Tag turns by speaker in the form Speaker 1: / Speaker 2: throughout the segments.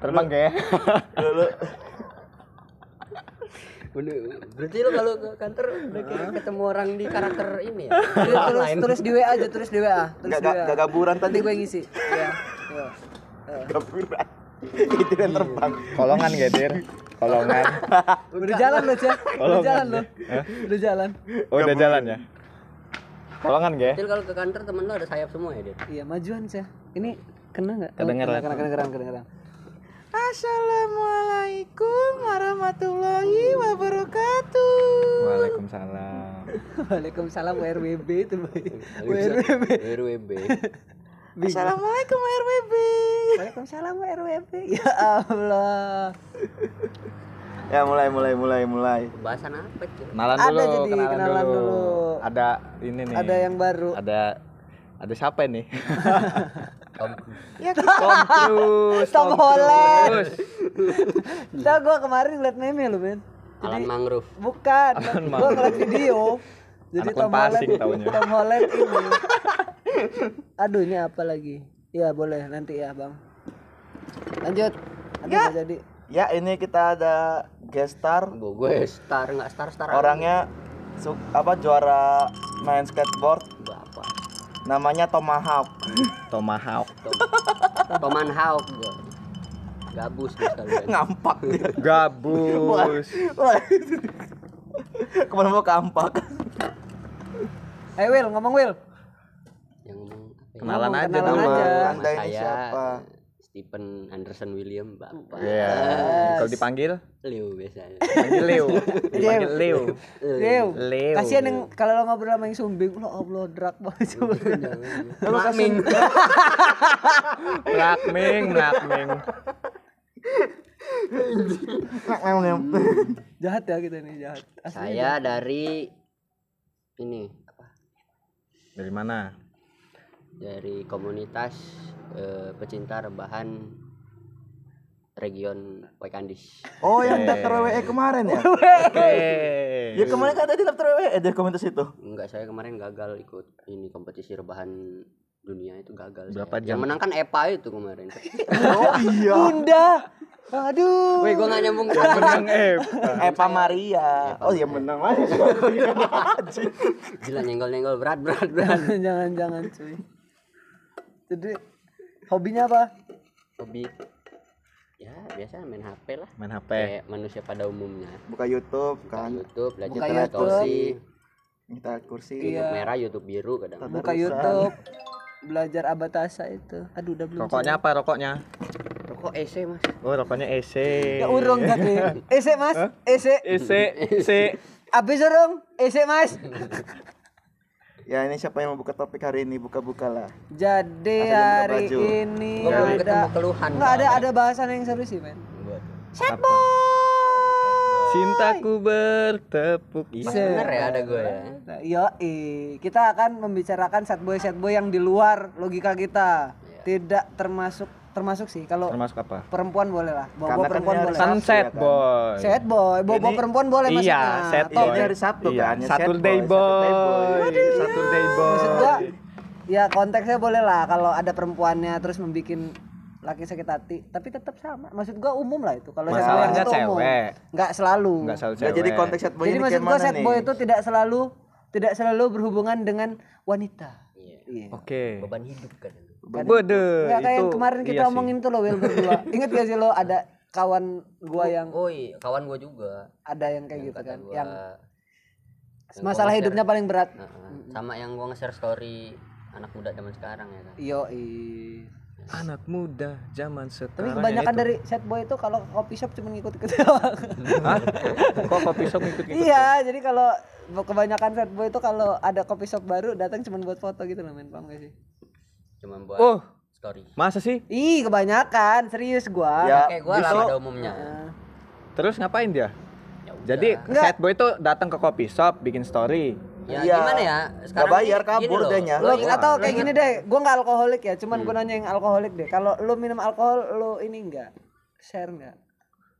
Speaker 1: Terbang ke?
Speaker 2: Dulu
Speaker 3: Bener. Berarti lo kalau ke kantor udah kayak ketemu orang di karakter ini ya.
Speaker 4: tulis tulis di WA aja tulis di WA tulis
Speaker 2: gak,
Speaker 4: di WA
Speaker 2: gak gaburan tadi
Speaker 4: gue ngisi ya ya
Speaker 2: gaburan itu yang terbang
Speaker 1: Kolongan gak, Dir? Kolongan.
Speaker 4: udah jalan lo cek udah jalan lo udah jalan
Speaker 1: Oh, udah jalan ya? Kolongan gak?
Speaker 3: Berarti kalau ke kantor temen lo ada sayap semua ya dia.
Speaker 4: iya majuan sih ini kena nggak
Speaker 1: Kedengeran.
Speaker 4: kena kedengeran kedengeran Assalamualaikum warahmatullahi wabarakatuh.
Speaker 1: Waalaikumsalam.
Speaker 4: Waalaikumsalam WRWB itu boy. WRWB.
Speaker 3: RWB.
Speaker 4: Assalamualaikum WRWB. Waalaikumsalam WRWB. Ya Allah.
Speaker 2: ya mulai mulai mulai mulai
Speaker 3: Bahasan apa cuy?
Speaker 1: Kenalan
Speaker 4: Ada
Speaker 1: dulu,
Speaker 4: jadi,
Speaker 1: kenalan,
Speaker 4: kenalan
Speaker 1: dulu.
Speaker 4: dulu.
Speaker 1: Ada ini nih.
Speaker 4: Ada yang baru.
Speaker 1: Ada ada siapa nih?
Speaker 3: Tom
Speaker 1: Tom Cruise.
Speaker 4: Tom Holland. Tahu gua kemarin ngeliat meme lu, Ben.
Speaker 3: Alan Mangrove.
Speaker 4: Bukan, gua ngeliat video. Jadi
Speaker 1: Anak
Speaker 4: Tom Holland,
Speaker 1: taunya.
Speaker 4: Tom Holland ini. Aduh, ini apa lagi? Ya boleh nanti ya, Bang. Lanjut. Ada nggak jadi?
Speaker 2: ya ini kita ada guest star
Speaker 3: gue star nggak star star
Speaker 2: orangnya su- apa juara main skateboard. Namanya Tomahawk
Speaker 1: Tomahawk.
Speaker 3: Tom, Toman Hawk gue. Gabus
Speaker 2: ngampak dia
Speaker 1: Gabus.
Speaker 2: Ke mana mau kampak
Speaker 4: Eh, Will, ngomong Will.
Speaker 3: Yang ngomong apa ya?
Speaker 1: Kenalan
Speaker 4: Ngomong,
Speaker 1: aja
Speaker 4: kenalan aja.
Speaker 3: Nama
Speaker 2: Anda ini
Speaker 3: saya
Speaker 2: siapa?
Speaker 3: Stephen Anderson William Bapak.
Speaker 1: Iya. Kalau dipanggil,
Speaker 3: Liu biasanya.
Speaker 1: panggil Leo. Dipanggil Leo.
Speaker 4: Leo.
Speaker 1: Leo.
Speaker 4: Kasihan yang kalau lo ngobrol sama yang sumbing, lo Allah drak banget coba.
Speaker 3: Makming.
Speaker 1: Melakming, melakming.
Speaker 4: jahat ya kita nih, jahat. Asli.
Speaker 3: Saya dari ini apa?
Speaker 1: Dari mana?
Speaker 3: Dari komunitas eh, pecinta rebahan region Waikandis.
Speaker 2: oh yang daftar WWE kemarin ya
Speaker 1: Oke.
Speaker 2: ya kemarin kan tadi daftar WWE di komunitas itu
Speaker 3: Enggak, saya kemarin gagal ikut ini kompetisi rebahan dunia itu gagal.
Speaker 1: Berapa
Speaker 3: saya.
Speaker 1: jam?
Speaker 3: Yang menang kan Epa itu kemarin.
Speaker 2: oh iya
Speaker 4: Bunda. Aduh.
Speaker 3: Woi, gua gak nyambung
Speaker 1: Menang eh.
Speaker 2: Eva Maria oh ya menang lagi
Speaker 3: Gila nyenggol-nyenggol berat berat berat.
Speaker 4: jangan jangan cuy. Jadi hobinya apa?
Speaker 3: Hobi ya biasa main HP lah.
Speaker 1: Main HP.
Speaker 3: Kayak manusia pada umumnya.
Speaker 2: buka YouTube
Speaker 3: Buka
Speaker 2: kan
Speaker 3: YouTube, belajar
Speaker 4: Buka
Speaker 3: kursi,
Speaker 2: kita kursi
Speaker 3: YouTube merah, YouTube biru kadang.
Speaker 4: Buka YouTube. Belajar abatasa itu. Aduh udah belum.
Speaker 1: Rokoknya apa rokoknya?
Speaker 3: Rokok EC mas.
Speaker 1: Oh, rokoknya EC.
Speaker 4: Ya urung jadi. Ese Mas, ese.
Speaker 1: EC, EC.
Speaker 4: Habis urung? Ese Mas.
Speaker 2: ya ini siapa yang mau buka topik hari ini buka-buka lah
Speaker 4: Jadi
Speaker 2: Asal
Speaker 4: hari ini
Speaker 3: Gua belum
Speaker 4: ada
Speaker 3: ketemu keluhan.
Speaker 4: Enggak ada ada bahasan yang seru sih, men.
Speaker 3: Buat.
Speaker 1: Cintaku bertepuk
Speaker 3: Mas bener ya ada gue ya.
Speaker 4: Nah, kita akan membicarakan set boy set boy yang di luar logika kita.
Speaker 3: Iya.
Speaker 4: Tidak termasuk termasuk sih kalau
Speaker 1: Termasuk apa?
Speaker 4: perempuan boleh lah. Bawa, bawa
Speaker 2: kan
Speaker 4: perempuan
Speaker 2: ini
Speaker 4: boleh.
Speaker 2: hari
Speaker 1: Sunset
Speaker 2: ya kan?
Speaker 1: boy.
Speaker 4: Set boy, bawa, bawa perempuan boleh
Speaker 1: Iya,
Speaker 4: maksudnya.
Speaker 1: set boy.
Speaker 2: Ini hari Sabtu
Speaker 1: Iya,
Speaker 2: kan,
Speaker 1: Saturday
Speaker 2: boy,
Speaker 1: boy.
Speaker 2: Saturday boy.
Speaker 1: Saturday boy.
Speaker 4: Maksud gua, ya konteksnya boleh lah kalau ada perempuannya terus membikin laki sakit hati, tapi tetap sama. Maksud gua umum lah itu. Kalau set boy
Speaker 1: Masalahnya
Speaker 4: itu umum.
Speaker 1: cewek.
Speaker 4: Nggak selalu.
Speaker 1: Enggak selalu
Speaker 2: Ya,
Speaker 1: cewek.
Speaker 2: jadi konteks set boy
Speaker 4: Jadi maksud gua set boy itu tidak selalu tidak selalu berhubungan dengan wanita.
Speaker 3: Iya.
Speaker 4: Iya.
Speaker 1: Oke.
Speaker 3: Beban hidup kan.
Speaker 1: Bede.
Speaker 4: Enggak kayak
Speaker 1: itu
Speaker 4: yang kemarin kita
Speaker 1: iya sih.
Speaker 4: omongin tuh lo Will berdua. Ingat gak sih lo ada kawan gua yang
Speaker 3: Oh iya, kawan gue juga.
Speaker 4: ada yang kayak gitu
Speaker 3: Kata
Speaker 4: kan,
Speaker 3: gua,
Speaker 4: yang
Speaker 3: yang
Speaker 4: masalah
Speaker 3: gua
Speaker 4: hidupnya paling berat.
Speaker 3: Heeh. sama yang gua nge-share story anak muda zaman sekarang ya kan.
Speaker 4: Yo
Speaker 1: Anak muda zaman
Speaker 4: Tapi
Speaker 1: sekarang.
Speaker 4: kebanyakan
Speaker 1: ya itu.
Speaker 4: dari set boy itu kalau ke coffee shop cuma ngikut-ikut doang.
Speaker 1: Hah? Kok kopi shop ikut ikut?
Speaker 4: iya, jadi kalau kebanyakan set boy itu kalau ada coffee shop baru datang cuma buat foto gitu loh, men. Paham gak sih?
Speaker 3: Cuma buat
Speaker 1: Oh,
Speaker 3: story.
Speaker 1: masa sih?
Speaker 4: Ih, kebanyakan, serius gua.
Speaker 2: Ya,
Speaker 3: Kayak gua lah
Speaker 2: justru-
Speaker 3: pada umumnya.
Speaker 1: Terus ngapain dia?
Speaker 3: Ya.
Speaker 1: Jadi
Speaker 4: Enggak.
Speaker 1: sad boy itu datang ke coffee shop bikin story.
Speaker 3: ya
Speaker 2: Iya.
Speaker 3: gimana ya?
Speaker 2: Nggak bayar,
Speaker 3: ini- gini
Speaker 2: kabur
Speaker 3: loh,
Speaker 2: dianya.
Speaker 3: lo
Speaker 4: atau kayak gini deh, gua nggak alkoholik ya, cuman gua nanya yang alkoholik deh. Kalau lo minum alkohol, lo ini enggak share enggak?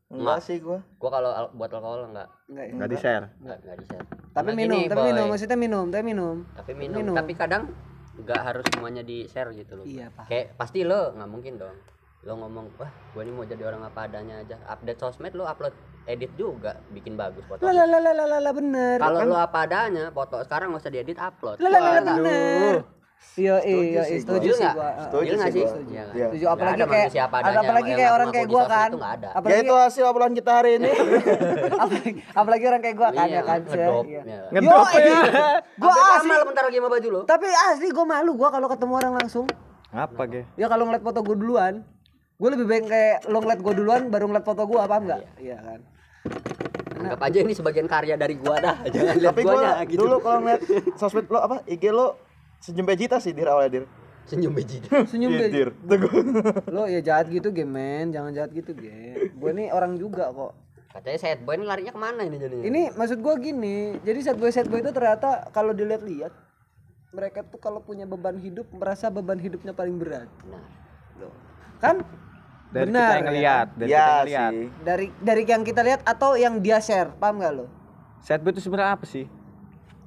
Speaker 2: Enggak sih gua.
Speaker 3: Gua kalau al- buat alkohol enggak
Speaker 4: Enggak ya.
Speaker 1: Nggak di share.
Speaker 3: enggak enggak di share.
Speaker 4: Tapi minum,
Speaker 3: gini,
Speaker 4: tapi
Speaker 3: Boy.
Speaker 4: minum, maksudnya minum, tapi minum.
Speaker 3: Tapi minum.
Speaker 4: minum.
Speaker 3: Tapi kadang enggak harus semuanya di share gitu loh.
Speaker 4: Iya, paham.
Speaker 3: Kayak pasti lo nggak mungkin dong. lo ngomong wah gue ini mau jadi orang apa adanya aja update sosmed lo upload edit juga bikin bagus foto
Speaker 4: lah lah lah lah lah lah bener
Speaker 3: kalau lo apa adanya foto sekarang nggak usah diedit upload
Speaker 4: lah, bener iya iya
Speaker 2: sih
Speaker 4: setuju
Speaker 3: Setuju nggak?
Speaker 2: Setuju
Speaker 3: Iya nggak
Speaker 2: sih
Speaker 3: sih
Speaker 2: gua.
Speaker 3: Iya?
Speaker 2: Iya.
Speaker 4: setuju apalagi
Speaker 3: ada
Speaker 4: kayak apalagi kayak orang kayak
Speaker 3: sosmed
Speaker 4: kan
Speaker 2: Ya
Speaker 4: apalagi
Speaker 2: itu hasil obrolan kita hari ini.
Speaker 4: apalagi, apalagi orang kayak gua kan
Speaker 3: Iya,
Speaker 4: ya kan
Speaker 3: ngedop,
Speaker 4: Iya.
Speaker 3: ya.
Speaker 1: Ngedop
Speaker 4: Yo,
Speaker 1: ya.
Speaker 4: gua
Speaker 3: Sampai
Speaker 4: asli
Speaker 3: kamal bentar lagi sama baju lo
Speaker 4: tapi asli gua malu gua kalau ketemu orang langsung
Speaker 1: Apa ge?
Speaker 4: ya kalau ngeliat foto gua duluan gua lebih baik kayak lo ngeliat gua duluan baru ngeliat foto gua paham nggak iya kan
Speaker 3: anggap aja ini sebagian karya dari gua dah jangan lihat
Speaker 2: Tapi
Speaker 3: guanya
Speaker 2: gua
Speaker 3: gitu
Speaker 2: dulu kalau ngeliat sosmed lo apa IG lo senyum Vegeta sih dir awalnya dir.
Speaker 3: senyum biji
Speaker 4: senyum
Speaker 2: Iya. Tunggu.
Speaker 4: lo ya jahat gitu gemen jangan jahat gitu ge gue ini orang juga kok
Speaker 3: katanya sad boy ini larinya ke mana ini jadinya
Speaker 4: ini maksud gua gini jadi sad boy sad boy itu ternyata kalau dilihat-lihat mereka tuh kalau punya beban hidup merasa beban hidupnya paling berat
Speaker 3: nah
Speaker 4: Loh. kan
Speaker 1: Dari
Speaker 4: Benar,
Speaker 1: kita yang
Speaker 4: ya
Speaker 1: ngeliat, dari kita
Speaker 2: Ya
Speaker 1: yang ngeliat.
Speaker 2: sih.
Speaker 4: dari dari yang kita lihat atau yang dia share paham nggak lo
Speaker 1: Sad boy itu sebenarnya apa sih?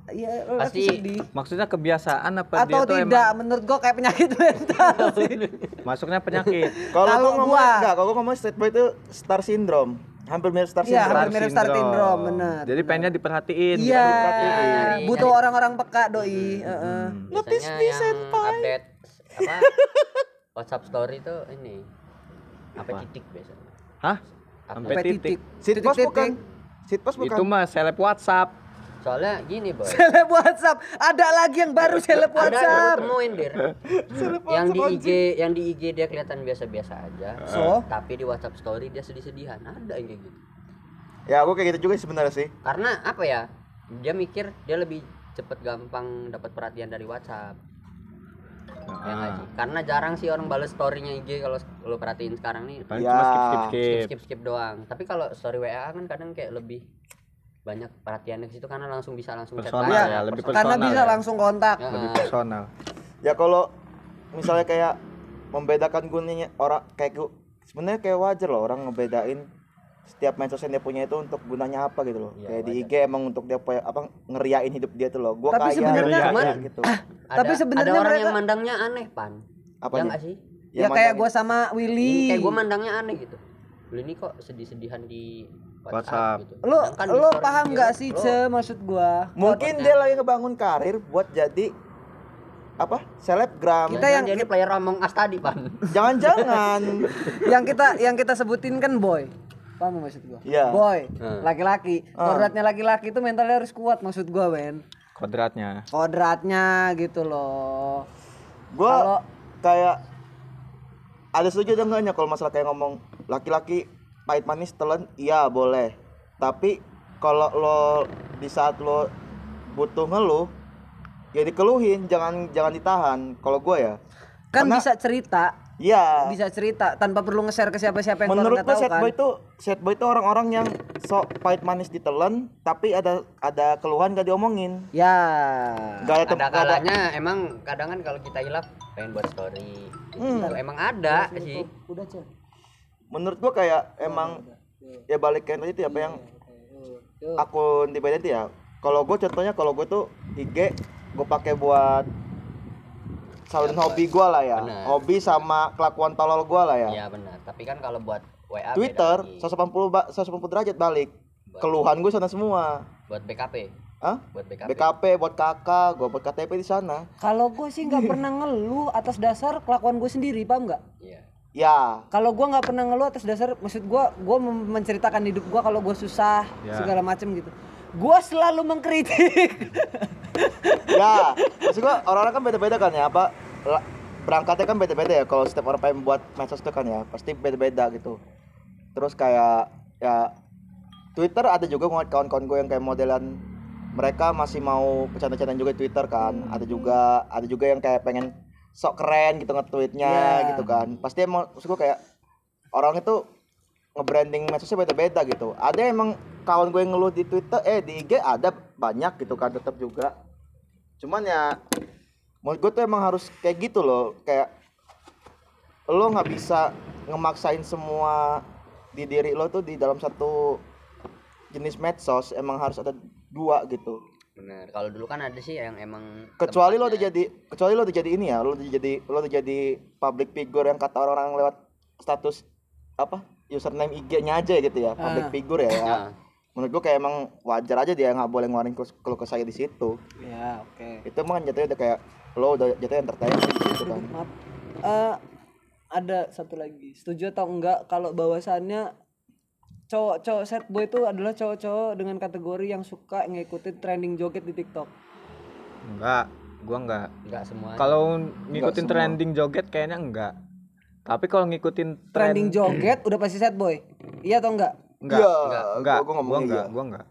Speaker 4: Iya, lo
Speaker 3: Pasti-
Speaker 4: sedih.
Speaker 1: Maksudnya kebiasaan apa
Speaker 4: Atau
Speaker 1: dia tuh
Speaker 4: tidak, menurut gua kayak penyakit mental sih.
Speaker 1: emang masuknya penyakit?
Speaker 2: Kalau gua ngomong enggak, kalau gua ngomong straight boy itu star syndrome. Hampir mirip star
Speaker 4: Iya,
Speaker 2: syndrome.
Speaker 4: hampir mirip star syndrome, bener.
Speaker 1: Jadi pengennya diperhatiin.
Speaker 4: Iya, butuh orang-orang peka doi. Heeh.
Speaker 3: biasanya yang update apa WhatsApp story itu ini apa titik biasanya
Speaker 1: Hah? Sampai titik.
Speaker 4: titik.
Speaker 2: Sitpost
Speaker 4: Titik-titik.
Speaker 2: bukan. Sitpost bukan.
Speaker 1: Itu mah seleb WhatsApp.
Speaker 3: Soalnya gini boy
Speaker 4: Seleb WhatsApp, ada lagi yang baru seleb
Speaker 3: ada yang
Speaker 4: WhatsApp.
Speaker 3: gue temuin dir yang di IG yang di IG dia kelihatan biasa-biasa aja
Speaker 4: So?
Speaker 3: tapi di WhatsApp story dia sedih-sedihan ada yang kayak gitu
Speaker 2: Ya, gua kayak gitu juga sebenarnya sih.
Speaker 3: karena apa ya dia mikir dia lebih cepet gampang dapat perhatian dari WhatsApp ya nggak sih? karena jarang sih orang balas storynya IG kalau lo perhatiin sekarang nih
Speaker 1: Paling
Speaker 2: Ya.
Speaker 1: cuma skip skip
Speaker 3: skip
Speaker 1: skip.
Speaker 3: skip skip doang tapi kalau story WA kan kadang kayak lebih banyak perhatiannya ke situ karena langsung bisa langsung
Speaker 1: Personal
Speaker 3: langsung.
Speaker 1: ya, lebih
Speaker 3: Personal.
Speaker 4: Karena
Speaker 1: personal
Speaker 4: bisa
Speaker 1: ya.
Speaker 4: langsung kontak.
Speaker 3: Ya,
Speaker 1: Lebih personal.
Speaker 2: Ya kalau misalnya kayak membedakan gunanya orang kayak gua sebenarnya kayak wajar loh orang ngebedain setiap medsos yang dia punya itu untuk gunanya apa gitu loh.
Speaker 3: Iya,
Speaker 2: kayak di IG emang untuk dia punya apa ngeriain hidup dia tuh loh. Gua
Speaker 4: Tapi
Speaker 2: kaya
Speaker 3: Cuman-
Speaker 2: gitu.
Speaker 3: ada,
Speaker 4: Tapi sebenarnya
Speaker 3: ada orang
Speaker 4: mereka-
Speaker 3: yang mandangnya aneh pan
Speaker 2: Apa
Speaker 3: ya sih
Speaker 4: Ya,
Speaker 2: Yang
Speaker 4: kayak gua sama
Speaker 3: Ini
Speaker 4: Willy.
Speaker 3: kayak gue mandangnya aneh gitu lu ini kok sedih-sedihan di WhatsApp,
Speaker 1: WhatsApp.
Speaker 3: gitu
Speaker 4: Lo
Speaker 3: Sedangkan di
Speaker 4: lo
Speaker 3: story
Speaker 4: paham nggak sih,
Speaker 3: lo-
Speaker 4: Ce, maksud gua?
Speaker 2: Mungkin dia lagi ngebangun karir buat jadi apa? Selebgram.
Speaker 4: Kita yang-
Speaker 3: jadi player Among Us tadi pan
Speaker 2: Jangan-jangan.
Speaker 4: yang kita yang kita sebutin kan boy. Paham maksud gua?
Speaker 2: Iya.
Speaker 4: Boy,
Speaker 3: Hmm.
Speaker 4: laki-laki. Kodratnya laki-laki itu mentalnya harus kuat maksud gua, men.
Speaker 1: Kodratnya.
Speaker 4: Kodratnya gitu loh.
Speaker 2: Gua
Speaker 4: Kalau-
Speaker 2: kayak ada setuju ada enggaknya kalau masalah kayak ngomong laki-laki pahit manis telan iya boleh tapi kalau lo di saat lo butuh ngeluh ya dikeluhin jangan jangan ditahan kalau gue ya
Speaker 4: Kan
Speaker 2: Karena-
Speaker 4: bisa cerita,
Speaker 2: iya
Speaker 4: bisa cerita tanpa perlu nge-share ke siapa-siapa yang
Speaker 2: menurut gue sad
Speaker 4: kan.
Speaker 2: boy itu sad boy itu orang-orang yang sok pahit manis ditelan tapi ada ada keluhan gak diomongin
Speaker 4: Ya.
Speaker 2: gak ada, tem-
Speaker 3: ada
Speaker 2: gak ada
Speaker 3: kalanya emang kadang kan kalau kita hilaf pengen buat story
Speaker 2: Hmm.
Speaker 3: Itu emang ada sih
Speaker 4: Udah, Ce.
Speaker 2: Menurut gua kayak emang ya balik kayak tadi tuh apa yang akun di BDT ya. Kalau gue contohnya kalau gue tuh IG gue pakai buat saluran hobi gue lah ya.
Speaker 3: Benar.
Speaker 2: hobi sama kelakuan tolol gue lah ya.
Speaker 3: Iya benar. Tapi kan kalau buat WA
Speaker 2: Twitter
Speaker 3: lagi.
Speaker 2: 180 ba- 180 derajat balik. Keluhan gue sana semua.
Speaker 3: Buat BKP
Speaker 2: Hah?
Speaker 3: buat BKP,
Speaker 2: BKP buat kakak gue buat KTP di sana.
Speaker 4: Kalau gue sih nggak pernah ngeluh atas dasar kelakuan gue sendiri, paham nggak?
Speaker 3: iya
Speaker 2: ya
Speaker 4: Kalau gue nggak pernah ngeluh atas dasar, maksud gue, gue menceritakan hidup gue kalau gue susah
Speaker 1: Ya.
Speaker 4: segala macem gitu. Gue selalu mengkritik.
Speaker 2: ya maksud gue orang-orang kan beda-beda kan ya apa la- berangkatnya kan beda-beda ya kalau setiap orang pengen buat medsos itu kan ya pasti beda-beda gitu terus kayak ya Twitter ada juga ngeliat kawan-kawan gue yang kayak modelan mereka masih mau bercanda-candaan juga di Twitter kan ada juga ada juga yang kayak pengen sok keren gitu nge-tweetnya
Speaker 4: Ya.
Speaker 2: gitu kan. Pasti emang maksud gue kayak orang itu nge-branding medsosnya beda-beda gitu. Ada emang kawan gue yang ngeluh di Twitter eh di IG ada banyak gitu kan tetap juga. Cuman ya menurut gue tuh emang harus kayak gitu loh. Kayak lo nggak bisa ngemaksain semua di diri lo tuh di dalam satu jenis medsos emang harus ada dua gitu
Speaker 3: benar kalau dulu kan ada sih yang emang
Speaker 2: kecuali lo udah jadi kecuali lo udah jadi ini ya lo udah jadi lo udah jadi public figure yang kata orang-orang lewat status apa username IG-nya aja gitu ya public
Speaker 4: Ah.
Speaker 2: figure ya, ya. Menurut gua kayak emang wajar aja dia nggak boleh ngeluarin keluh keluh kesah di situ.
Speaker 4: Ya oke.
Speaker 2: Itu emang jatuhnya udah kayak lo udah jatuhnya entertainment di situ kan.
Speaker 4: Maaf. Eh, ada satu lagi. Setuju atau enggak kalau bahwasannya cowok-cowok set boy itu adalah cowok-cowok dengan kategori yang suka ngikutin trending joget di TikTok
Speaker 1: Enggak, gua enggak.
Speaker 3: enggak semua.
Speaker 1: Kalau ngikutin
Speaker 2: semua.
Speaker 1: trending joget kayaknya enggak. Tapi kalau ngikutin
Speaker 4: trending
Speaker 1: trend
Speaker 4: joget udah pasti set boy iya atau enggak
Speaker 1: enggak,
Speaker 2: Iya,
Speaker 1: enggak,
Speaker 2: gua-
Speaker 1: enggak,
Speaker 2: gua
Speaker 1: gua
Speaker 2: ngomongnya
Speaker 1: enggak,
Speaker 2: iya.
Speaker 1: gua enggak.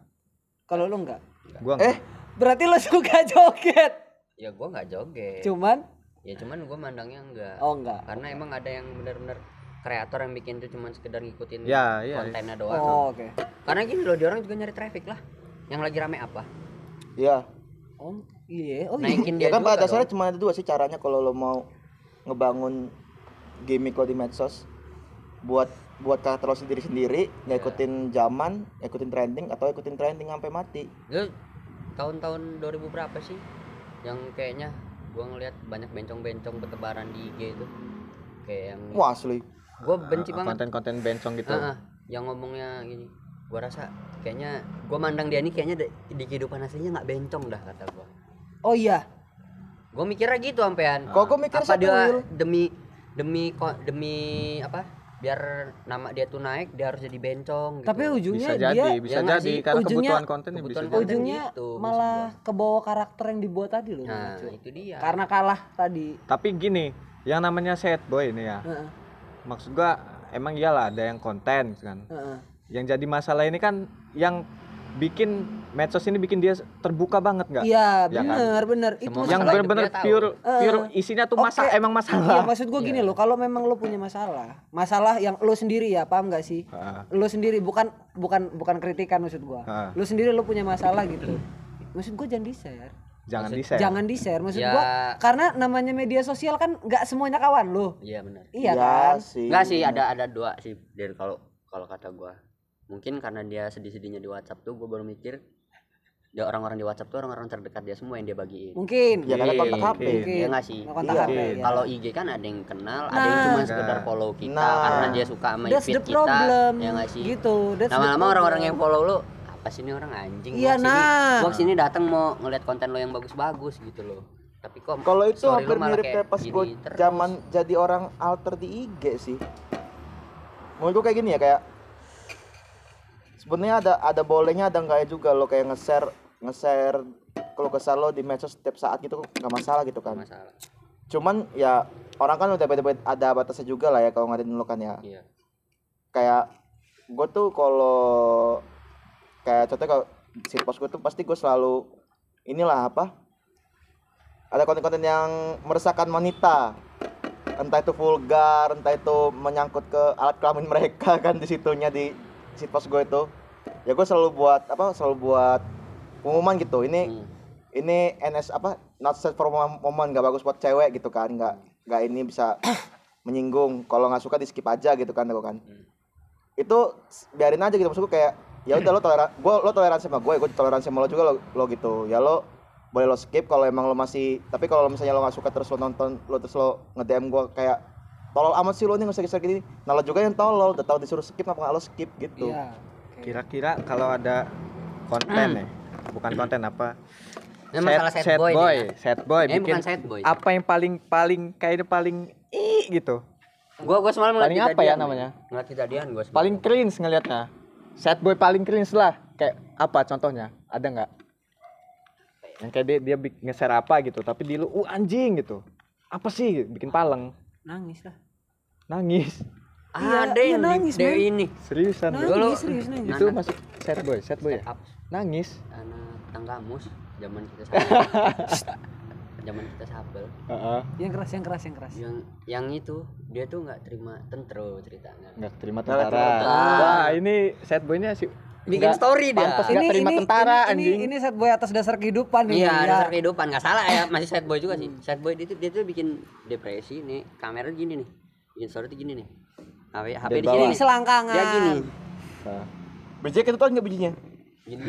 Speaker 4: kalau lu enggak
Speaker 1: Gua enggak.
Speaker 2: eh
Speaker 4: berarti lo suka joget
Speaker 3: Ya gua nggak joget.
Speaker 4: cuman
Speaker 3: Ya cuman gua mandangnya enggak.
Speaker 4: oh enggak
Speaker 3: Karena emang ada yang benar-benar kreator yang bikin itu cuman sekedar ngikutin
Speaker 1: Ya, iya.
Speaker 3: kontennya doang.
Speaker 4: oh oke
Speaker 3: Karena gini loh, dia orang juga nyari traffic lah. Yang lagi rame apa?
Speaker 2: ya
Speaker 4: oh iya oh iya
Speaker 3: Naikin
Speaker 2: ya
Speaker 3: dia
Speaker 2: kan pada dasarnya cuma ada dua sih caranya kalau lo mau ngebangun gimmick lo di medsos buat buat karakter lo sendiri sendiri nggak ikutin zaman ikutin trending atau ikutin trending sampai mati
Speaker 3: Lu tahun-tahun 2000 berapa sih? Yang kayaknya gua ngeliat banyak bencong-bencong bertebaran di IG itu. Kayak yang
Speaker 2: wah asli
Speaker 3: gua benci
Speaker 1: Ah,
Speaker 3: banget.
Speaker 1: Konten-konten bencong gitu.
Speaker 3: Ah, ah, yang ngomongnya gini. Gua rasa kayaknya gua mandang dia ini kayaknya di, di kehidupan aslinya nggak bencong dah kata gua.
Speaker 4: oh iya
Speaker 3: Gua mikirnya gitu sampean.
Speaker 2: kok gue mikir
Speaker 3: apa dia
Speaker 2: Will.
Speaker 3: demi demi ko- demi apa biar nama dia tuh naik dia harus jadi bencong gitu.
Speaker 4: tapi ujungnya
Speaker 1: Bisa
Speaker 4: dia
Speaker 1: jadi, bisa
Speaker 3: ya
Speaker 1: jadi
Speaker 3: sih?
Speaker 1: karena
Speaker 4: Ujungnya-
Speaker 1: kebutuhan bisa
Speaker 3: kebutuhan
Speaker 1: jadi.
Speaker 3: konten.
Speaker 4: ujungnya
Speaker 3: gitu,
Speaker 4: malah kebawa karakter yang dibuat tadi loh
Speaker 3: nah itu dia
Speaker 4: karena kalah tadi
Speaker 1: Tapi gini, yang namanya sad boy ini ya.
Speaker 4: Heeh,
Speaker 1: Maksud gua emang iyalah ada yang konten kan.
Speaker 4: heeh.
Speaker 1: Yang jadi masalah ini kan yang bikin medsos ini bikin dia terbuka banget nggak?
Speaker 4: iya
Speaker 1: Ya kan?
Speaker 4: bener bener itu
Speaker 3: Semua
Speaker 1: yang
Speaker 3: masalah tahu.
Speaker 1: pure pure isinya tuh masa
Speaker 4: oke.
Speaker 1: emang
Speaker 4: Iya
Speaker 1: masalah.
Speaker 4: maksud gua gini loh, kalau memang lo punya masalah, masalah yang lo sendiri ya, paham gak sih?
Speaker 1: Ah,
Speaker 4: Lo sendiri bukan bukan bukan kritikan maksud gua.
Speaker 1: Ah.
Speaker 4: Lo sendiri lo punya masalah gitu. Maksud gua jangan di-share.
Speaker 1: Jangan di
Speaker 4: Jangan di-share maksud
Speaker 3: Ya.
Speaker 4: gua karena namanya media sosial kan nggak semuanya kawan lo.
Speaker 3: iya benar
Speaker 4: Iya
Speaker 2: Ya
Speaker 4: kan?
Speaker 2: sih
Speaker 3: enggak sih ada ada dua sih dari kalau kalau kata gua mungkin karena dia sedih-sedihnya di WhatsApp tuh gua baru mikir dia orang-orang di WhatsApp tuh orang-orang terdekat dia semua yang dia bagiin
Speaker 4: Mungkin.
Speaker 2: ya karena kontak. HP
Speaker 4: Mungkin.
Speaker 3: Iya nggak sih?
Speaker 4: Kontak
Speaker 2: Iya.
Speaker 4: HP, ya.
Speaker 3: Kalau IG kan ada yang kenal, ada yang
Speaker 4: Nah.
Speaker 3: cuma sekedar follow kita
Speaker 2: Nah.
Speaker 3: karena dia suka sama feed kita.
Speaker 4: problem.
Speaker 3: Ya nggak sih?
Speaker 4: Gitu.
Speaker 3: Lama-lama orang-orang yang follow lu apa sih ini orang anjing?
Speaker 4: Iya, nah.
Speaker 3: Gua ke sini datang mau ngeliat konten lo yang bagus-bagus gitu loh. Tapi kok
Speaker 2: kalau itu hampir mirip kayak pas gue
Speaker 3: terus.
Speaker 2: zaman jadi orang alter di IG sih menurut gue kayak gini ya kayak sebenarnya ada ada bolehnya ada enggaknya juga lo kayak nge-share nge-share kalau kesal lo di medsos setiap saat gitu nggak masalah gitu kan
Speaker 3: masalah.
Speaker 2: cuman ya orang kan udah beda-beda ada batasnya juga lah ya kalau ngatain lo kan ya
Speaker 3: Iya.
Speaker 2: kayak gue tuh kalau kayak contohnya kalau si post gue tuh pasti gue selalu inilah apa ada konten-konten yang meresahkan wanita. Entah itu vulgar entah itu menyangkut ke alat kelamin mereka kan di situnya di si post gue itu. Ya gue selalu buat apa selalu buat pengumuman gitu. Ini
Speaker 3: Hmm.
Speaker 2: ini NS apa not safe for woman nggak bagus buat cewek gitu kan. Nggak nggak ini bisa menyinggung. Kalau nggak suka di skip aja gitu kan aku kan. Itu s- biarin aja gitu. Maksudku kayak ya udah lo toleran gue lo toleransi sama gue gue toleransi sama lo juga lo, lo gitu ya lo boleh lo skip kalau emang lo masih tapi kalau misalnya lo nggak suka terus lo nonton lo terus lo nge DM gue kayak tolol amat sih lo nih nggak usah gini nah lo juga yang tolol udah tahu disuruh skip apa nggak lo skip gitu
Speaker 4: Iya. oke.
Speaker 1: Kira-kira kalau ada konten nih, bukan konten apa?
Speaker 3: Masalah sad boy
Speaker 1: boy,
Speaker 3: ya.
Speaker 1: sad boy
Speaker 3: Ini
Speaker 1: bikin
Speaker 3: bukan sad boy.
Speaker 1: apa yang paling paling kayaknya paling i gitu.
Speaker 3: Gua gua semalam ngeliat
Speaker 1: Paling apa ya namanya?
Speaker 3: Ngeliat kejadian gua semalam.
Speaker 1: Paling cringe ngelihatnya. Sad boy paling cringe lah. Kayak apa contohnya? Ada nggak? Yang kayak dia dia bik- nge-share apa gitu, tapi di lu, uh anjing gitu. Apa sih bikin paleng?
Speaker 4: Nangis lah.
Speaker 1: Nangis.
Speaker 4: Iya,
Speaker 3: ada
Speaker 4: iya,
Speaker 3: yang
Speaker 4: nangis, men.
Speaker 3: ini
Speaker 1: Seriusan.
Speaker 3: Dulu-
Speaker 4: Nangis serius nangis.
Speaker 1: Itu masuk sad boy, sad boy ya? Nangis.
Speaker 3: anak tanggamus zaman kita. zaman kita sabel.
Speaker 1: Heeh.
Speaker 4: Yang keras, yang keras, yang keras.
Speaker 3: Yang yang itu dia tuh nggak terima tentro ceritanya.
Speaker 1: Nggak terima tentara.
Speaker 2: tentara.
Speaker 1: Wah, ini sad boynya sih
Speaker 3: Bikin
Speaker 1: nggak
Speaker 3: story dia.
Speaker 1: pantas nggak terima tentara
Speaker 4: ini,
Speaker 1: anjing.
Speaker 4: Ini, ini set boy atas dasar kehidupan ini.
Speaker 3: Iya,
Speaker 4: ya.
Speaker 3: dasar kehidupan nggak salah ya, masih sad boy juga sih. Sad boy dia tuh dia tuh bikin depresi nih, kamera gini nih. Bikin story tuh gini nih. HP HP di sini.
Speaker 4: Ini
Speaker 3: nih.
Speaker 4: selangkangan.
Speaker 3: Dia gini.
Speaker 1: Nah,
Speaker 2: bijinya kita tahu nggak bijinya
Speaker 3: gini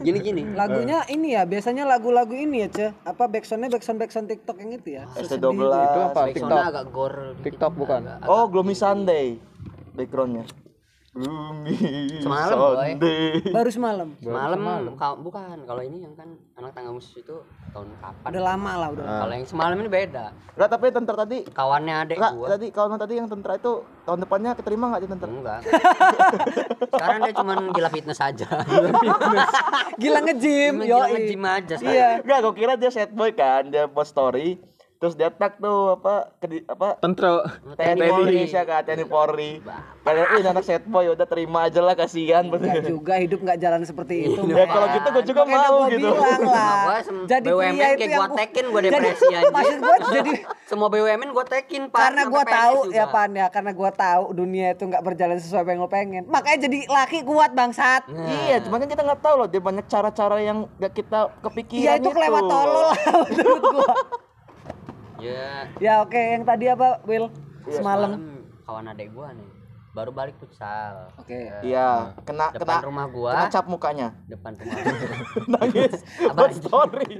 Speaker 3: gini gini
Speaker 4: Lagunya ini ya, biasanya lagu-lagu ini ya, Ce. Apa backsoundnya backsound backsound TikTok yang itu ya?
Speaker 2: ST12
Speaker 1: Itu apa? TikTok.
Speaker 3: agak gore.
Speaker 1: TikTok bukan?
Speaker 3: Agak-
Speaker 2: oh Gloomy Sunday backgroundnya Gloomy
Speaker 3: Semalam, boy.
Speaker 2: Sunday
Speaker 4: Baru semalam.
Speaker 3: semalam kau- bukan kalau ini yang kan anak tangga musuh itu tahun kapan
Speaker 4: Udah lama lah udah.
Speaker 3: kalau yang semalam ini beda
Speaker 2: Enggak, tapi tentara tadi
Speaker 3: kawannya adek gua
Speaker 2: tadi kawan tadi yang tentara itu tahun depannya keterima enggak di tentara?
Speaker 3: enggak sekarang dia cuma gila fitness aja
Speaker 4: Gila nge-gym,
Speaker 3: Cuma
Speaker 4: yo.
Speaker 3: gila nge-gym aja sekarang.
Speaker 4: Iya.
Speaker 2: Enggak, gua kira dia sad boy kan, dia post story terus dia tag tuh apa ke apa
Speaker 1: Tentro.
Speaker 2: TNI
Speaker 3: Polri.
Speaker 2: Indonesia kan, TNI Polri. Kayak ini anak sad boy udah terima aja lah kasihan.
Speaker 4: Enggak juga hidup nggak jalan seperti itu.
Speaker 2: ya kalau gitu gua juga
Speaker 4: Makanya
Speaker 2: mau gitu.
Speaker 4: bilang lah. Jadi
Speaker 3: BUMN kayak
Speaker 4: itu yang
Speaker 3: gua tekin, gua depresi
Speaker 4: jadi,
Speaker 3: anjing.
Speaker 4: Maksud gua jadi
Speaker 3: semua BUMN gue tekin pak
Speaker 4: karena
Speaker 3: PNS
Speaker 4: tahu
Speaker 3: juga.
Speaker 4: ya Pan ya, karena gua tahu dunia itu nggak berjalan sesuai apa yang lo pengen. Makanya jadi laki kuat bangsat.
Speaker 2: Iya, cuman kan kita nggak tahu loh dia banyak cara-cara yang gak kita kepikiran
Speaker 4: Iya itu kelewat tolol lah menurut gua.
Speaker 3: Ya
Speaker 4: Ya oke, yang tadi apa Will? Semalam.
Speaker 3: semalam kawan adek gua nih baru balik futsal
Speaker 4: Oke.
Speaker 2: Iya, kena
Speaker 3: depan
Speaker 2: kena
Speaker 3: rumah gua
Speaker 2: kena cap mukanya.
Speaker 3: depan rumah
Speaker 2: Nangis.
Speaker 3: Apa
Speaker 2: story.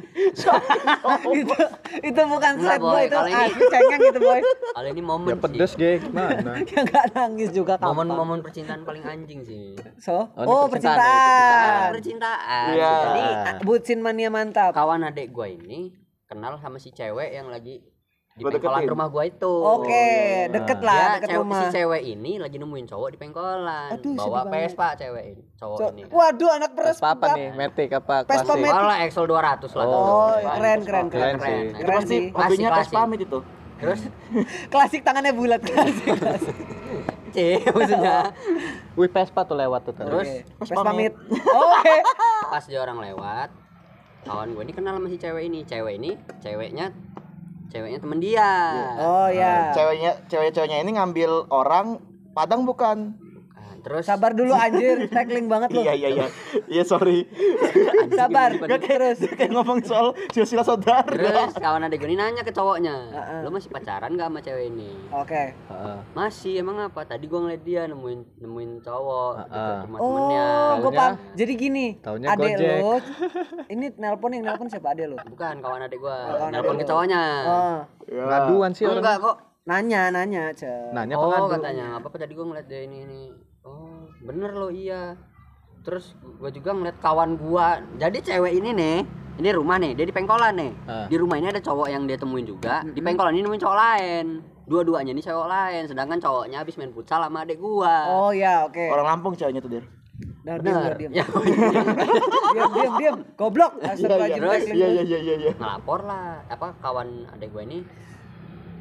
Speaker 4: itu itu bukan
Speaker 3: Enggak,
Speaker 4: sad boy,
Speaker 3: Boy.
Speaker 4: itu
Speaker 3: Kalau ini-
Speaker 4: cengeng gitu boy.
Speaker 3: kalau ini momen
Speaker 1: Ya pedes
Speaker 3: sih
Speaker 1: ge gimana?
Speaker 4: Yang nggak nangis juga kapan.
Speaker 3: momen-momen percintaan paling anjing sih
Speaker 4: So,
Speaker 1: Oh,
Speaker 4: oh,
Speaker 1: percintaan ya,
Speaker 4: percintaan.
Speaker 3: percintaan
Speaker 2: Iya.
Speaker 3: jadi
Speaker 4: Ah, Bucin mania mantap.
Speaker 3: kawan adek gua ini kenal sama si cewek yang lagi di
Speaker 2: Gua
Speaker 3: pengkolan
Speaker 2: deketin.
Speaker 3: rumah gua itu
Speaker 4: Oke, deket lah,
Speaker 3: Dia
Speaker 4: deket
Speaker 3: cewek-
Speaker 4: rumah.
Speaker 3: si cewek ini lagi nemuin cowok di pengkolan
Speaker 4: Aduh,
Speaker 3: bawa. Vespa cewek ini cowok
Speaker 4: Co-
Speaker 3: ini
Speaker 4: Waduh, anak peres.
Speaker 1: Pas apa nih? Matic apa
Speaker 4: Vespa? Matic.
Speaker 3: Malah Excel 200 lah
Speaker 4: Oh,
Speaker 3: Vespa.
Speaker 4: keren, keren, keren.
Speaker 1: Keren
Speaker 4: Keren
Speaker 2: pasti
Speaker 4: sih.
Speaker 2: hobinya
Speaker 3: klasik.
Speaker 2: pamit itu.
Speaker 3: terus
Speaker 4: Klasik tangannya bulat klasik. klasik.
Speaker 3: C maksudnya
Speaker 1: Wih Vespa tuh lewat tuh.
Speaker 3: Terus?
Speaker 2: Pamit.
Speaker 4: pamit. Oke.
Speaker 3: pas dia orang lewat kawan gue ini kenal sama si cewek ini cewek ini ceweknya ceweknya temen dia
Speaker 4: Oh ya.
Speaker 2: Ceweknya cewek-ceweknya ini ngambil orang Padang bukan?
Speaker 3: Terus
Speaker 4: Sabar dulu anjir, tackling banget lu.
Speaker 2: Iya iya iya. Iya sorry.
Speaker 4: Sabar.
Speaker 2: Gak kayak kayak ngomong soal silsilah saudara.
Speaker 3: terus kawan gue ini nanya ke cowoknya lo masih pacaran gak sama cewek ini
Speaker 4: Oke.
Speaker 1: Heeh.
Speaker 3: masih emang apa tadi gue ngeliat dia nemuin nemuin cowok
Speaker 1: Heeh.
Speaker 3: rumah temennya
Speaker 4: Oh, gue paham. Jadi gini,
Speaker 1: taunya
Speaker 4: adek
Speaker 1: Gojek.
Speaker 4: lo, ini nelpon yang nelpon siapa adek lo?
Speaker 3: bukan kawan adek gue
Speaker 4: kawan
Speaker 3: nelpon ke cowoknya
Speaker 4: Oh,
Speaker 1: Ngaduan sih orang.
Speaker 3: enggak kok
Speaker 4: nanya, nanya, ce.
Speaker 1: Nanya
Speaker 3: oh katanya apa-apa tadi gue ngeliat dia ini ini oh bener lo iya. Terus gue juga ngeliat kawan gua. Jadi cewek ini nih ini rumah nih dia di pengkolan nih.
Speaker 1: Ah.
Speaker 3: di rumah ini ada cowok yang dia temuin juga. Di pengkolan ini nemuin cowok lain. Dua-duanya ini cowok lain sedangkan cowoknya habis main futsal sama adek gua.
Speaker 4: Oh ya, oke.
Speaker 2: Orang Lampung ceweknya tuh, Dir.
Speaker 4: Nah, diam,
Speaker 3: bener
Speaker 4: diam,
Speaker 3: ya
Speaker 4: diam, diam, diam. Goblok. Astagfirullahaladzim,
Speaker 2: Iya iya iya iya iya.
Speaker 3: ngelapor lah. Apa kawan adek gua ini?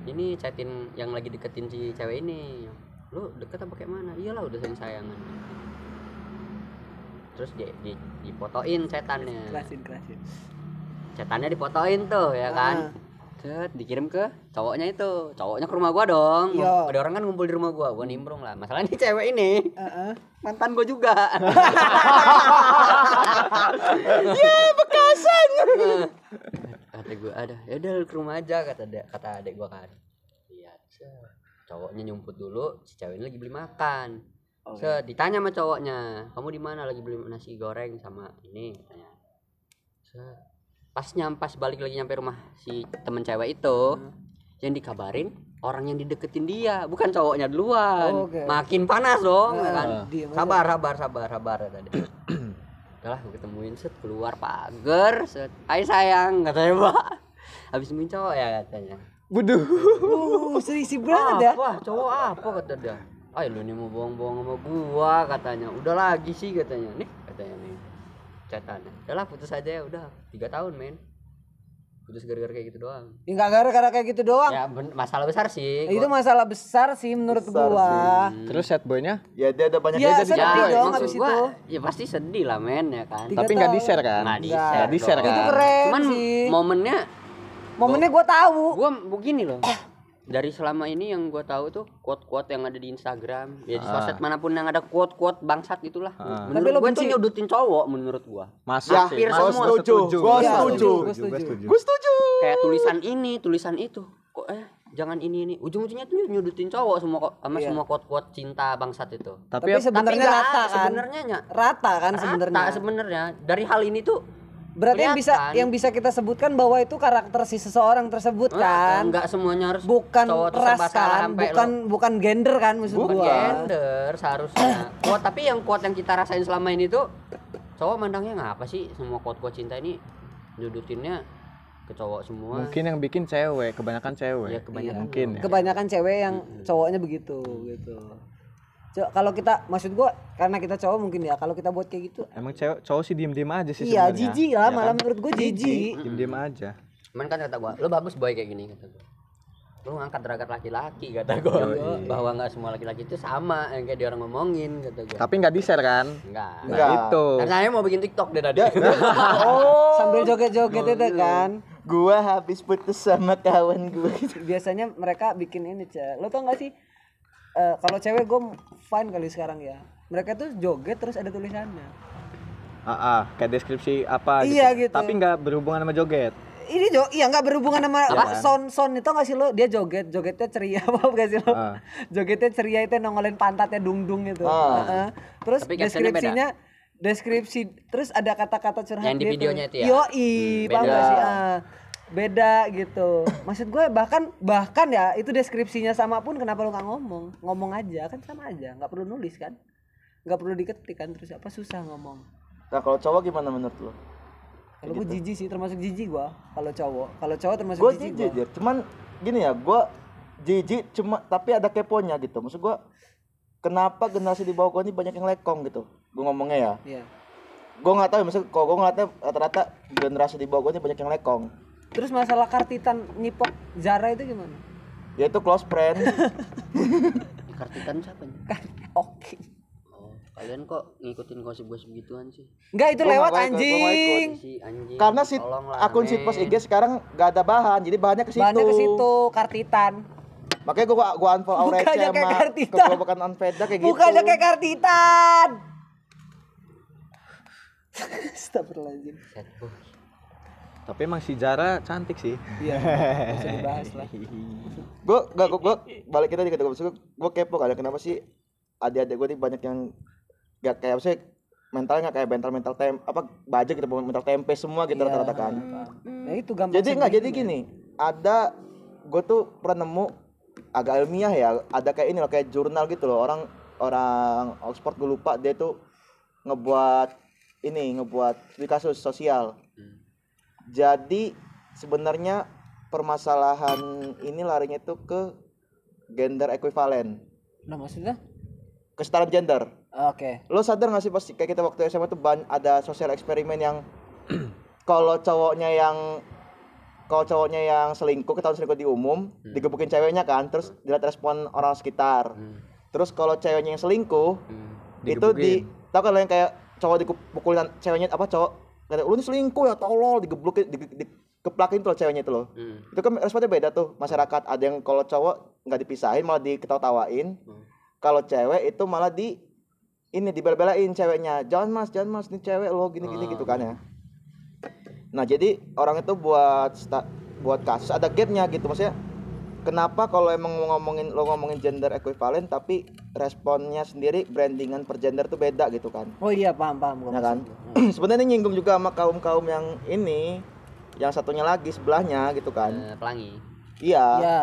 Speaker 3: Ini chatin yang lagi deketin si cewek ini lu deket apa kayak mana iyalah udah sayang sayangan terus di, di dipotoin chatannya
Speaker 4: Kerasin, kerasin.
Speaker 3: chatannya dipotoin tuh ya kan
Speaker 4: Ah.
Speaker 3: Set, dikirim ke cowoknya itu cowoknya ke rumah gua dong
Speaker 4: Iya.
Speaker 3: ada orang kan ngumpul di rumah gua gua nimbrung lah masalahnya ini cewek ini
Speaker 4: Heeh.
Speaker 3: mantan gua juga
Speaker 2: Ya bekasan.
Speaker 3: kata gua ada ya udah ke rumah aja kata dia kata adek gua kan. Cowoknya nyumput dulu si cewek ini lagi beli makan. Set, ditanya sama cowoknya kamu di mana? Lagi beli nasi goreng sama ini? Katanya. Set. pas nyampas balik lagi nyampe rumah si temen cewek itu yang dikabarin orang yang dideketin dia bukan cowoknya duluan.
Speaker 4: Oke.
Speaker 3: makin panas dong ya kan?
Speaker 4: diem aja.
Speaker 3: sabar sabar sabar sabar dia. Udahlah gue ketemuin set keluar pagar set. Hai sayang katanya pak. Habis cowok ya katanya
Speaker 1: Buduh.
Speaker 4: Uh, serisi banget ya.
Speaker 3: apa cowok apa kata dia ayo lu nih mau bohong-bohong sama gua katanya udah lagi sih katanya nih katanya nih catatannya udahlah putus aja ya udah tiga tahun men putus gara-gara kayak gitu doang
Speaker 4: Ya enggak gara-gara kayak gitu doang.
Speaker 3: ya ben- masalah besar sih
Speaker 4: Itu
Speaker 3: gua-
Speaker 4: masalah besar sih menurut
Speaker 2: Besar
Speaker 4: gua.
Speaker 1: Terus set boynya
Speaker 2: Ya dia ada banyak
Speaker 4: Ya, sedih
Speaker 2: boy.
Speaker 4: dong
Speaker 3: gua,
Speaker 4: itu.
Speaker 3: ya pasti sedih lah men ya kan
Speaker 4: Tiga
Speaker 1: tapi nggak
Speaker 4: tahun.
Speaker 1: di share kan?
Speaker 3: Nggak di-share
Speaker 1: Nggak di-share
Speaker 3: dong.
Speaker 1: kan?
Speaker 4: Itu keren
Speaker 3: cuman
Speaker 4: sih.
Speaker 3: momennya
Speaker 4: Momennya gua tahu.
Speaker 3: gua begini loh dari selama ini yang gua tahu tuh quote-quote yang ada di Instagram ya di
Speaker 1: Ah.
Speaker 3: sosmed mana pun yang ada quote-quote bangsat itulah
Speaker 1: Ah.
Speaker 4: Tapi
Speaker 3: menurut
Speaker 4: lo
Speaker 3: gua itu
Speaker 4: benci.
Speaker 3: nyudutin cowok menurut gua
Speaker 1: Masuk
Speaker 2: Ya,
Speaker 3: hampir semua
Speaker 1: gua
Speaker 2: setuju. Gua
Speaker 1: Iya,
Speaker 2: setuju. Gue setuju.
Speaker 3: kayak tulisan ini tulisan itu kok eh jangan ini ini ujung-ujungnya tuh nyudutin cowok semua kok sama
Speaker 4: Iya.
Speaker 3: semua quote-quote cinta bangsat itu
Speaker 1: Tapi,
Speaker 4: Tapi sebenarnya
Speaker 3: nggak,
Speaker 4: rata kan.
Speaker 3: sebenarnya nya
Speaker 4: Rata kan
Speaker 3: rata
Speaker 4: sebenarnya.
Speaker 3: sebenarnya dari hal ini tuh
Speaker 4: Berarti yang bisa yang bisa kita sebutkan bahwa itu karakter si seseorang tersebut
Speaker 3: eh,
Speaker 4: kan.
Speaker 3: nggak semuanya harus
Speaker 4: bukan ras kan,
Speaker 3: sampai
Speaker 4: bukan bukan gender kan maksud
Speaker 3: bukan
Speaker 4: gua.
Speaker 3: gender seharusnya quote tapi yang quote yang kita rasain selama ini tuh cowok mandangnya ngapa sih semua quote-quote cinta ini nyudutinnya ke cowok semua
Speaker 1: mungkin yang bikin cewek, kebanyakan cewek.
Speaker 3: ya kebanyakan
Speaker 1: mungkin ya.
Speaker 4: Kebanyakan cewek yang cowoknya begitu gitu. Co- kalau kita maksud gua karena kita cowok mungkin ya kalau kita buat kayak gitu
Speaker 1: Emang cewek cowok sih diem-diem aja sih
Speaker 4: iya
Speaker 1: sebenarnya.
Speaker 4: jijik lah
Speaker 1: Ya
Speaker 4: malah
Speaker 1: kan?
Speaker 4: menurut gua jijik.
Speaker 1: Diem-diem aja.
Speaker 3: Cuman kan kata gua, lu bagus boy kayak gini kata gua. Lu ngangkat derajat laki-laki kata gua. Bahwa nggak semua laki-laki itu sama yang kayak dia orang ngomongin kata gua.
Speaker 1: Tapi nggak di-share kan?
Speaker 3: Enggak.
Speaker 1: Nah,
Speaker 2: Enggak.
Speaker 1: itu.
Speaker 3: Saya mau bikin TikTok deh tadi.
Speaker 2: oh
Speaker 4: Sambil joget-joget itu kan.
Speaker 2: gua habis putus sama kawan gua
Speaker 4: Biasanya mereka bikin ini, Cek. Lo tau gak sih eh, kalau cewek gue fine kali sekarang ya. Mereka tuh joget terus ada tulisannya.
Speaker 1: Ah, ah, kayak deskripsi apa
Speaker 4: Iya, gitu.
Speaker 1: Tapi nggak berhubungan sama joget.
Speaker 4: Ini jo iya nggak berhubungan sama apa
Speaker 1: kan?
Speaker 4: sound sound itu nggak sih lo dia joget jogetnya ceria apa gak sih lo
Speaker 1: Ah.
Speaker 4: jogetnya ceria itu nongolin pantatnya dung dung gitu
Speaker 2: Ah.
Speaker 4: Heeh. terus
Speaker 3: Tapi
Speaker 4: deskripsinya deskripsi terus ada kata-kata curhat
Speaker 3: Yang di
Speaker 4: gitu.
Speaker 3: videonya itu ya?
Speaker 4: Yoi,
Speaker 3: Hmm,
Speaker 4: paham
Speaker 3: beda.
Speaker 4: gak sih? Ah, beda gitu. Maksud gue bahkan bahkan ya itu deskripsinya sama pun kenapa lu nggak ngomong? Ngomong aja kan sama aja, nggak perlu nulis kan? Nggak perlu diketik kan terus apa susah ngomong.
Speaker 2: nah kalau cowok gimana menurut lo
Speaker 4: Kalau gue jijik sih termasuk jijik gua kalau cowok. Kalau cowok termasuk
Speaker 2: gue
Speaker 4: jijik gua.
Speaker 2: Cuman gini ya gue jijik cuma tapi ada keponya gitu maksud gue kenapa generasi di bawah gue ini banyak yang lekong gitu gue ngomongnya ya
Speaker 4: Iya.
Speaker 2: gue nggak tahu ya, maksud kalau gue ngeliatnya rata-rata generasi di bawah gue ini banyak yang lekong
Speaker 4: Terus masalah kartitan nyipok Zara itu gimana?
Speaker 2: yaitu close friend
Speaker 3: Kartikan siapa nih?
Speaker 4: Oke.
Speaker 3: Oh, kalian kok ngikutin gosip-gosip gituan sih?
Speaker 4: Enggak itu
Speaker 2: Gua
Speaker 4: lewat
Speaker 2: ikut, gua
Speaker 4: anjing.
Speaker 3: Si anjing.
Speaker 2: karena si akun sitpos IG sekarang gak ada bahan jadi bahannya ke situ
Speaker 4: Bahannya ke situ kartitan.
Speaker 2: makanya gue gua unfollow Aurece
Speaker 4: Bukannya kayak
Speaker 2: sama
Speaker 4: Kartita.
Speaker 2: kegelobakan Anveda kayak gitu
Speaker 4: Bukannya kayak kartitan. Astagfirullahaladzim.
Speaker 1: Tapi emang si Zara cantik sih.
Speaker 4: Iya, usah dibahas lah.
Speaker 2: gue gak gue balik kita dikit gue gue kepo kali kenapa sih adik-adik gue nih banyak yang gak kayak sih mentalnya nggak kayak mental mental tem apa baja gitu mental tempe semua gitu rata-rata kan
Speaker 4: Nah itu gampang.
Speaker 2: jadi nggak jadi gini ada gue tuh pernah nemu agak ilmiah ya ada kayak ini loh kayak jurnal gitu loh orang orang Oxford gue lupa dia tuh ngebuat ini ngebuat di kasus sosial jadi sebenarnya permasalahan ini larinya tuh ke gender equivalent
Speaker 4: Nah maksudnya?
Speaker 2: kesetaraan gender
Speaker 4: Oke.
Speaker 2: lo sadar gak sih pasti kayak kita waktu SMA tuh ban- ada sosial eksperimen yang kalau cowoknya yang kalau cowoknya yang selingkuh ketahuan selingkuh di umum digebukin ceweknya kan terus dilihat respon orang sekitar
Speaker 3: Hmm.
Speaker 2: terus kalau ceweknya yang selingkuh
Speaker 3: Hmm.
Speaker 2: itu di tau kan lo yang kayak cowok dipukulin ceweknya apa cowok kata lu ini selingkuh ya tolol digeblukin di, di, dikeplakin tuh loh ceweknya itu loh
Speaker 3: Hmm.
Speaker 2: itu kan responnya beda tuh masyarakat ada yang kalau cowok nggak dipisahin malah diketawa-tawain
Speaker 3: Hmm.
Speaker 2: kalau cewek itu malah di ini dibela-belain ceweknya jangan mas jangan mas ini cewek lo gini-gini
Speaker 3: Ah.
Speaker 2: gitu kan ya nah jadi orang itu buat buat kasus ada gapnya gitu maksudnya kenapa kalau emang mau ngomongin lo ngomongin gender equivalent tapi responnya sendiri brandingan per gender tuh beda gitu kan?
Speaker 4: Oh iya paham paham gua
Speaker 2: ya kan? sebenarnya ini nyinggung juga sama kaum kaum yang ini yang satunya lagi sebelahnya gitu kan?
Speaker 3: Eh, pelangi.
Speaker 2: iya.
Speaker 4: Iya.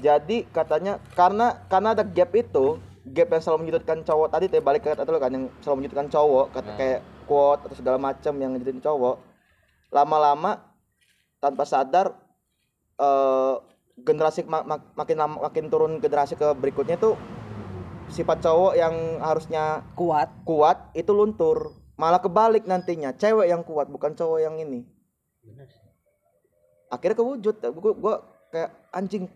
Speaker 2: jadi katanya karena karena ada gap itu gap yang selalu menyudutkan cowok tadi tuh balik ke kata lu kan yang selalu menyudutkan cowok kata kayak quote atau segala macam yang ngejudin cowok lama-lama tanpa sadar eh generasi ma- ma- makin lama makin turun generasi ke berikutnya tuh sifat cowok yang harusnya
Speaker 4: Kuat.
Speaker 2: kuat itu luntur. Malah kebalik nantinya. Cewek yang kuat bukan cowok yang ini. Akhirnya kewujud. Gua, gua kayak anjing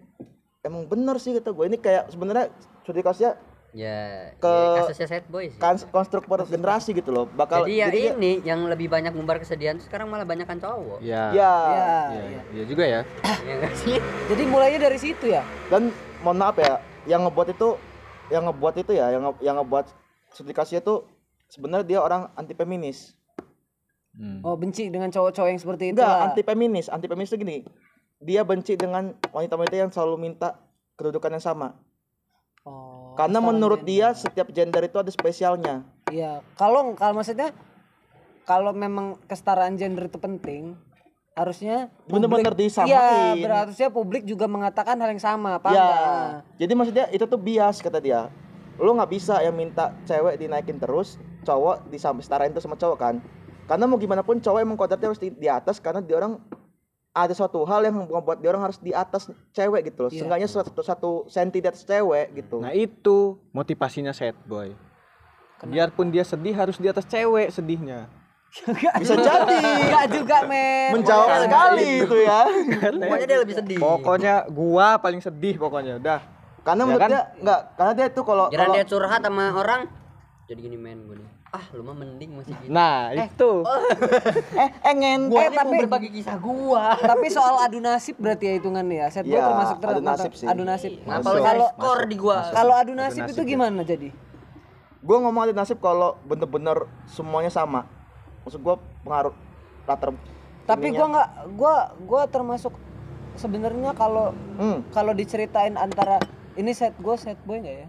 Speaker 2: emang bener sih kata gue ini kayak sebenarnya studi kasusnya
Speaker 3: Ya,
Speaker 2: Ke-
Speaker 3: ya kasusnya sad boy sih.
Speaker 2: kan konstruk per generasi gitu loh bakal
Speaker 3: jadi ya
Speaker 2: dia-
Speaker 3: ini yang lebih banyak ngumbar kesedihan sekarang malah banyak kan cowok.
Speaker 1: Ya.
Speaker 2: ya
Speaker 4: Iya.
Speaker 1: Iya,
Speaker 4: iya.
Speaker 1: iya juga ya.
Speaker 3: Iya enggak sih?
Speaker 4: Jadi mulainya dari situ ya.
Speaker 2: dan mohon maaf ya yang ngebuat itu yang ngebuat itu ya yang nge- yang ngebuat studi kasusnya tuh sebenarnya dia orang anti feminis
Speaker 1: Hmm.
Speaker 4: Oh benci dengan cowok-cowok yang seperti itu.
Speaker 2: enggak anti feminis anti feminis itu gini dia benci dengan wanita-wanita yang selalu minta kedudukan yang sama.
Speaker 4: Oh,
Speaker 2: Karena menurut dia setiap gender itu ada spesialnya.
Speaker 4: Iya, kalau kalau maksudnya kalau memang kesetaraan gender itu penting, harusnya
Speaker 2: Bener-bener
Speaker 4: publik-
Speaker 2: disamain.
Speaker 4: Iya, berarti publik juga mengatakan hal yang sama, paham
Speaker 2: ya.
Speaker 4: nggak?
Speaker 2: Jadi maksudnya itu tuh bias kata dia. Lo nggak bisa yang minta cewek dinaikin terus, cowok disetarain terus sama cowok kan. Karena mau gimana pun cowok emang kodratnya harus di, di atas karena dia orang ada suatu hal yang membuat dia orang harus di atas cewek gitu loh.
Speaker 4: Iya.
Speaker 2: Seenggaknya satu, satu senti di atas cewek gitu.
Speaker 1: Nah itu motivasinya sad boy. Biarpun dia sedih harus di atas cewek sedihnya.
Speaker 2: Bisa jadi.
Speaker 4: Enggak juga, men.
Speaker 2: Menjawab
Speaker 3: Pokoknya
Speaker 2: sekali itu ya.
Speaker 3: Pokoknya dia lebih sedih.
Speaker 1: Pokoknya gua paling sedih pokoknya udah.
Speaker 2: Karena
Speaker 1: Ya
Speaker 2: menurut
Speaker 1: kan?
Speaker 2: dia enggak, karena dia tuh kalau
Speaker 3: Kira
Speaker 2: kalau
Speaker 3: dia curhat sama orang jadi gini men gue nih. Ah, lu mah mending masih gitu.
Speaker 1: Nah itu.
Speaker 2: eh engen
Speaker 3: Gua
Speaker 4: Eh,
Speaker 3: mau
Speaker 4: tapi-
Speaker 3: berbagi kisah gua.
Speaker 4: Tapi soal adu nasib berarti ya hitungannya ya. Set boy
Speaker 2: Iya,
Speaker 4: termasuk ter-
Speaker 2: adu nasib sih.
Speaker 4: Adu nasib.
Speaker 3: Ngapa
Speaker 2: Masuk.
Speaker 3: lu
Speaker 4: Kalau
Speaker 3: skor di gua?
Speaker 4: kalau adu nasib
Speaker 1: nasib
Speaker 4: itu
Speaker 1: ya.
Speaker 4: gimana jadi?
Speaker 2: gue ngomong ada nasib kalau bener-bener semuanya sama. Maksud gue pengaruh latar
Speaker 4: Tapi
Speaker 2: ininya.
Speaker 4: gua nggak gua gua termasuk sebenarnya kalau
Speaker 2: Hmm.
Speaker 4: kalau diceritain antara ini set gue set boy nggak ya?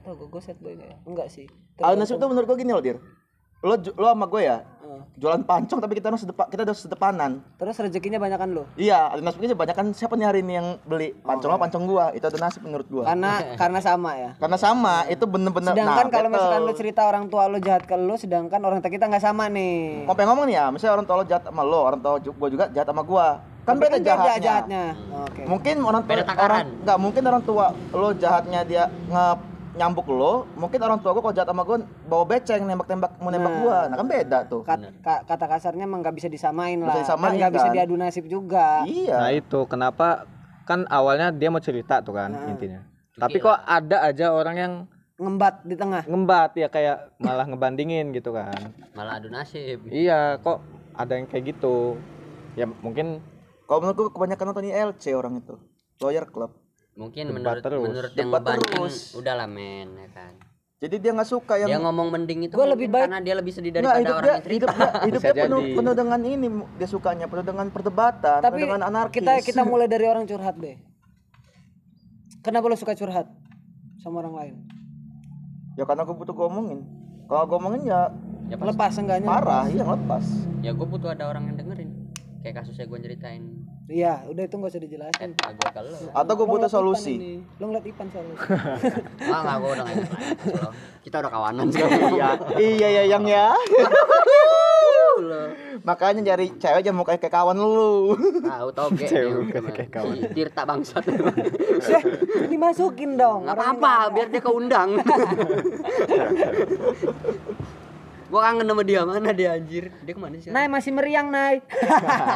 Speaker 4: Gak tau gue gue set boy nggak ya? Enggak sih.
Speaker 2: Ada nasib tuh menurut gue gini loh, Dir. Lo lo sama gue ya,
Speaker 4: Heeh.
Speaker 2: jualan pancong tapi kita harus sedepa, kita udah sedepanan.
Speaker 4: Terus rezekinya banyakan lo.
Speaker 2: Iya, ada nasibnya banyak kan siapa nih hari ini yang beli pancong lo pancong gua. Itu ada nasib menurut gua.
Speaker 4: Karena karena sama ya.
Speaker 2: Karena sama, itu bener-bener
Speaker 4: Sedangkan
Speaker 2: nah,
Speaker 4: kalau misalkan lu cerita orang tua lu jahat ke lu, sedangkan orang tua kita nggak sama nih.
Speaker 2: Ngomong ngomong nih ya, misalnya orang tua lo jahat sama lo, orang tua gua juga jahat sama gua. Kan
Speaker 4: Tapi
Speaker 2: beda jahatnya.
Speaker 4: jahatnya. Oke.
Speaker 2: Mungkin orang tua orang enggak mungkin orang tua lo jahatnya dia nge nyambuk lo, mungkin orang tua gua kalau jahat sama gua bawa beceng nembak-tembak mau nembak
Speaker 4: Nah.
Speaker 2: gua. Nah, kan beda tuh.
Speaker 4: Kat- ka- kata kasarnya emang nggak bisa disamain lah.
Speaker 2: Bisa disamain,
Speaker 4: kan nggak bisa diadu nasib juga.
Speaker 2: Iya.
Speaker 1: Nah itu kenapa kan awalnya dia mau cerita tuh kan intinya. Tapi kok ada aja orang yang
Speaker 4: Ngembat di tengah.
Speaker 1: ngembat ya kayak malah ngebandingin gitu kan.
Speaker 3: Malah adu nasib.
Speaker 1: Iya kok ada yang kayak gitu. Ya mungkin
Speaker 2: Kalau menurut gua kebanyakan nonton ILC orang itu. Lawyer Club.
Speaker 3: Mungkin
Speaker 1: Debat
Speaker 3: menurut
Speaker 1: terus.
Speaker 3: menurut yang
Speaker 2: Debat terus.
Speaker 3: udah lah men ya kan.
Speaker 2: Jadi dia nggak suka yang
Speaker 3: Dia ngomong mending itu
Speaker 4: Gua lebih baik-
Speaker 3: karena dia lebih sedih daripada
Speaker 2: hidup
Speaker 3: orang
Speaker 2: dia,
Speaker 3: yang cerita.
Speaker 2: hidup dia, hidup
Speaker 1: Bisa
Speaker 2: dia penuh,
Speaker 1: jadi.
Speaker 2: penuh dengan ini dia sukanya penuh dengan perdebatan,
Speaker 4: Tapi
Speaker 2: penuh dengan anarkis.
Speaker 4: kita kita mulai dari orang curhat deh. Kenapa lu suka curhat sama orang lain?
Speaker 2: ya karena gue butuh gue omongin. Kalau gue omongin ya
Speaker 3: Ya pas
Speaker 4: Lepas enggaknya.
Speaker 2: parah, iya lepas.
Speaker 3: ya gue butuh ada orang yang dengerin. Kayak kasusnya gue ceritain
Speaker 4: Iya, udah itu nggak usah dijelasin.
Speaker 3: eh gue.
Speaker 2: Atau gue butuh
Speaker 4: ngeliat
Speaker 2: solusi.
Speaker 4: Lo ngeliat Ipan selalu.
Speaker 3: Ah enggak gue udah enggak Kita udah kawanan sekarang.
Speaker 2: Iya, iya ya yang ya. Makanya cari cewek jangan mau kayak kawan lu.
Speaker 3: Tahu toge.
Speaker 1: Cewek
Speaker 3: dia,
Speaker 1: kayak kawan.
Speaker 3: Tirta bangsat.
Speaker 4: Syeh, dimasukin dong.
Speaker 3: Enggak
Speaker 4: Orang
Speaker 3: apa-apa, biar dia keundang. gua kangen sama dia mana dia anjir dia ke mana sih
Speaker 4: Nay masih meriang, Nay.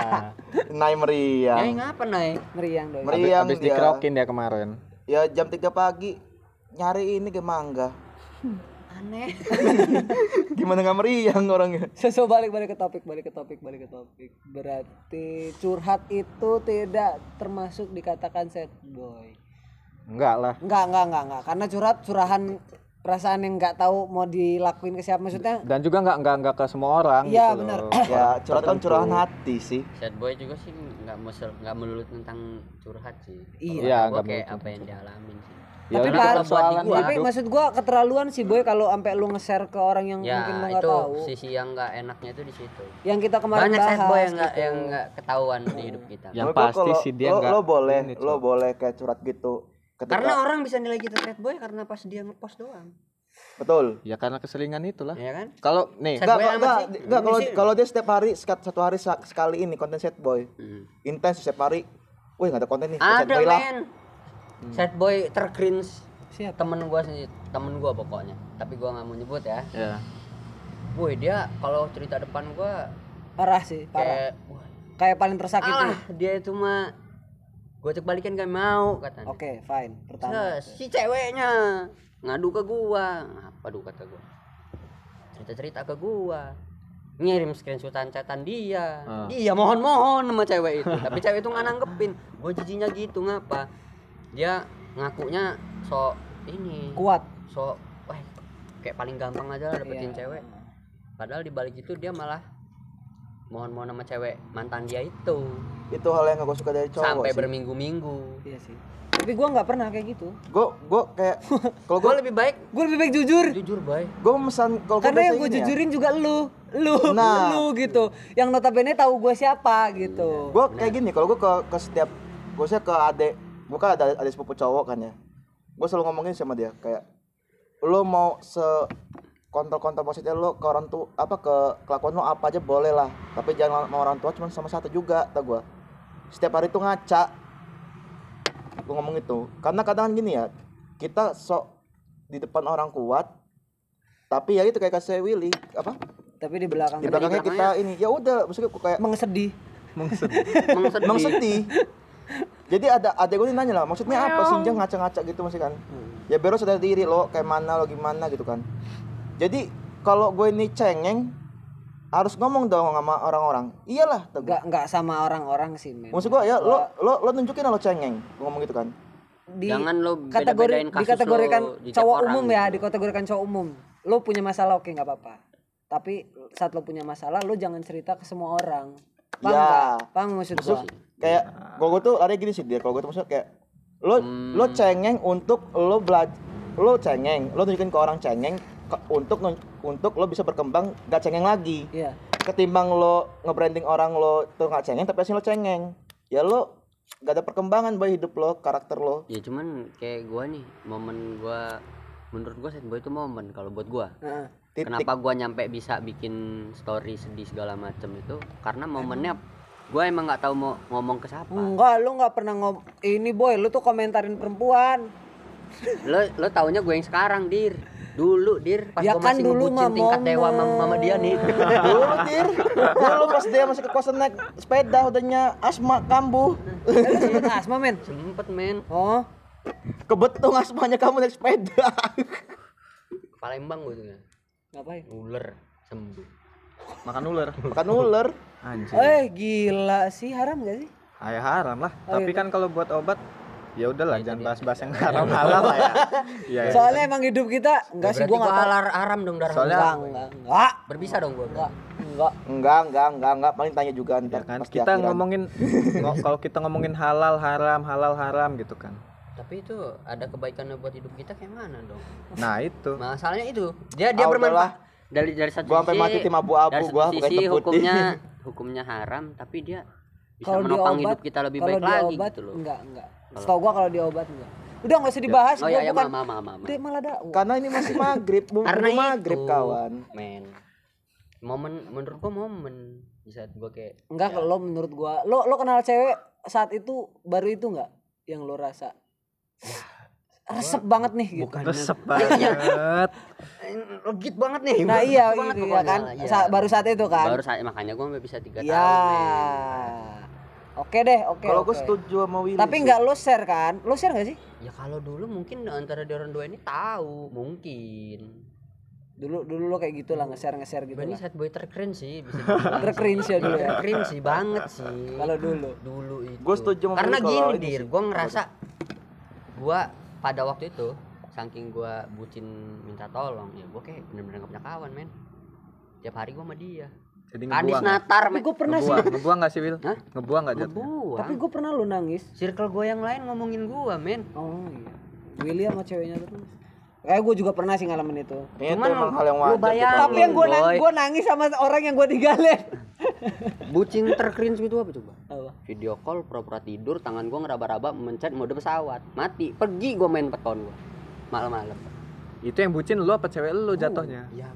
Speaker 2: Naik meriang.
Speaker 3: Nyai ngapa naik
Speaker 4: meriang dong.
Speaker 2: Meriang
Speaker 1: habis
Speaker 2: dia.
Speaker 1: dikerokin dia kemarin.
Speaker 2: Ya jam 3 pagi nyari ini ke mangga.
Speaker 3: aneh
Speaker 2: Gimana nggak meriang orangnya?
Speaker 4: So, so, balik balik ke topik, balik ke topik, balik ke topik. Berarti curhat itu tidak termasuk dikatakan sad boy.
Speaker 1: Enggak lah.
Speaker 4: Enggak, enggak, enggak, enggak. Karena curhat curahan perasaan yang enggak tahu mau dilakuin ke siapa maksudnya.
Speaker 1: Dan juga enggak enggak enggak ke semua orang
Speaker 4: Iya,
Speaker 1: gitu
Speaker 4: benar.
Speaker 1: loh.
Speaker 2: Ya curhat kan curahan hati sih.
Speaker 3: sad boy juga sih nggak mesel nggak melulu tentang curhat sih
Speaker 1: Iya,
Speaker 3: gua
Speaker 1: nggak
Speaker 3: kayak apa yang dialamin sih
Speaker 1: Ya
Speaker 4: Tapi
Speaker 3: di gua.
Speaker 4: Tapi maksud gua keterlaluan sih boy kalau sampai lu nge-share ke orang yang
Speaker 3: ya
Speaker 4: mungkin lu nggak
Speaker 3: itu
Speaker 4: tahu.
Speaker 3: sisi yang nggak enaknya itu di situ
Speaker 4: Yang kita kemarin
Speaker 3: banyak
Speaker 4: bahas.
Speaker 3: sad boy yang nggak
Speaker 4: gitu.
Speaker 3: yang nggak ketahuan di hidup kita
Speaker 1: Yang pasti sih dia
Speaker 2: lo,
Speaker 1: nggak
Speaker 2: lo boleh, lo boleh kayak curhat gitu. Ketika,
Speaker 3: karena orang bisa nilai kita sad boy karena pas dia ngepost doang
Speaker 2: betul.
Speaker 1: Ya karena keselingan itulah.
Speaker 3: ya kan
Speaker 1: Kalau nih
Speaker 2: Enggak, enggak, enggak, kalau kalau dia setiap hari sekat- satu hari sekali ini konten set boy.
Speaker 3: Hmm.
Speaker 2: Intens setiap hari. Wih, enggak ada konten nih. set boy lah.
Speaker 3: men sad boy tercringe
Speaker 4: Siapa?
Speaker 3: temen gua sih temen gua pokoknya tapi gua nggak mau nyebut ya
Speaker 1: ya.
Speaker 3: Woi dia kalau cerita depan gua
Speaker 4: Parah sih, parah.
Speaker 3: kayak wah,
Speaker 4: Kayak paling tersakiti.
Speaker 3: alah dia itu mah gua cek balikan gak mau katanya
Speaker 4: Oke, fine. Pertama.
Speaker 3: Terus si ceweknya ngadu ke gua apa duh kata gua cerita cerita ke gua ngirim screenshotan chatan dia
Speaker 1: Ah.
Speaker 3: dia mohon mohon sama cewek itu tapi cewek itu nggak nanggepin gua jijinya gitu ngapa dia ngakunya so ini
Speaker 4: Kuat.
Speaker 3: so wah kayak paling gampang aja lah dapetin
Speaker 4: Iya.
Speaker 3: cewek padahal di balik itu dia malah mohon-mohon sama cewek mantan dia itu
Speaker 2: itu hal yang gak gue suka dari cowok
Speaker 3: sampai
Speaker 2: sih.
Speaker 3: berminggu-minggu
Speaker 4: Iya sih. Tapi gua nggak pernah kayak gitu.
Speaker 2: gue gue kayak kalau
Speaker 3: gue
Speaker 2: gue
Speaker 3: lebih baik
Speaker 4: Gue lebih baik jujur.
Speaker 3: jujur boy
Speaker 2: gue memesan kalau gue
Speaker 4: Karena yang gue
Speaker 2: ya,
Speaker 4: jujurin juga lu, lu,
Speaker 2: Nah.
Speaker 4: lu gitu. Yang notabene tahu gue siapa gitu.
Speaker 2: gue kayak gini kalau gue ke ke setiap gue sih ke adek gue kan ada ada sepupu cowok kan ya gue selalu ngomongin sama dia kayak lo mau se kontrol-kontrol positif lo ke orang tua apa ke kelakuan lo apa aja boleh lah. Tapi jangan sama orang tua cuma sama satu juga tau gue setiap hari tuh ngaca. Gue ngomong itu karena kadang gini ya kita sok di depan orang kuat tapi ya itu kayak kasih Willy apa?
Speaker 4: Tapi di belakang
Speaker 2: di belakangnya kita ini. Ya udah maksudnya gue kayak
Speaker 4: mengesedih.
Speaker 3: emang
Speaker 2: Emang
Speaker 3: sedih
Speaker 2: sedih. Jadi ada ada gue nanya lah, maksudnya apa sih ngaca-ngaca gitu masih kan? Ya biar lo sadar diri lo kayak mana lo gimana gitu kan. Jadi kalau gue ini cengeng harus ngomong dong sama orang-orang. Iyalah, teguh.
Speaker 4: Enggak enggak sama orang-orang sih, men.
Speaker 2: Maksud gue ya lo lo lo nunjukin lah lo cengeng. Gue ngomong gitu kan.
Speaker 4: Di
Speaker 3: Jangan lo
Speaker 4: kategori dikategorikan cowok
Speaker 3: orang
Speaker 4: umum ya,
Speaker 3: gitu.
Speaker 4: dikategorikan cowok umum. Lo punya masalah oke nggak apa-apa. Tapi saat lo punya masalah, lo jangan cerita ke semua orang. Paham
Speaker 2: Ya.
Speaker 4: nggak? Paham maksud gua?
Speaker 2: Kayak gue gue tuh ada gini sih dia. Kalau gue tuh maksudnya kayak lo lo cengeng untuk lo belajar lo cengeng, lo tunjukin ke orang cengeng untuk untuk lo bisa berkembang gak cengeng lagi.
Speaker 4: Iya.
Speaker 2: ketimbang lo nge-branding orang lo tuh nggak cengeng tapi asli lo cengeng ya lo gak ada perkembangan boy hidup lo karakter lo
Speaker 3: ya cuman kayak gua nih momen gua menurut gua sad boy itu momen kalau buat gua
Speaker 4: Heeh.
Speaker 2: titik
Speaker 3: kenapa gua nyampe bisa bikin story sedih segala macem itu karena momennya gua emang nggak tahu mau ngomong ke siapa
Speaker 4: Enggak, lo nggak pernah ngom ini boy, lo tuh komentarin perempuan.
Speaker 3: Lo lo taunya gue yang sekarang dir dulu dir pas
Speaker 4: Ya kan
Speaker 3: masih
Speaker 4: dulu mah
Speaker 3: tingkat dewa sama dia nih
Speaker 2: dulu dir dulu pas dia masih ke kosan naik sepeda udahnya asma kambuh
Speaker 4: Eh, asma men.
Speaker 3: sempet men
Speaker 4: Oh,
Speaker 2: kebetung asmanya kamu naik sepeda
Speaker 3: Palembang gue tuh
Speaker 4: ngapain?
Speaker 3: ular sembuh
Speaker 1: Makan ular.
Speaker 2: makan ular.
Speaker 4: Eh gila sih haram gak sih?
Speaker 1: Ah, ya haram lah.
Speaker 4: Oh,
Speaker 1: Tapi
Speaker 4: iya.
Speaker 1: kan kalau buat obat ya udahlah jangan bahas-bahas yang haram halal lah ya. Iya. iya.
Speaker 4: Soalnya emang hidup kita enggak sih
Speaker 3: Berarti
Speaker 4: gua enggak
Speaker 3: halar haram dong darah
Speaker 1: Soalnya-.
Speaker 4: Enggak, enggak, enggak,
Speaker 3: berbisa dong gua
Speaker 4: enggak, enggak.
Speaker 2: enggak enggak enggak enggak paling tanya juga
Speaker 1: Ya
Speaker 2: ntar
Speaker 1: kan
Speaker 2: pas di
Speaker 1: kita
Speaker 2: akhiran.
Speaker 1: ngomongin ngo- kalau kita ngomongin halal haram halal haram gitu kan.
Speaker 3: tapi itu ada kebaikannya buat hidup kita kayak mana dong
Speaker 1: Nah, itu.
Speaker 3: masalahnya itu dia dia
Speaker 2: Ah,
Speaker 3: bermanfaat dari dari satu
Speaker 2: Gua sampai mati tim abu-abu, gua bukan
Speaker 3: sisi hukumnya hukumnya haram tapi dia bisa
Speaker 4: Kalau
Speaker 3: menopang
Speaker 4: diobat,
Speaker 3: hidup kita lebih baik lagi gitu loh
Speaker 4: Enggak, enggak. Setahu gua kalau diobat enggak. Udah enggak usah dibahas,
Speaker 3: oh
Speaker 4: gua
Speaker 3: ya ya
Speaker 4: bukan
Speaker 3: mama mama mama
Speaker 4: Dek, malah dakwah.
Speaker 2: karena ini masih maghrib belum
Speaker 3: karena
Speaker 2: maghrib
Speaker 3: itu,
Speaker 2: kawan
Speaker 3: men momen menurut gua momen di saat gua kayak
Speaker 4: Enggak kalau lo menurut gua, lo lo kenal cewek saat itu baru itu enggak yang lo rasa? Resep banget nih gitu.
Speaker 1: Resep banget.
Speaker 3: "Eh, legit banget nih
Speaker 4: Nah iya
Speaker 3: Legit banget
Speaker 4: gitu ya
Speaker 3: pokoknya
Speaker 4: kan.
Speaker 3: iya.
Speaker 4: Sa- baru saat itu kan.
Speaker 3: baru saat makanya gua sampai bisa tiga
Speaker 4: Iya.
Speaker 3: tahun men.
Speaker 4: Oke deh, oke.
Speaker 2: kalau gue setuju sama Willy
Speaker 4: Tapi
Speaker 2: sih.
Speaker 4: enggak lo share kan? Lo share gak sih?
Speaker 3: ya kalau dulu mungkin antara di orang dua ini tahu mungkin
Speaker 4: Dulu dulu lo kayak gitu lah nge-share nge-share gitu
Speaker 3: ini sad boy terkeren sih bisa dibilang.
Speaker 4: Tercringe ya dulu ya.
Speaker 3: terkeren sih banget sih
Speaker 4: Kalau dulu.
Speaker 3: dulu itu
Speaker 2: Gua setuju sama
Speaker 3: karena gini
Speaker 2: ini
Speaker 3: dir
Speaker 2: sih.
Speaker 3: gue ngerasa gua pada waktu itu saking gua bucin minta tolong ya gua kayak bener-bener gak punya kawan men tiap hari gua sama dia
Speaker 1: Jadi
Speaker 3: Kadis
Speaker 1: ngebuang. ya?
Speaker 3: natar
Speaker 4: Tapi gue pernah sih.
Speaker 1: Ngebuang, gak sih, Wil?
Speaker 3: Hah?
Speaker 1: Ngebuang gak jatuhnya?
Speaker 3: Ngebuang.
Speaker 4: Tapi gue pernah lo nangis.
Speaker 3: circle gua yang lain ngomongin gua men
Speaker 4: Oh iya. Willy sama ceweknya terus. Kayak gue juga pernah sih ngalamin itu.
Speaker 2: Ini
Speaker 3: Cuman
Speaker 2: tuh emang hal yang
Speaker 3: lu
Speaker 2: wajar
Speaker 3: bayangin.
Speaker 2: Bang.
Speaker 4: Tapi yang gue nang
Speaker 3: boy.
Speaker 4: gua nangis sama orang yang gue tinggalin.
Speaker 3: bucin terkeren gitu apa coba
Speaker 4: Apa?
Speaker 3: video call pura-pura tidur tangan gua ngeraba-raba mencet mode pesawat mati pergi gua main peton gua malam-malam
Speaker 1: Itu yang bucin lu apa cewek lu jatuhnya?
Speaker 3: ya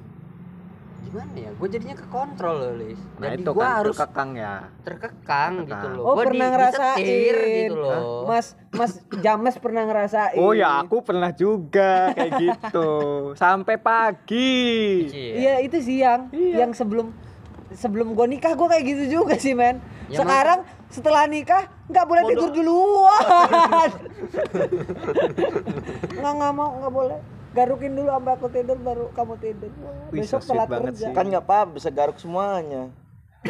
Speaker 3: gimana ya gue jadinya ke kontrol loh Lis
Speaker 1: Nah,
Speaker 3: jadi
Speaker 1: itu
Speaker 3: gua
Speaker 1: kan
Speaker 3: harus
Speaker 1: terkekang ya.
Speaker 3: terkekang gitu
Speaker 1: Terkekang.
Speaker 3: loh
Speaker 4: Oh
Speaker 3: Gua
Speaker 4: pernah
Speaker 3: di-
Speaker 4: ngerasain.
Speaker 3: gitu loh
Speaker 4: Mas Mas James pernah ngerasain.
Speaker 1: Oh ya, aku pernah juga kayak gitu. Sampai pagi.
Speaker 3: Iya.
Speaker 4: Iya itu siang yang sebelum sebelum gue nikah gue kayak gitu juga sih men.
Speaker 3: Ya,
Speaker 4: Sekarang setelah nikah nggak boleh tidur duluan. nggak nggak mau nggak boleh. Garukin dulu sampai aku tidur baru kamu tidur. Wah,
Speaker 1: Wih,
Speaker 4: Besok
Speaker 1: so
Speaker 4: telat
Speaker 1: banget
Speaker 4: kerja.
Speaker 1: sih.
Speaker 2: kan nggak apa bisa garuk semuanya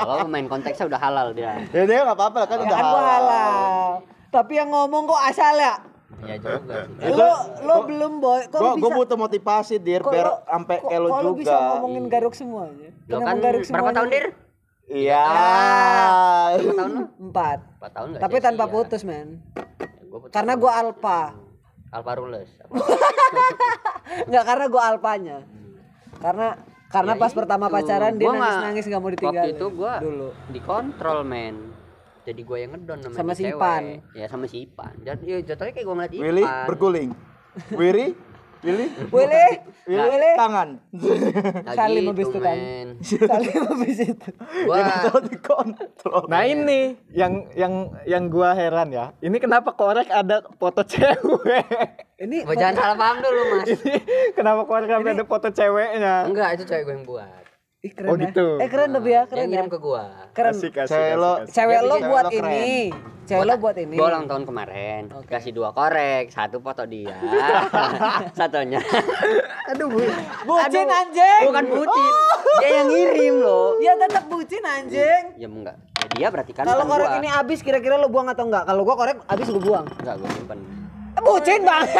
Speaker 3: kalau main konteksnya udah halal dia
Speaker 2: ya dia nggak apa-apa kan
Speaker 4: Ya
Speaker 2: udah
Speaker 4: kan gua
Speaker 2: halal.
Speaker 4: halal. Tapi yang ngomong kok asal ya?
Speaker 3: Iya juga sih.
Speaker 4: lo lo belum boy kok
Speaker 2: Gua
Speaker 4: bisa
Speaker 2: gua butuh motivasi dir biar sampai
Speaker 4: kok-
Speaker 2: kayak lo
Speaker 4: kok lo bisa
Speaker 2: juga.
Speaker 4: ngomongin garuk semuanya
Speaker 3: Lo kan
Speaker 4: garuk
Speaker 3: berapa
Speaker 4: semuanya?
Speaker 3: tahun dir?
Speaker 2: Iya.
Speaker 3: Berapa tahun lo?
Speaker 4: empat
Speaker 3: Empat tahun
Speaker 4: tapi tanpa
Speaker 3: sia-sia.
Speaker 4: putus men
Speaker 3: Ya, gua putus.
Speaker 4: karena gua alpa
Speaker 3: Alfa Rules.
Speaker 4: nggak karena gua alpanya karena karena
Speaker 3: Ya
Speaker 4: pas pertama
Speaker 3: itu.
Speaker 4: pacaran dia
Speaker 3: Gua
Speaker 4: nangis
Speaker 3: nggak-
Speaker 4: nangis nggak mau ditinggalin
Speaker 3: Waktu itu gua
Speaker 4: dulu
Speaker 3: dikontrol men. Jadi gua yang ngedon namanya
Speaker 4: Sama si
Speaker 3: cewek.
Speaker 4: Ipan.
Speaker 3: Ya sama si Ipan. Jadi ya jatuhnya kayak gua ngeliat Ipan.
Speaker 2: Willy berguling. Wiri, Willy,
Speaker 4: Willy
Speaker 2: Willy
Speaker 4: Willy
Speaker 2: tangan.
Speaker 4: Salim
Speaker 3: gitu,
Speaker 4: habis itu kan. saling habis itu
Speaker 3: Gua
Speaker 2: Kalau dikontrol.
Speaker 1: Nah ini yang yang yang gua heran ya. Ini kenapa korek ada foto cewek?
Speaker 4: ini
Speaker 3: Gua jangan salah paham dulu, Mas.
Speaker 1: Ini kenapa korek sampai ada foto ceweknya?
Speaker 3: Enggak, itu cewek gua yang buat.
Speaker 4: Ih, keren
Speaker 1: Oh,
Speaker 4: ya.
Speaker 1: gitu.
Speaker 4: eh keren tapi ya
Speaker 3: Dia
Speaker 4: keren ya
Speaker 3: ngirim ke gua.
Speaker 4: keren
Speaker 1: Asik, asik,
Speaker 2: Cewek
Speaker 1: asik,
Speaker 2: lo-
Speaker 1: asik.
Speaker 4: cewek lo buat
Speaker 2: lo keren.
Speaker 4: ini cewek lo buat ini
Speaker 3: Gua ulang tahun kemarin. Kasih dua korek, satu foto dia. Satunya.
Speaker 1: Aduh, Bu.
Speaker 4: bucin anjing
Speaker 3: Bukan bucin. Dia yang ngirim loh.
Speaker 4: ya tetap bucin anjing
Speaker 3: Ya enggak. Ya dia berarti kan
Speaker 4: kalau korek
Speaker 3: gua.
Speaker 4: ini habis kira-kira lo buang atau enggak kalau gua korek habis gua buang
Speaker 3: enggak gua simpen.
Speaker 4: Eh, bucin banget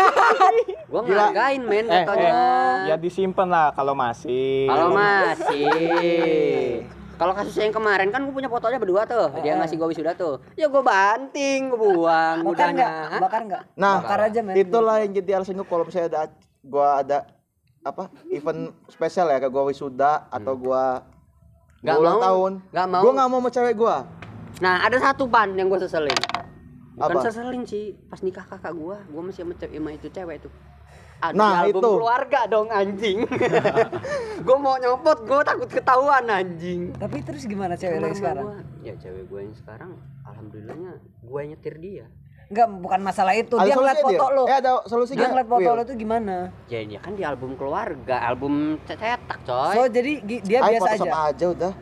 Speaker 3: Gua ngargain men
Speaker 1: Eh,
Speaker 3: fotonya.
Speaker 1: eh, ya disimpan lah kalau masih.
Speaker 3: Kalau masih. Kalau kasusnya yang kemarin kan gue punya fotonya berdua tuh. Dia ngasih gue wisuda tuh. Ya gue banting, gue buang
Speaker 4: bakar
Speaker 3: mudanya.
Speaker 4: enggak bakar enggak
Speaker 2: Nah,
Speaker 4: bakar aja men
Speaker 2: itulah yang jadi alasan gue kalau misalnya ada gua ada apa event spesial ya kayak gua wisuda atau gua
Speaker 3: Nggak
Speaker 2: gua ulang
Speaker 3: mau,
Speaker 2: tahun.
Speaker 3: nggak mau.
Speaker 2: Gua nggak mau sama cewek gua.
Speaker 3: Nah ada satu pan yang gue seselin. Bukan
Speaker 2: Apa?
Speaker 3: seselin sih. Pas nikah kakak gue, gue masih sama, cewek, sama itu cewek tuh. Ada
Speaker 2: Nah,
Speaker 3: album
Speaker 2: itu.
Speaker 3: keluarga dong anjing. gue mau nyopot, gue takut ketahuan anjing.
Speaker 4: tapi terus gimana cewek lo yang sekarang
Speaker 3: gua. Ya cewek gue yang sekarang, alhamdulillahnya gue nyetir dia.
Speaker 4: enggak bukan masalah itu
Speaker 2: Ada
Speaker 4: dia ngeliat foto
Speaker 2: dia?
Speaker 4: lo
Speaker 2: Eh ada solusinya.
Speaker 4: dia ngeliat foto
Speaker 2: Will?
Speaker 4: lo tuh gimana
Speaker 3: Ya dia kan di album keluarga, album cetak coy.
Speaker 4: so jadi dia
Speaker 2: Ay,
Speaker 4: biasa aja
Speaker 2: aja udah.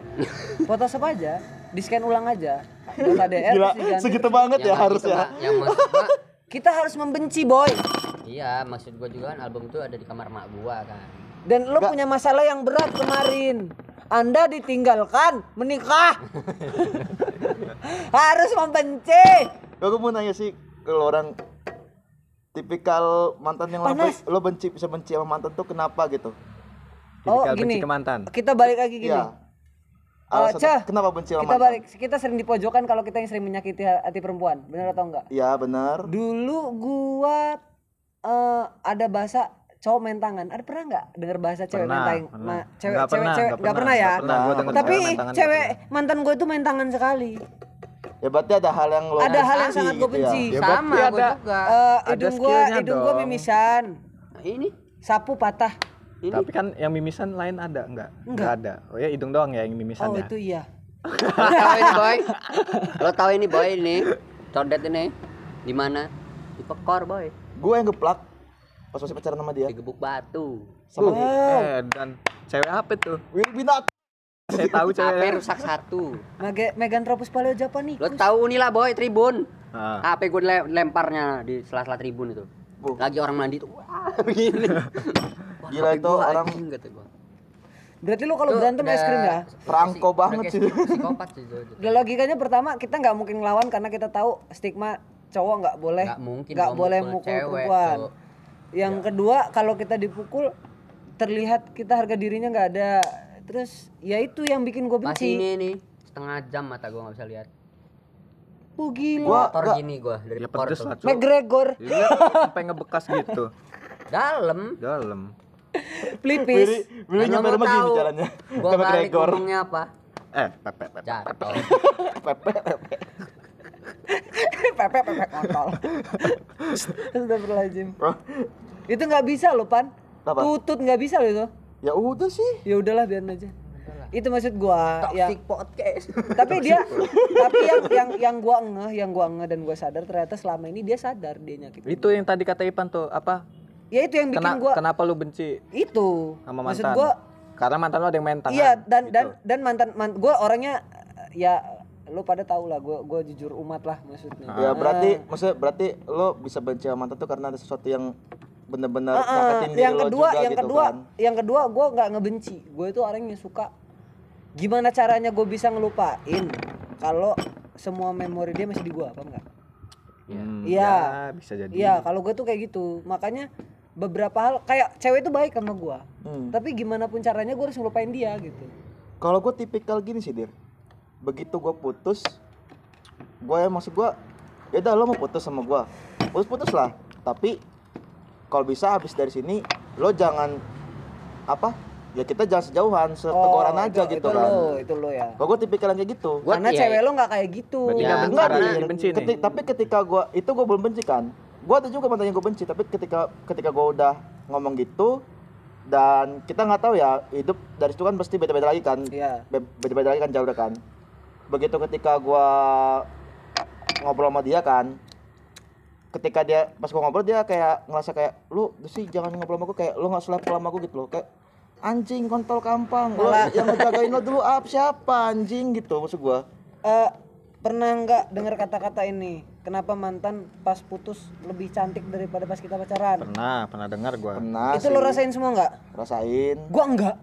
Speaker 4: Photoshop aja di scan ulang aja data DR
Speaker 2: Gila, segitu banget ya
Speaker 3: Yang
Speaker 2: harus ya.
Speaker 3: Pak. Yang maksud gua,
Speaker 4: kita harus membenci boy
Speaker 3: iya maksud gua juga kan album itu ada di kamar mak gua kan.
Speaker 4: dan lo punya masalah yang berat kemarin anda ditinggalkan menikah harus membenci
Speaker 2: Gua mau nanya sih kalau orang tipikal mantan yang lo,
Speaker 4: Panas.
Speaker 2: lo benci bisa benci sama mantan tuh kenapa gitu?
Speaker 4: oh
Speaker 1: Tipikal benci
Speaker 4: gini
Speaker 1: ke mantan.
Speaker 4: kita balik lagi gini
Speaker 2: Iya.
Speaker 4: Oh,
Speaker 2: Alasan
Speaker 4: Cah,
Speaker 2: kenapa benci sama
Speaker 4: kita
Speaker 2: mantan?
Speaker 4: balik kita sering dipojokkan kalau kita yang sering menyakiti hati perempuan benar atau enggak
Speaker 2: Iya benar.
Speaker 4: dulu gua eh, ada bahasa cowok main tangan ada pernah nggak dengar bahasa cewek main
Speaker 1: Pernah,
Speaker 4: tangan
Speaker 1: pernah.
Speaker 4: Ma- cewek
Speaker 1: Nggak
Speaker 4: cewek
Speaker 1: pernah,
Speaker 4: cewek
Speaker 1: nggak
Speaker 4: nggak
Speaker 1: pernah,
Speaker 4: pernah ya
Speaker 1: pernah. Gua
Speaker 4: tapi
Speaker 1: cewek main
Speaker 4: cewek mantan gue itu main tangan sekali
Speaker 2: Ya berarti ada hal yang lo
Speaker 4: ada hal yang sangat gue
Speaker 2: gitu ya.
Speaker 4: benci
Speaker 1: Ya,
Speaker 3: Sama gua
Speaker 1: ada-
Speaker 3: juga.
Speaker 4: Eh,
Speaker 1: ada
Speaker 4: hidung gua
Speaker 1: skillnya
Speaker 4: hidung gua
Speaker 1: dong.
Speaker 4: mimisan
Speaker 3: Nah, ini
Speaker 4: sapu patah
Speaker 3: ini
Speaker 1: Tapi kan yang mimisan lain ada enggak?
Speaker 4: Enggak.
Speaker 1: ada. Oh ya hidung doang ya yang mimisan
Speaker 4: oh
Speaker 1: ya.
Speaker 4: itu iya
Speaker 3: lo tahu ini boy lo tahu ini boy ini condet ini di mana di pekor boy
Speaker 2: Gue yang geplak pas masih pacaran sama dia.
Speaker 3: digebuk batu
Speaker 2: Sama
Speaker 1: Eh dan cewek apa tuh?
Speaker 2: Will Binat.
Speaker 1: Saya tahu
Speaker 3: HP
Speaker 1: cewek.
Speaker 3: rusak satu
Speaker 4: Mage Megantropus paleo japanicus
Speaker 3: lo tahu nih lah boy tribun
Speaker 1: Ah.
Speaker 3: HP gue lemparnya di sela-sela tribun itu
Speaker 2: Bu.
Speaker 3: lagi orang mandi tuh wah begini
Speaker 2: Gila itu orang-
Speaker 3: kata gua.
Speaker 4: berarti lu kalau berantem es krim
Speaker 3: udah-
Speaker 4: ya
Speaker 2: Perangko banget
Speaker 3: udah
Speaker 2: sih.
Speaker 3: psikopat sih itu.
Speaker 4: Dan logikanya pertama kita nggak mungkin ngelawan karena kita tahu stigma cowok nggak boleh
Speaker 3: Nggak mungkin
Speaker 4: nggak boleh
Speaker 3: mukul
Speaker 4: perempuan. Yang kedua kalau kita dipukul terlihat kita harga dirinya nggak ada. Terus ya itu yang bikin gue
Speaker 3: Pas
Speaker 4: benci.
Speaker 3: ini nih setengah jam mata gua nggak bisa lihat.
Speaker 4: Oh gila.
Speaker 2: Gua
Speaker 3: Motor gini gua dari
Speaker 1: Ya pedes lah.
Speaker 4: McGregor
Speaker 1: Iya, sampai ngebekas gitu.
Speaker 3: Dalam.
Speaker 1: Dalam.
Speaker 2: Willy,
Speaker 4: pelipis.
Speaker 2: Willy
Speaker 3: lo
Speaker 2: nyampe rumah gini
Speaker 3: tahu,
Speaker 2: jalannya.
Speaker 3: Gua
Speaker 2: Gregor.
Speaker 3: ngomongnya apa?
Speaker 1: Eh, pepe pepe.
Speaker 3: Jatuh.
Speaker 4: Pepe pepe kontol. Astagfirullahaladzim.
Speaker 2: Bro,
Speaker 4: Itu nggak bisa loh pan.
Speaker 2: Apa?
Speaker 4: Tutut nggak bisa loh itu.
Speaker 2: Ya udah sih.
Speaker 4: Ya udahlah biarin aja. Itu maksud gua ya.
Speaker 3: Toxic podcast.
Speaker 4: tapi dia tapi yang yang yang gua ngeh yang gua ngeh dan gua sadar ternyata selama ini dia sadar dia nyakit
Speaker 1: Itu yang tadi kata Ipan tuh apa?
Speaker 4: Ya itu yang bikin
Speaker 1: Kena,
Speaker 4: gua
Speaker 1: kenapa lu benci
Speaker 4: itu
Speaker 1: sama
Speaker 4: maksud
Speaker 1: mantan?
Speaker 4: gua
Speaker 1: Karena mantan lu ada yang main tangan.
Speaker 4: iya dan
Speaker 1: gitu.
Speaker 4: dan dan mantan man, gua orangnya ya lu pada tahu lah gua gua jujur umat lah maksudnya
Speaker 2: Ya berarti maksudnya berarti lo bisa benci sama mantan tuh karena ada sesuatu yang bener-bener
Speaker 4: Ah, ah,
Speaker 2: nyakitin diri
Speaker 4: yang
Speaker 2: lo
Speaker 4: kedua
Speaker 2: juga
Speaker 4: yang
Speaker 2: gitu
Speaker 4: kedua
Speaker 2: kan.
Speaker 4: yang kedua gua nggak ngebenci gue itu orang yang suka gimana caranya gue bisa ngelupain kalau semua memori dia masih di gua apa enggak
Speaker 1: Hmm,
Speaker 4: Iya.
Speaker 1: ya, bisa jadi.
Speaker 4: Iya, kalau gue tuh kayak gitu. Makanya beberapa hal kayak cewek itu baik sama gua.
Speaker 2: Hmm.
Speaker 4: Tapi gimana pun caranya gue harus ngelupain dia gitu.
Speaker 2: Kalau gue tipikal gini sih, Dir. Begitu gue putus, gue ya maksud gue, ya udah lo mau putus sama gue, putus-putus lah. Tapi kalau bisa habis dari sini, lo jangan apa? Ya kita jangan sejauhan, seteguran aja
Speaker 4: Oh, itu,
Speaker 2: gitu
Speaker 4: itu
Speaker 2: kan.
Speaker 4: lo, itu lo ya.
Speaker 2: Kalau gue tipikal yang kayak gitu.
Speaker 3: Gua-
Speaker 4: Karena
Speaker 3: iya,
Speaker 4: cewek lo nggak kayak gitu.
Speaker 3: Ya,
Speaker 1: nggak benci,
Speaker 2: enggak,
Speaker 1: karena
Speaker 2: Dir.
Speaker 1: dibenci nih.
Speaker 2: Ketik- tapi ketika gua itu gua belum benci kan. Gua ada juga mantan yang gua benci, tapi ketika ketika gua udah ngomong gitu dan kita nggak tahu ya hidup dari situ kan pasti beda-beda lagi kan.
Speaker 4: Iya.
Speaker 2: Be- Beda-beda lagi kan jauh kan. Begitu ketika gua ngobrol sama dia kan, ketika dia pas gua ngobrol dia kayak ngerasa kayak lu sih jangan ngobrol sama gua kayak lu nggak selevel sama gua gitu loh kayak anjing kontol kampang
Speaker 4: Malah-
Speaker 2: yang ngejagain lo dulu apa siapa anjing gitu maksud gua
Speaker 4: Eh, pernah nggak dengar kata-kata ini? Kenapa mantan pas putus lebih cantik daripada pas kita pacaran?
Speaker 1: Pernah, pernah dengar gua.
Speaker 2: pernah
Speaker 4: itu
Speaker 2: sih.
Speaker 4: lo rasain semua nggak?
Speaker 2: rasain
Speaker 4: Gua enggak.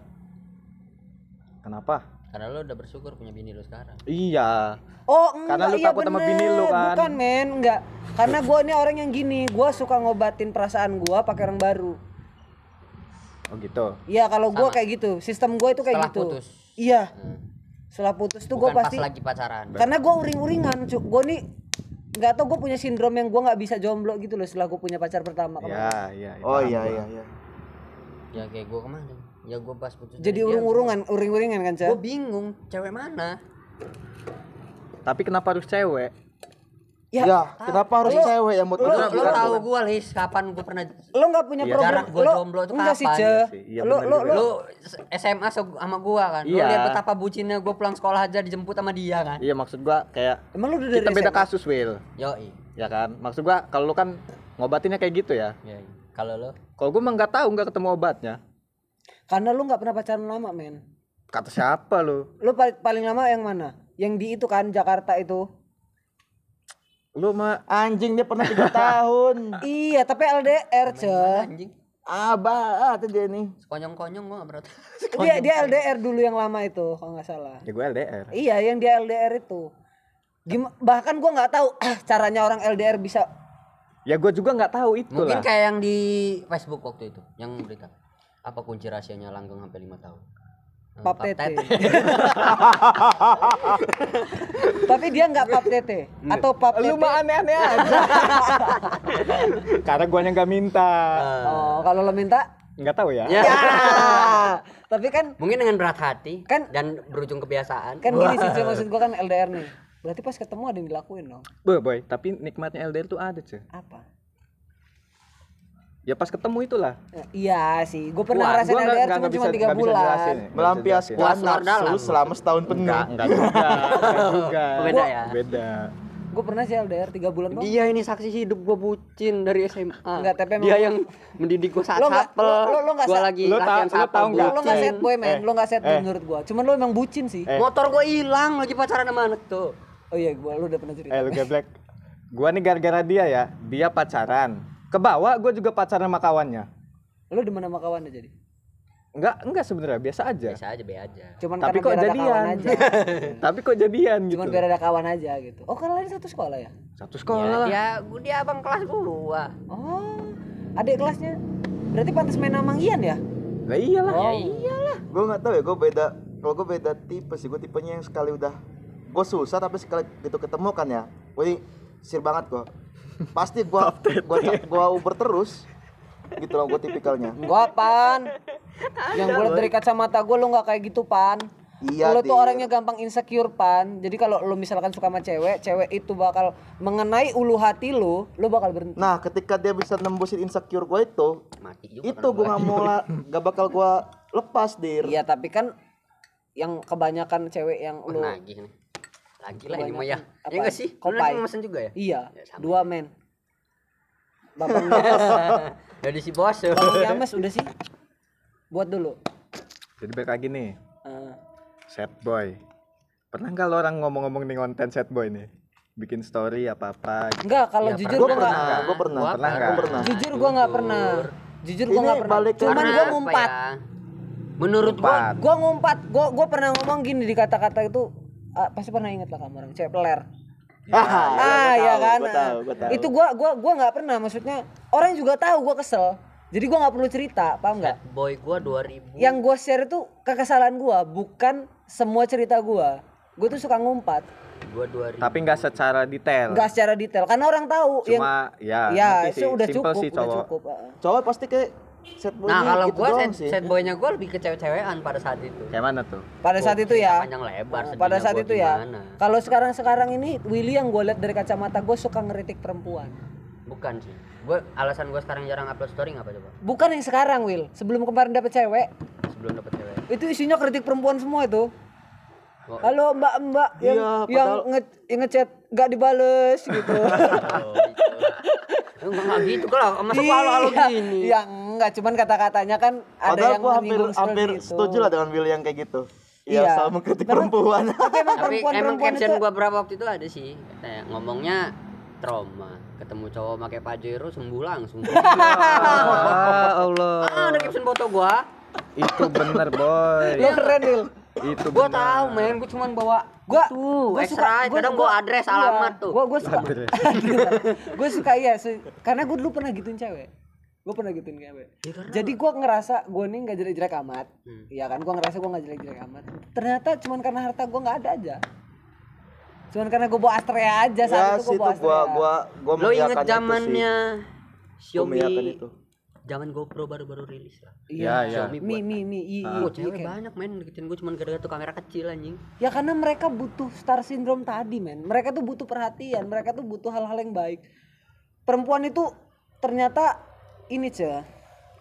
Speaker 1: Kenapa?
Speaker 3: Karena lo udah bersyukur punya bini lo sekarang.
Speaker 1: Iya.
Speaker 4: Oh enggak
Speaker 1: Karena lu
Speaker 4: iya
Speaker 1: takut sama
Speaker 4: bener.
Speaker 1: bini lu kan.
Speaker 4: Bukan men, enggak. Karena gua ini orang yang gini, gua suka ngobatin perasaan gua pakai orang baru.
Speaker 1: Oh gitu.
Speaker 4: Iya kalau gua kayak gitu, sistem gua itu kayak
Speaker 3: Setelah
Speaker 4: gitu.
Speaker 3: putus.
Speaker 4: Iya.
Speaker 3: Hmm.
Speaker 4: Setelah putus tuh gua pasti
Speaker 3: pas lagi pacaran.
Speaker 4: karena gua uring-uringan. Gua nih nggak tau gua punya sindrom yang gua nggak bisa jomblo gitu loh setelah gua punya pacar pertama kemarin.
Speaker 1: Iya, iya.
Speaker 2: oh
Speaker 1: paham
Speaker 2: iya iya iya
Speaker 3: Ya kayak gue kemarin. Ya gue pas putus.
Speaker 4: Jadi urung-urungan, uring-uringan kan, Ca?
Speaker 3: Gue bingung cewek mana.
Speaker 1: Tapi kenapa harus cewek?
Speaker 4: Ya,
Speaker 2: ya, kenapa harus cewek yang buat
Speaker 3: Lo, lo
Speaker 2: juga?
Speaker 3: tahu gue Lis kapan gue pernah
Speaker 4: lo nggak punya
Speaker 1: Iya.
Speaker 4: problem.
Speaker 3: Jarak
Speaker 4: lo,
Speaker 3: jomblo
Speaker 4: sih,
Speaker 3: kapan?
Speaker 1: Iya sih, iya
Speaker 4: lo, lo, lo,
Speaker 3: Lu SMA sama gua kan. Lu
Speaker 1: Iya.
Speaker 3: lihat betapa bucinnya gua pulang sekolah aja dijemput sama dia kan.
Speaker 1: Iya maksud gua kayak
Speaker 4: emang lu udah dari
Speaker 1: kita beda
Speaker 4: SMA?
Speaker 1: kasus, Will.
Speaker 3: Yoi.
Speaker 1: Ya kan? Maksud gua kalau lu kan ngobatinnya kayak gitu ya.
Speaker 3: Ya, kalau lo
Speaker 1: Kalau gua mah nggak tahu nggak ketemu obatnya.
Speaker 4: Karena lu nggak pernah pacaran lama, men.
Speaker 1: Kata siapa lu?
Speaker 4: Lu pal- paling lama yang mana? Yang di itu kan Jakarta itu.
Speaker 1: Lu mah
Speaker 2: anjing dia pernah tiga tahun
Speaker 4: Iya, tapi LDR, Ce.
Speaker 3: anjing.
Speaker 2: abah ah, tuh dia nih
Speaker 3: Konyong-konyong gua gak berat.
Speaker 4: Dia dia LDR dulu yang lama itu, kalau nggak salah.
Speaker 1: ya gua LDR.
Speaker 4: Iya, yang dia LDR itu. Gim bahkan gua nggak tahu ah, caranya orang LDR bisa
Speaker 1: Ya gua juga nggak tahu itu
Speaker 3: Mungkin
Speaker 1: lah.
Speaker 3: kayak yang di Facebook waktu itu, yang berita. Apa kunci rahasianya langgeng sampai 5 tahun?
Speaker 4: Pap tete. tapi dia nggak pap tete atau pap tete.
Speaker 1: Lu mah aneh-aneh aja. Karena guanya nggak minta.
Speaker 4: Oh, kalau lo minta?
Speaker 1: Nggak tahu ya.
Speaker 3: Ya.
Speaker 4: Ya. tapi kan
Speaker 3: Mungkin dengan berat hati
Speaker 4: Kan-
Speaker 3: dan berujung kebiasaan.
Speaker 4: kan gini sih maksud gua kan LDR nih. Berarti pas ketemu ada yang dilakuin dong.
Speaker 1: Boy, boy, tapi nikmatnya LDR tuh ada, cuy.
Speaker 4: Apa?
Speaker 1: Ya pas ketemu itulah.
Speaker 4: Eh, iya sih, gue pernah
Speaker 1: Wah,
Speaker 4: ngerasain
Speaker 1: gua
Speaker 4: LDR
Speaker 1: nggak-
Speaker 4: cuma cuma
Speaker 1: bisa-
Speaker 4: tiga bulan.
Speaker 1: ya,
Speaker 2: melampiaskan nafsu selama setahun penuh
Speaker 1: Enggak, enggak juga. Enggak juga.
Speaker 3: Beda ya?
Speaker 1: Beda.
Speaker 4: Gue pernah sih LDR tiga bulan doang.
Speaker 3: Dia ini saksi hidup gua bucin dari SMA.
Speaker 4: Enggak, tapi emang-
Speaker 3: dia yang mendidik gua saat
Speaker 4: Lo nggak-
Speaker 3: sapel.
Speaker 4: lo- lo- lo sa-
Speaker 3: lagi
Speaker 1: lo
Speaker 3: latihan
Speaker 1: tau- lo
Speaker 3: sapel.
Speaker 4: Lo nggak
Speaker 1: Eh,
Speaker 4: set boy men,
Speaker 1: eh,
Speaker 4: lo nggak set boy
Speaker 1: eh.
Speaker 4: menurut gue. Cuman lo emang bucin sih.
Speaker 1: Eh.
Speaker 3: Motor gua hilang lagi pacaran sama anak tuh.
Speaker 4: Oh iya, gue lo udah pernah cerita.
Speaker 1: Eh lu geblek. Gua nih gara-gara dia ya, dia pacaran. Kebawa gua juga pacaran sama kawannya.
Speaker 4: Lo demen sama kawannya jadi.
Speaker 1: Enggak, enggak sebenarnya biasa aja.
Speaker 3: Biasa aja be aja.
Speaker 4: Cuman
Speaker 1: Tapi
Speaker 4: karena
Speaker 1: kok
Speaker 4: biar ada kawan
Speaker 1: jadian.
Speaker 4: aja.
Speaker 1: Tapi kok jadian gitu.
Speaker 4: Cuman biar ada kawan aja gitu. Oh kalian satu sekolah ya?
Speaker 1: Satu
Speaker 3: Ya,
Speaker 1: sekolah lah.
Speaker 3: dia gua dia abang kelas gua.
Speaker 4: Oh, adik kelasnya. Berarti pantas main sama Ian ya?
Speaker 1: Lah iyalah.
Speaker 3: Ya iyalah.
Speaker 2: gue nggak tahu ya gue beda kalau gue beda tipe sih gue tipenya yang sekali udah gue susah tapi sekali gitu ketemu kan ya gue ini sir banget gue pasti gue gue gue uber terus gitu loh gue tipikalnya
Speaker 4: Enggak, Pan. Yang gue liat dari kacamata gue lo nggak kayak gitu, Pan.
Speaker 2: Iya,
Speaker 4: lo tuh orangnya gampang insecure, Pan. Jadi kalau lo misalkan suka sama cewek, cewek itu bakal mengenai ulu hati lo, lo bakal berhenti.
Speaker 2: nah ketika dia bisa nembusin insecure gue itu
Speaker 3: Mati juga.
Speaker 2: itu gue nggak mau nggak bakal gue lepas dir
Speaker 4: Iya, tapi kan yang kebanyakan cewek yang lo
Speaker 3: Lagi lah ini mah ya.
Speaker 4: Apa?
Speaker 3: Ya enggak sih?
Speaker 4: Kopai.
Speaker 3: lagi mesen juga ya?
Speaker 4: Iya,
Speaker 3: Ya,
Speaker 4: dua men. Babang
Speaker 3: Dari si bos.
Speaker 4: Babang Yames udah sih. Buat dulu.
Speaker 1: Jadi balik lagi nih,
Speaker 4: Eh,
Speaker 1: sad boy. Pernah nggak lo orang ngomong-ngomong nih konten sad boy nih? Bikin story apa-apa gitu.
Speaker 4: enggak, kalau
Speaker 3: Ya,
Speaker 4: jujur
Speaker 2: gue
Speaker 4: gua
Speaker 2: pernah
Speaker 4: nggak.
Speaker 2: gue pernah
Speaker 3: Gua
Speaker 1: Pernah
Speaker 2: gue
Speaker 1: nggak?
Speaker 2: pernah
Speaker 4: Jujur gua nggak pernah. Jujur gua
Speaker 2: Ini
Speaker 4: nggak pernah. Cuman
Speaker 3: apa
Speaker 4: ngumpat.
Speaker 3: ya? Menurut gua
Speaker 1: Empat.
Speaker 4: Gua ngumpat. Gua gua pernah ngomong gini di kata-kata itu ah, pasti pernah inget lah kamu orang cewek peler. ah ya kan
Speaker 2: Gua tahu, gua tahu.
Speaker 4: itu gua gua gua nggak pernah maksudnya orang juga tahu gua kesel jadi gua nggak perlu cerita paham nggak
Speaker 3: boy gua 2000
Speaker 4: yang gua share itu kekesalan gua bukan semua cerita gua gua tuh suka ngumpat
Speaker 3: gua 2000
Speaker 1: Tapi nggak secara detail.
Speaker 4: nggak secara detail karena orang tahu yang
Speaker 1: Cuma ya,
Speaker 4: ya
Speaker 1: ngerti
Speaker 4: itu
Speaker 1: sih.
Speaker 4: udah
Speaker 1: Simple
Speaker 4: cukup
Speaker 1: sih
Speaker 4: udah
Speaker 1: cowok.
Speaker 4: cukup ah.
Speaker 2: Cowok pasti kayak set boy
Speaker 3: nah kalau
Speaker 2: gitu
Speaker 3: gua
Speaker 2: doang
Speaker 3: set,
Speaker 2: sih.
Speaker 3: set boynya gua lebih ke cewek-cewekan pada saat itu.
Speaker 1: Kayak mana tuh?
Speaker 4: pada saat itu ya.
Speaker 3: panjang lebar
Speaker 4: Nah, pada saat itu ya. kalau sekarang sekarang ini Willy yang gue lihat dari kacamata gue suka ngeritik perempuan.
Speaker 3: Bukan sih. Gua alasan gua sekarang jarang upload story ngapa coba?
Speaker 4: Bukan yang sekarang Will sebelum kemarin dapet cewek.
Speaker 3: Sebelum dapet cewek.
Speaker 4: Itu isinya kritik perempuan semua itu.
Speaker 3: Oh.
Speaker 4: halo mbak mbak yang
Speaker 2: Iya,
Speaker 4: yang
Speaker 2: padahal-
Speaker 4: nge yang ngechat nggak dibales gitu.
Speaker 3: Oh, gitu. Enggak enggak gitu kalau masa halo-halo
Speaker 4: Iya,
Speaker 3: gini
Speaker 4: ya enggak cuman kata-katanya kan ada
Speaker 2: Padahal
Speaker 4: yang
Speaker 2: gua hampir hampir
Speaker 4: itu.
Speaker 2: setuju lah dengan Will yang kayak gitu. Iya, selalu mengkritik
Speaker 4: Memang-
Speaker 2: perempuan.
Speaker 4: tapi emang
Speaker 3: tapi
Speaker 4: perempuan
Speaker 3: emang
Speaker 4: perempuan
Speaker 3: caption
Speaker 4: itu
Speaker 3: gua berapa waktu itu ada sih kayak ngomongnya trauma ketemu cowok pakai pajero sembuh langsung
Speaker 1: Ah, Allah.
Speaker 3: ah ada caption foto gua
Speaker 1: Itu bener, boy.
Speaker 4: lo keren Will
Speaker 1: Itu
Speaker 3: gua
Speaker 1: bener.
Speaker 3: tahu men. Gua cuman bawa
Speaker 4: gua
Speaker 3: tuh
Speaker 4: gua
Speaker 3: extra
Speaker 4: gua-
Speaker 3: kadang
Speaker 4: gua-
Speaker 3: gua address
Speaker 4: iya,
Speaker 3: alamat tuh.
Speaker 4: gua gua suka
Speaker 1: Address.
Speaker 4: gue suka iya su- karena gue dulu pernah gituin cewek. Gue pernah gituin cewek. Jadi gue ngerasa gue nih nggak jelek-jelek amat.
Speaker 3: Hmm.
Speaker 4: iya kan? Gue ngerasa gue nggak jelek-jelek amat. Ternyata cuman karena harta gue nggak ada aja. Cuman karena gue bawa Astrea aja saat
Speaker 2: ya
Speaker 4: itu gue
Speaker 2: situ
Speaker 4: bawa
Speaker 2: gua
Speaker 4: Astrea
Speaker 2: gua gua
Speaker 3: lo inget
Speaker 2: mengiyakan itu sih.
Speaker 3: zamannya
Speaker 2: Gua
Speaker 3: Xiaomi zaman GoPro baru-baru rilis lah.
Speaker 1: Iya, iya.
Speaker 3: Xiaomi
Speaker 4: mi mi mi i, i,
Speaker 3: Oh, cewek banyak main deketin gue cuman gara-gara tuh kamera kecil anjing.
Speaker 4: ya karena mereka butuh star syndrome tadi men. Mereka tuh butuh perhatian. Mereka tuh butuh hal-hal yang baik. Perempuan itu ternyata ini ceh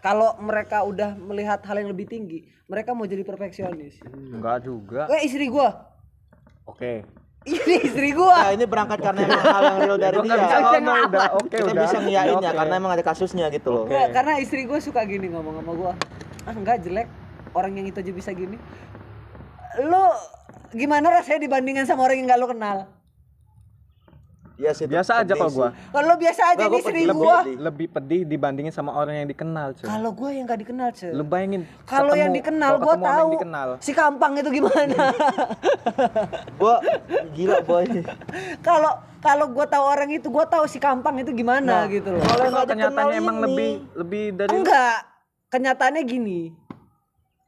Speaker 4: kalau mereka udah melihat hal yang lebih tinggi mereka mau jadi perfeksionis.
Speaker 1: Enggak juga.
Speaker 4: eh istri gua.
Speaker 1: Oke.
Speaker 4: Ini istri
Speaker 2: Nah,
Speaker 4: gua
Speaker 2: ini berangkat karena emang hal yang real dari dia.
Speaker 1: bisa ngomong udah. Oke,
Speaker 2: Kita
Speaker 1: udah.
Speaker 2: bisa ngiyain ya
Speaker 1: Oke.
Speaker 2: karena emang ada kasusnya gitu loh.
Speaker 4: Nggak, karena istri gua suka gini ngomong sama gua ah enggak jelek orang yang itu aja bisa gini lo gimana rasanya dibandingkan sama orang yang nggak lo kenal
Speaker 2: Iya sih. itu
Speaker 1: Biasa aja kok gua.
Speaker 4: kalau biasa aja
Speaker 2: Nggak,
Speaker 4: nih
Speaker 2: pedih.
Speaker 4: gua
Speaker 2: Lebih-
Speaker 1: Lebih pedih dibandingin sama orang yang dikenal, cuy.
Speaker 4: kalau gua yang nggak dikenal ceh
Speaker 1: Lu bayangin
Speaker 4: Kalau yang dikenal
Speaker 1: kalau
Speaker 4: gua tahu
Speaker 1: yang dikenal.
Speaker 4: si Kampang itu gimana.
Speaker 2: Gua gila boy.
Speaker 4: Kalau kalau gua tahu orang itu gua tahu si Kampang itu gimana gitu loh.
Speaker 1: Kalau emang kenyataannya emang
Speaker 2: ini.
Speaker 1: lebih lebih dari
Speaker 4: Enggak. Kenyataannya gini.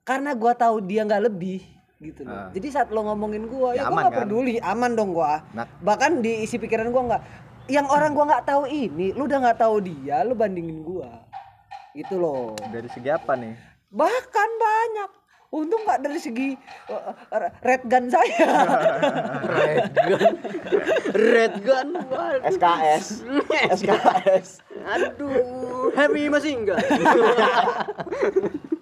Speaker 4: Karena gua tahu dia nggak lebih gitu loh.
Speaker 1: Ah.
Speaker 4: Jadi saat lo ngomongin gua
Speaker 1: Ya,
Speaker 4: ya, gua
Speaker 1: aman
Speaker 4: nggak
Speaker 1: kan?
Speaker 4: peduli, aman dong gua.
Speaker 1: Nah.
Speaker 4: Bahkan di isi pikiran gua nggak yang orang gua nggak tahu ini, lu udah nggak tahu dia, lu bandingin gua. Gitu loh.
Speaker 1: dari segi apa nih?
Speaker 4: Bahkan banyak. Untung nggak dari segi uh, uh, red gun saya.
Speaker 3: Red gun. Red gun. Waduh.
Speaker 2: SKS. SKS.
Speaker 3: Aduh, heavy masih enggak.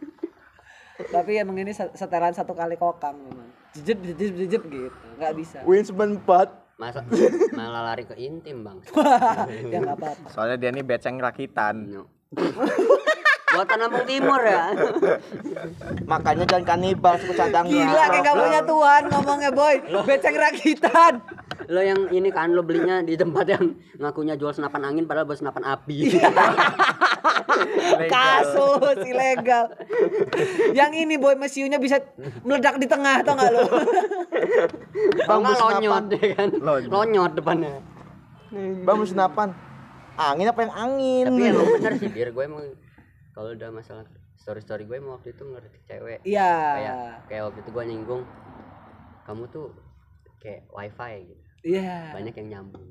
Speaker 4: Tapi emang ini set- setelan satu kali kokang memang. Jejep jejep jejep gitu. Nggak bisa.
Speaker 2: Winsman 4.
Speaker 3: Masa malah lari ke intim, Bang.
Speaker 4: ya nggak apa-apa.
Speaker 1: Soalnya dia nih beceng rakitan.
Speaker 3: Buatan Lampung Timur ya.
Speaker 2: Makanya jangan kanibal suku cadangnya.
Speaker 4: Gila kayak gak punya Tuhan ngomongnya boy. Beceng rakitan.
Speaker 3: Lo yang ini kan lo belinya di tempat yang ngakunya jual senapan angin padahal buat senapan api.
Speaker 4: Kasus ilegal. Yang ini boy mesiunya bisa meledak di tengah tau gak lo?
Speaker 2: Bus
Speaker 3: lonyot ya kan.
Speaker 1: Lonyot.
Speaker 3: Lonyot depannya.
Speaker 2: Bang lu senapan. Angin apa yang angin?
Speaker 3: Tapi emang bener sih, biar gue emang kalau udah masalah story story gue emang waktu itu ngerti cewek.
Speaker 4: Iya.
Speaker 3: Kayak kayak waktu itu gue nyinggung kamu tuh kayak wifi gitu.
Speaker 4: Iya.
Speaker 3: Banyak yang nyambung.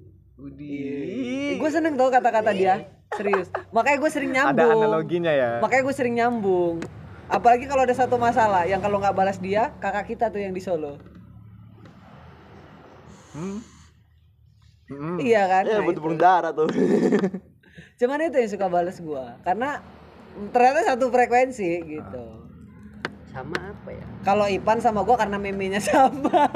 Speaker 4: Gue seneng tau kata-kata dia. Serius. Makanya gue sering
Speaker 1: Ada
Speaker 4: nyambung.
Speaker 1: analoginya ya.
Speaker 4: Makanya gue sering nyambung. Apalagi kalau ada satu masalah yang kalau nggak balas dia, kakak kita tuh yang di Solo.
Speaker 1: Hmm. Hmm.
Speaker 4: Iya kan?
Speaker 2: Ya
Speaker 4: Nah,
Speaker 2: burung darah tuh.
Speaker 4: Cuman itu yang suka balas gua. Karena ternyata satu frekuensi gitu.
Speaker 3: Sama apa ya?
Speaker 4: Kalau Ipan sama gua karena memenya sama.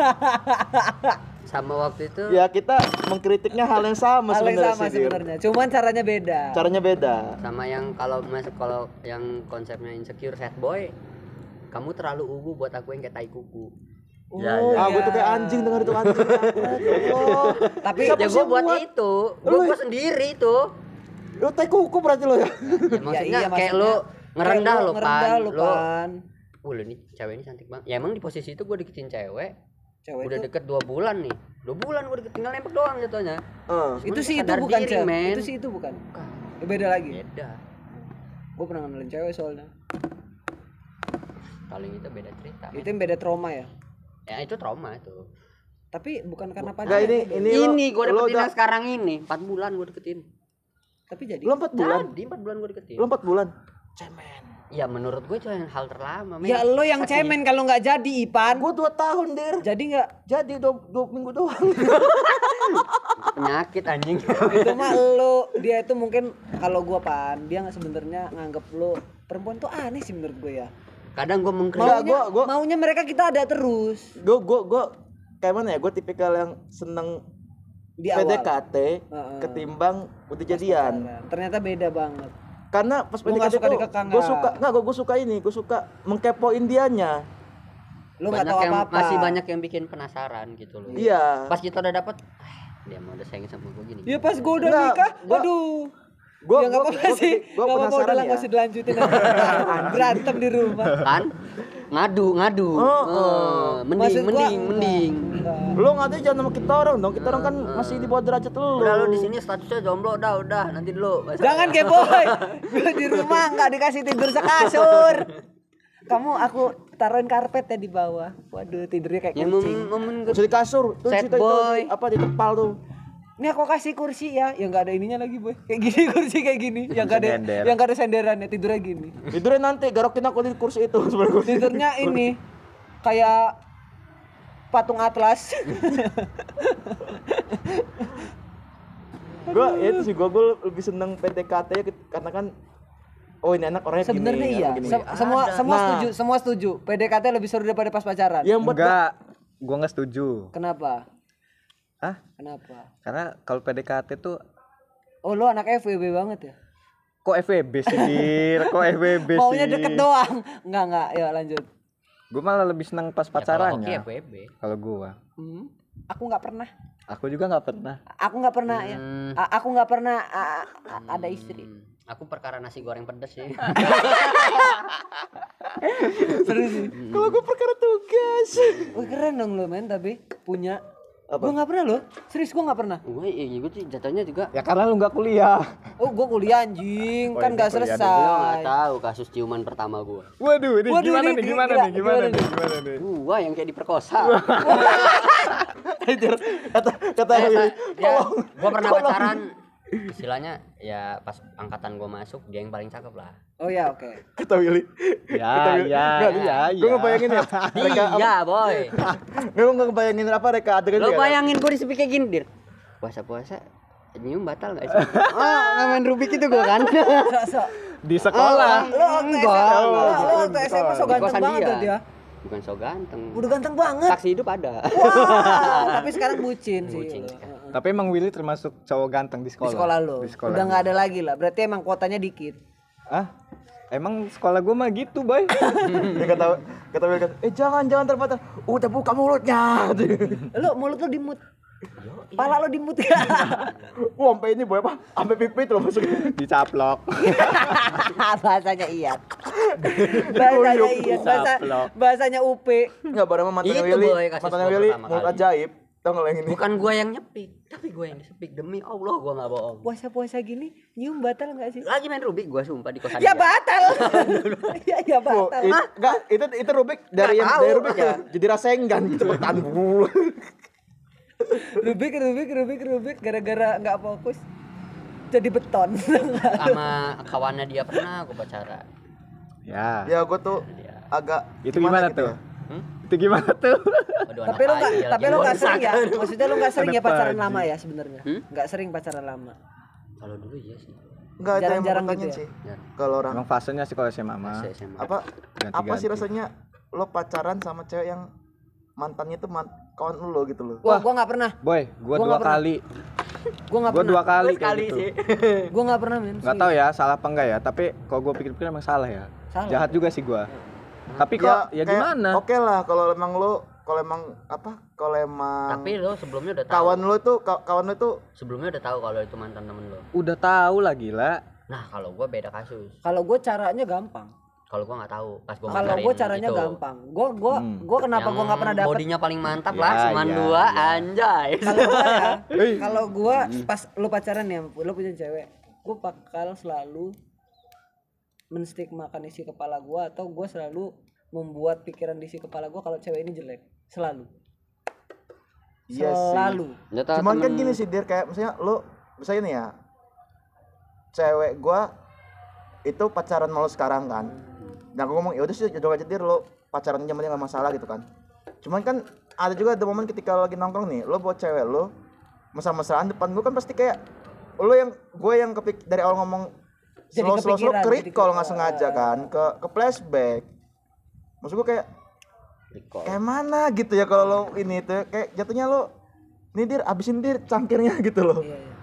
Speaker 3: Sama waktu itu
Speaker 2: ya kita mengkritiknya hal yang sama
Speaker 4: Hal yang
Speaker 2: sebenarnya
Speaker 4: sama sebenarnya. Cuman caranya beda.
Speaker 2: Caranya beda.
Speaker 3: sama yang kalau masuk kalau yang konsepnya insecure sad boy kamu terlalu ungu buat aku yang kayak tai kuku
Speaker 4: Oh,
Speaker 1: Ya, ya.
Speaker 2: Ah, gue
Speaker 4: iya.
Speaker 2: tuh kayak anjing denger itu anjing. oh.
Speaker 4: Tapi
Speaker 3: ya gue buat itu gue gua sendiri itu
Speaker 2: Lu tai kuku berarti lo ya.
Speaker 3: ya, maksudnya
Speaker 4: iya,
Speaker 3: kayak
Speaker 4: maksudnya.
Speaker 3: lu ngerendah
Speaker 4: kayak
Speaker 3: lo
Speaker 4: ngerendah
Speaker 3: pan. lo
Speaker 4: Pan.
Speaker 3: uh lu nih cewek ini cantik banget. Ya emang di posisi itu gue deketin cewek
Speaker 4: Cewek
Speaker 3: udah
Speaker 4: itu?
Speaker 3: deket dua bulan nih. Dua bulan gue deket tinggal nembak doang jatuhnya.
Speaker 2: Eh.
Speaker 4: itu sih itu bukan
Speaker 3: diri,
Speaker 4: cewek
Speaker 3: men.
Speaker 4: itu sih itu bukan.
Speaker 3: Bukan.
Speaker 4: Ya, beda lagi.
Speaker 3: Beda.
Speaker 4: Gue pernah ngenalin cewek soalnya.
Speaker 3: Paling itu beda cerita
Speaker 4: itu yang beda trauma ya?
Speaker 3: Ya itu trauma itu.
Speaker 4: Tapi bukan karena
Speaker 2: Enggak
Speaker 4: pacaran
Speaker 2: ini ini lo-
Speaker 3: ini gue
Speaker 2: lo
Speaker 3: deketin
Speaker 2: udah
Speaker 3: sekarang ini. Empat bulan gue deketin
Speaker 4: tapi jadi
Speaker 2: lo empat bulan?
Speaker 3: Jadi empat bulan gue deketin.
Speaker 2: Lo empat bulan? Cemen.
Speaker 3: Ya menurut gue itu yang hal terlama men.
Speaker 4: ya lo yang cemen kalau nggak jadi Ipan.
Speaker 2: Gue dua tahun dir.
Speaker 4: Jadi nggak?
Speaker 2: Jadi dua, dua minggu doang.
Speaker 3: Penyakit anjing.
Speaker 4: Itu mah lo dia itu mungkin kalau gua pan dia nggak sebenarnya nganggep lo perempuan tuh aneh sih menurut gue ya.
Speaker 3: Kadang gue mengkritik.
Speaker 4: Maunya,
Speaker 2: gua- gua-
Speaker 4: maunya mereka kita ada terus.
Speaker 2: Gue gue gue kayak mana ya? Gue tipikal yang seneng
Speaker 4: di awal.
Speaker 2: PDKT
Speaker 4: Heeh.
Speaker 2: ketimbang udah jadian.
Speaker 4: Ternyata beda banget.
Speaker 2: Karena pas
Speaker 4: Lu nggak
Speaker 2: PDKT
Speaker 4: suka
Speaker 2: gue suka nggak gue gue suka ini gue suka mengkepoin dianya.
Speaker 4: Nggak
Speaker 3: banyak
Speaker 4: tahu
Speaker 3: yang
Speaker 4: apa apa
Speaker 3: masih banyak yang bikin penasaran gitu loh.
Speaker 2: Iya.
Speaker 3: Pas kita udah dapet ah, dia mau udah sayang sama gue gini
Speaker 4: ya pas gua udah nikah
Speaker 2: gua-
Speaker 4: waduh
Speaker 2: gue
Speaker 4: ya nggak apa-apa sih.
Speaker 2: gue penasaran
Speaker 4: udah lah
Speaker 2: ya.
Speaker 4: usah dilanjutin berantem di rumah.
Speaker 3: Kan? Ngadu ngadu.
Speaker 2: Oh, oh.
Speaker 3: mending
Speaker 4: Maksud gua,
Speaker 3: mending
Speaker 4: enggak,
Speaker 3: mending.
Speaker 4: Enggak.
Speaker 2: lo ngatanya jangan sama kita orang dong. Kita orang kan masih di bawah derajat lo
Speaker 3: udah lu di sini statusnya jomblo. Udah udah. Nanti dulu.
Speaker 4: Jangan keboy. Gua di rumah nggak dikasih tidur sekasur. Kamu aku taruhin karpet ya di bawah. Waduh tidurnya kayak
Speaker 3: yang
Speaker 4: kucing.
Speaker 3: mem momen
Speaker 2: Bisa di kasur. Tuh itu
Speaker 3: boy.
Speaker 2: di- apa di tepal tuh
Speaker 4: ini aku kasih kursi ya. Yang nggak ada ininya lagi boy. Kayak gini kursi kayak gini. Yang nggak ada
Speaker 1: Sender.
Speaker 4: yang nggak ada senderannya tidurnya gini.
Speaker 2: Tidurnya nanti garokin aku di kursi itu kursi.
Speaker 4: Tidurnya ini kayak patung atlas.
Speaker 2: Gue ya itu sih gue gue lebih seneng PDKT ya karena kan oh ini anak orangnya gini
Speaker 4: sebenarnya iya.
Speaker 2: orang gini.
Speaker 4: Se- semua semua
Speaker 2: Nah.
Speaker 4: setuju semua setuju. PDKT lebih seru daripada pas pacaran.
Speaker 2: Yang buat
Speaker 1: enggak gua nggak setuju.
Speaker 4: Kenapa
Speaker 1: ah
Speaker 4: kenapa?
Speaker 1: Karena kalau PDKT tuh
Speaker 4: oh lo anak FWB banget ya?
Speaker 1: Kok FWB sih Dir? kok FWB sih
Speaker 4: maunya deket doang. Enggak enggak. Ya lanjut.
Speaker 1: Gue malah lebih senang pas
Speaker 3: Ya, kalau
Speaker 1: pacarannya
Speaker 3: FWB.
Speaker 1: kalau gua.
Speaker 4: Hmm, aku nggak pernah.
Speaker 1: Aku juga nggak pernah.
Speaker 4: Aku nggak pernah ya.
Speaker 3: Hmm.
Speaker 4: A- aku nggak pernah a- a- ada istri.
Speaker 3: Hmm, aku perkara nasi goreng pedas sih.
Speaker 4: Seru sih.
Speaker 2: Kalau gue perkara tugas.
Speaker 4: Wih keren dong lo men tapi punya
Speaker 2: Apa?
Speaker 4: gue nggak pernah lo serius gue nggak pernah.
Speaker 3: Gue iya gue sih jatuhnya juga.
Speaker 1: Ya karena lu nggak kuliah.
Speaker 4: Oh gue kuliah anjing.
Speaker 1: Oh,
Speaker 4: kan
Speaker 1: iya,
Speaker 4: nggak
Speaker 1: kuliah.
Speaker 3: gue
Speaker 4: selesai
Speaker 3: nggak tahu kasus ciuman pertama gue
Speaker 1: waduh ini
Speaker 4: Waduh,
Speaker 1: gimana
Speaker 4: ini
Speaker 1: nih gimana
Speaker 4: gila,
Speaker 1: nih gimana
Speaker 4: gimana
Speaker 1: nih gimana nih?
Speaker 3: Gua yang kayak diperkosa.
Speaker 2: Kata kata
Speaker 3: Eh,
Speaker 2: Willy,
Speaker 3: sa- dia, gua pernah pacaran istilahnya ya pas angkatan gua masuk dia yang paling cakep lah.
Speaker 4: Oh ya oke.
Speaker 2: Kata Willy
Speaker 1: ya
Speaker 2: Kata Willy.
Speaker 1: ya
Speaker 2: Nggak,
Speaker 1: ya
Speaker 2: gue ngebayangin ya. Mereka
Speaker 3: iya boy.
Speaker 2: Gue nggak ngebayangin apa mereka adegan
Speaker 3: lo
Speaker 2: kan?
Speaker 3: bayangin gua di sepi kayak gini dir. Puasa puasa nyium batal gak sih? Oh main rubik itu gua kan?
Speaker 1: Di sekolah.
Speaker 4: Lo waktu SMA lo waktu SMA so ganteng banget
Speaker 3: dia.
Speaker 4: tuh dia
Speaker 3: bukan so ganteng.
Speaker 4: Udah ganteng banget.
Speaker 3: Saksi hidup ada.
Speaker 4: Wah tapi sekarang bucin sih.
Speaker 3: Bucin.
Speaker 4: lo.
Speaker 1: Tapi emang Willy termasuk cowok ganteng di
Speaker 4: di
Speaker 1: sekolah
Speaker 4: sekolah lo.
Speaker 1: Di sekolah
Speaker 4: udah nggak ada lagi lah. Berarti emang kuotanya dikit.
Speaker 1: Ah emang sekolah gua mah gitu boy.
Speaker 2: Dia kata kata Willy kan eh jangan jangan terbatas udah buka mulutnya.
Speaker 4: Lo mulut lo dimut. Pala lo dimut. Gak
Speaker 2: Wah, sampai ini boy apa? Sampai pipit loh masuk.
Speaker 1: dicaplok.
Speaker 4: Bahasanya iya. Bahasanya iya. Bahasa bahasanya UP
Speaker 2: Enggak bareng sama mantannya
Speaker 3: Itu,
Speaker 2: Willy.
Speaker 3: gua
Speaker 2: Willy mulut ajaib. Tau yang ini?
Speaker 3: bukan gua yang nyepik tapi gua yang disepik demi Allah gua nggak bohong
Speaker 4: puasa-puasa gini nyium batal nggak sih
Speaker 3: lagi main rubik gua sumpah di kosan
Speaker 4: ya
Speaker 3: dia.
Speaker 4: batal ya ya
Speaker 2: Oh,
Speaker 4: batal
Speaker 2: it- enggak, itu itu Rubik dari
Speaker 3: Nggak
Speaker 2: yang
Speaker 3: tahu.
Speaker 2: dari Rubik ya. Jadi rasenggan cepetan.
Speaker 4: Rubik Rubik Rubik Rubik gara-gara nggak fokus jadi beton
Speaker 3: sama kawannya dia pernah gua pacaran
Speaker 1: ya
Speaker 2: ya gue tuh
Speaker 3: dia
Speaker 2: agak
Speaker 1: itu gimana
Speaker 2: gitu
Speaker 1: tuh
Speaker 2: ya?
Speaker 3: Hmm?
Speaker 1: Itu gimana tuh?
Speaker 3: Waduh,
Speaker 4: tapi lo nggak tapi lo
Speaker 3: gua
Speaker 4: nggak sering ya? Maksudnya lo nggak sering ya pacaran
Speaker 1: pagi.
Speaker 4: lama ya sebenarnya?
Speaker 3: Hmm?
Speaker 4: nggak sering pacaran lama?
Speaker 3: Kalau dulu iya sih.
Speaker 2: Enggak ada yang
Speaker 4: Jarang-jarang
Speaker 2: mau
Speaker 4: gitu ya?
Speaker 2: sih. Kalau orang
Speaker 1: emang fasenya sih kalau SMA mah.
Speaker 2: Apa apa sih rasanya lo pacaran sama cewek yang mantannya tuh man, kawan lo gitu loh.
Speaker 4: wah gua nggak pernah.
Speaker 1: Boy gua,
Speaker 4: Gua
Speaker 1: dua kali.
Speaker 4: Gua nggak
Speaker 1: gua
Speaker 4: pernah.
Speaker 1: dua kali kayak
Speaker 3: sekali
Speaker 1: gitu.
Speaker 3: sih.
Speaker 4: Gua nggak pernah men.
Speaker 1: Nggak tahu ya salah apa enggak ya tapi kalau gua pikir-pikir emang salah ya.
Speaker 4: Salah.
Speaker 1: jahat juga sih gua tapi kok ya,
Speaker 2: kayak,
Speaker 1: gimana
Speaker 2: Oke lah kalau emang lo kalau emang apa? Kalau emang
Speaker 3: tapi lo sebelumnya udah tahu
Speaker 2: kawan lo tuh ka- kawan lo tuh
Speaker 3: sebelumnya udah tahu kalau itu mantan temen lo
Speaker 1: udah tahu lah gila
Speaker 3: nah kalau gua beda kasus
Speaker 4: kalau gua caranya gampang
Speaker 3: kalau gua nggak tahu pas gua
Speaker 4: Kalau gue caranya
Speaker 3: itu.
Speaker 4: gampang. Gue gue
Speaker 1: Hmm.
Speaker 4: gue kenapa gue nggak pernah
Speaker 3: Yang
Speaker 4: dapet
Speaker 3: bodinya paling mantap
Speaker 1: Ya,
Speaker 3: lah cuman
Speaker 1: ya,
Speaker 3: dua
Speaker 1: ya.
Speaker 3: anjay
Speaker 4: kalau gue ya
Speaker 1: Eh.
Speaker 4: kalau gue pas lu pacaran ya lu punya cewek gue bakal selalu menstigmakan isi kepala gue atau gue selalu membuat pikiran di isi kepala gue kalau cewek ini jelek selalu
Speaker 2: Iya sih.
Speaker 4: selalu
Speaker 3: Lu tau
Speaker 2: Cuman kan gini sih dir kayak misalnya lu misalnya nih ya cewek gua itu pacaran malu sekarang kan. Dan aku ngomong ya udah sih jodoh aja dir lu pacaran aja nggak masalah gitu kan. Cuman kan ada juga ada momen ketika lu lagi nongkrong nih, lu bawa cewek lu mesra-mesraan depan gua kan pasti kayak lu yang gue yang kepik dari awal ngomong slow slow slow kalau nggak sengaja kan ke ke flashback. Maksud gua kayak
Speaker 3: Recall.
Speaker 2: kayak mana gitu ya kalau lo ini tuh kayak jatuhnya lo ini dir abisin dir cangkirnya gitu loh
Speaker 4: iya, iya.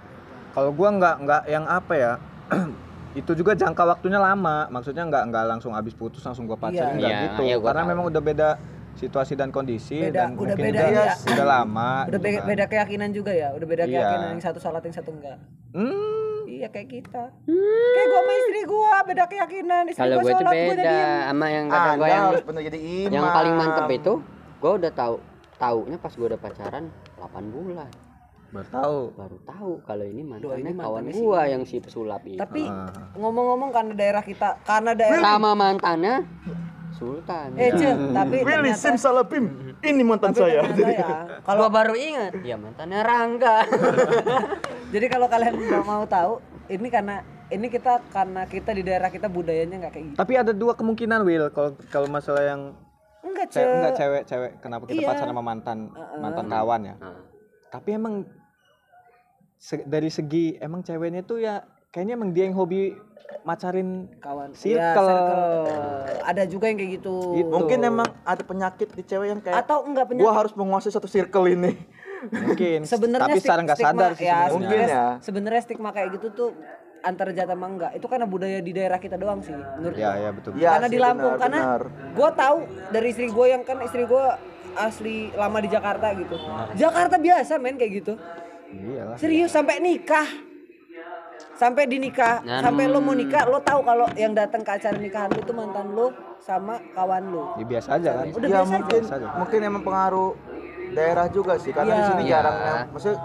Speaker 1: Kalau gua nggak nggak yang apa ya? itu juga jangka waktunya lama. Maksudnya nggak nggak langsung habis putus langsung gua pacarin
Speaker 4: Iya.
Speaker 1: nggak
Speaker 3: Iya,
Speaker 1: gitu.
Speaker 3: iya,
Speaker 1: Karena
Speaker 3: tahu.
Speaker 1: memang udah beda situasi dan kondisi
Speaker 4: Beda,
Speaker 1: dan
Speaker 4: udah
Speaker 1: mungkin
Speaker 4: beda
Speaker 1: juga
Speaker 4: ya.
Speaker 1: udah lama.
Speaker 4: udah
Speaker 1: gitu
Speaker 4: beda,
Speaker 1: kan.
Speaker 4: beda keyakinan juga ya udah beda
Speaker 1: Iya.
Speaker 4: keyakinan yang satu salat yang satu enggak
Speaker 1: Hmm,
Speaker 4: iya kayak kita. Kayak gue sama istri gue beda keyakinan. Istri
Speaker 3: kalau
Speaker 4: gue
Speaker 3: gue itu
Speaker 4: sholat gue
Speaker 3: beda sama yang kata
Speaker 2: anda
Speaker 3: gue yang
Speaker 2: harus bener jadi imam.
Speaker 3: yang paling mantep itu gue udah tahu taunya pas gue udah pacaran 8 bulan.
Speaker 1: Baru tahu.
Speaker 3: baru tahu kalau ini mantannya
Speaker 4: ini
Speaker 3: kawan
Speaker 4: si
Speaker 3: gua yang si pesulap itu.
Speaker 4: Tapi
Speaker 1: Ah.
Speaker 4: ngomong-ngomong karena daerah kita karena daerah
Speaker 3: sama mantannya Sultan.
Speaker 4: Eh Ce, tapi
Speaker 2: Willy
Speaker 4: ternyata
Speaker 2: Simsalabim ini mantan
Speaker 4: tapi
Speaker 2: saya.
Speaker 4: ya
Speaker 3: kalau baru ingat. Ya mantannya Rangga.
Speaker 4: Jadi kalau kalian nggak mau tahu ini karena ini kita karena kita di daerah kita budayanya nggak kayak gitu.
Speaker 1: Tapi ada dua kemungkinan Will kalau kalau masalah yang
Speaker 4: enggak ce
Speaker 1: cewek enggak cewek cewek kenapa kita
Speaker 4: Iya.
Speaker 1: pacaran sama mantan mantan kawan ya.
Speaker 3: Nah,
Speaker 1: Tapi emang se- dari segi emang ceweknya tuh ya kayaknya emang dia yang hobi macarin
Speaker 4: kawan
Speaker 1: Circle.
Speaker 4: Iya, circle. ada juga yang kayak gitu
Speaker 1: Gitu.
Speaker 2: mungkin emang ada penyakit di cewek yang kayak
Speaker 4: atau enggak
Speaker 2: gua
Speaker 4: penyakit
Speaker 2: harus menguasai satu circle ini
Speaker 1: mungkin
Speaker 4: sebenarnya
Speaker 1: tapi secara nggak sadar sih
Speaker 4: ya.
Speaker 2: Mungkin ya.
Speaker 4: sebenarnya stigma kayak gitu tuh antara jatah sama enggak itu karena budaya di daerah kita doang sih menurut
Speaker 1: Ya
Speaker 4: gua.
Speaker 1: ya betul.
Speaker 2: Iya
Speaker 4: karena
Speaker 2: sih,
Speaker 4: di Lampung
Speaker 2: benar,
Speaker 4: karena
Speaker 2: benar.
Speaker 4: gue tahu dari istri gue yang kan istri gue asli lama di Jakarta gitu Jakarta biasa men kayak gitu
Speaker 1: Iyalah.
Speaker 4: serius sampai nikah sampai di nikah
Speaker 3: Dan-
Speaker 4: sampai lo mau nikah lo tahu kalau yang datang ke acara nikahan lo tuh mantan lo sama kawan lo.
Speaker 1: Ya, biasa aja kan.
Speaker 4: udah
Speaker 2: ya
Speaker 4: biasa
Speaker 2: mungkin
Speaker 1: Biasa aja.
Speaker 2: mungkin emang pengaruh daerah juga sih karena
Speaker 4: Iya.
Speaker 2: di sini jarang yang maksudnya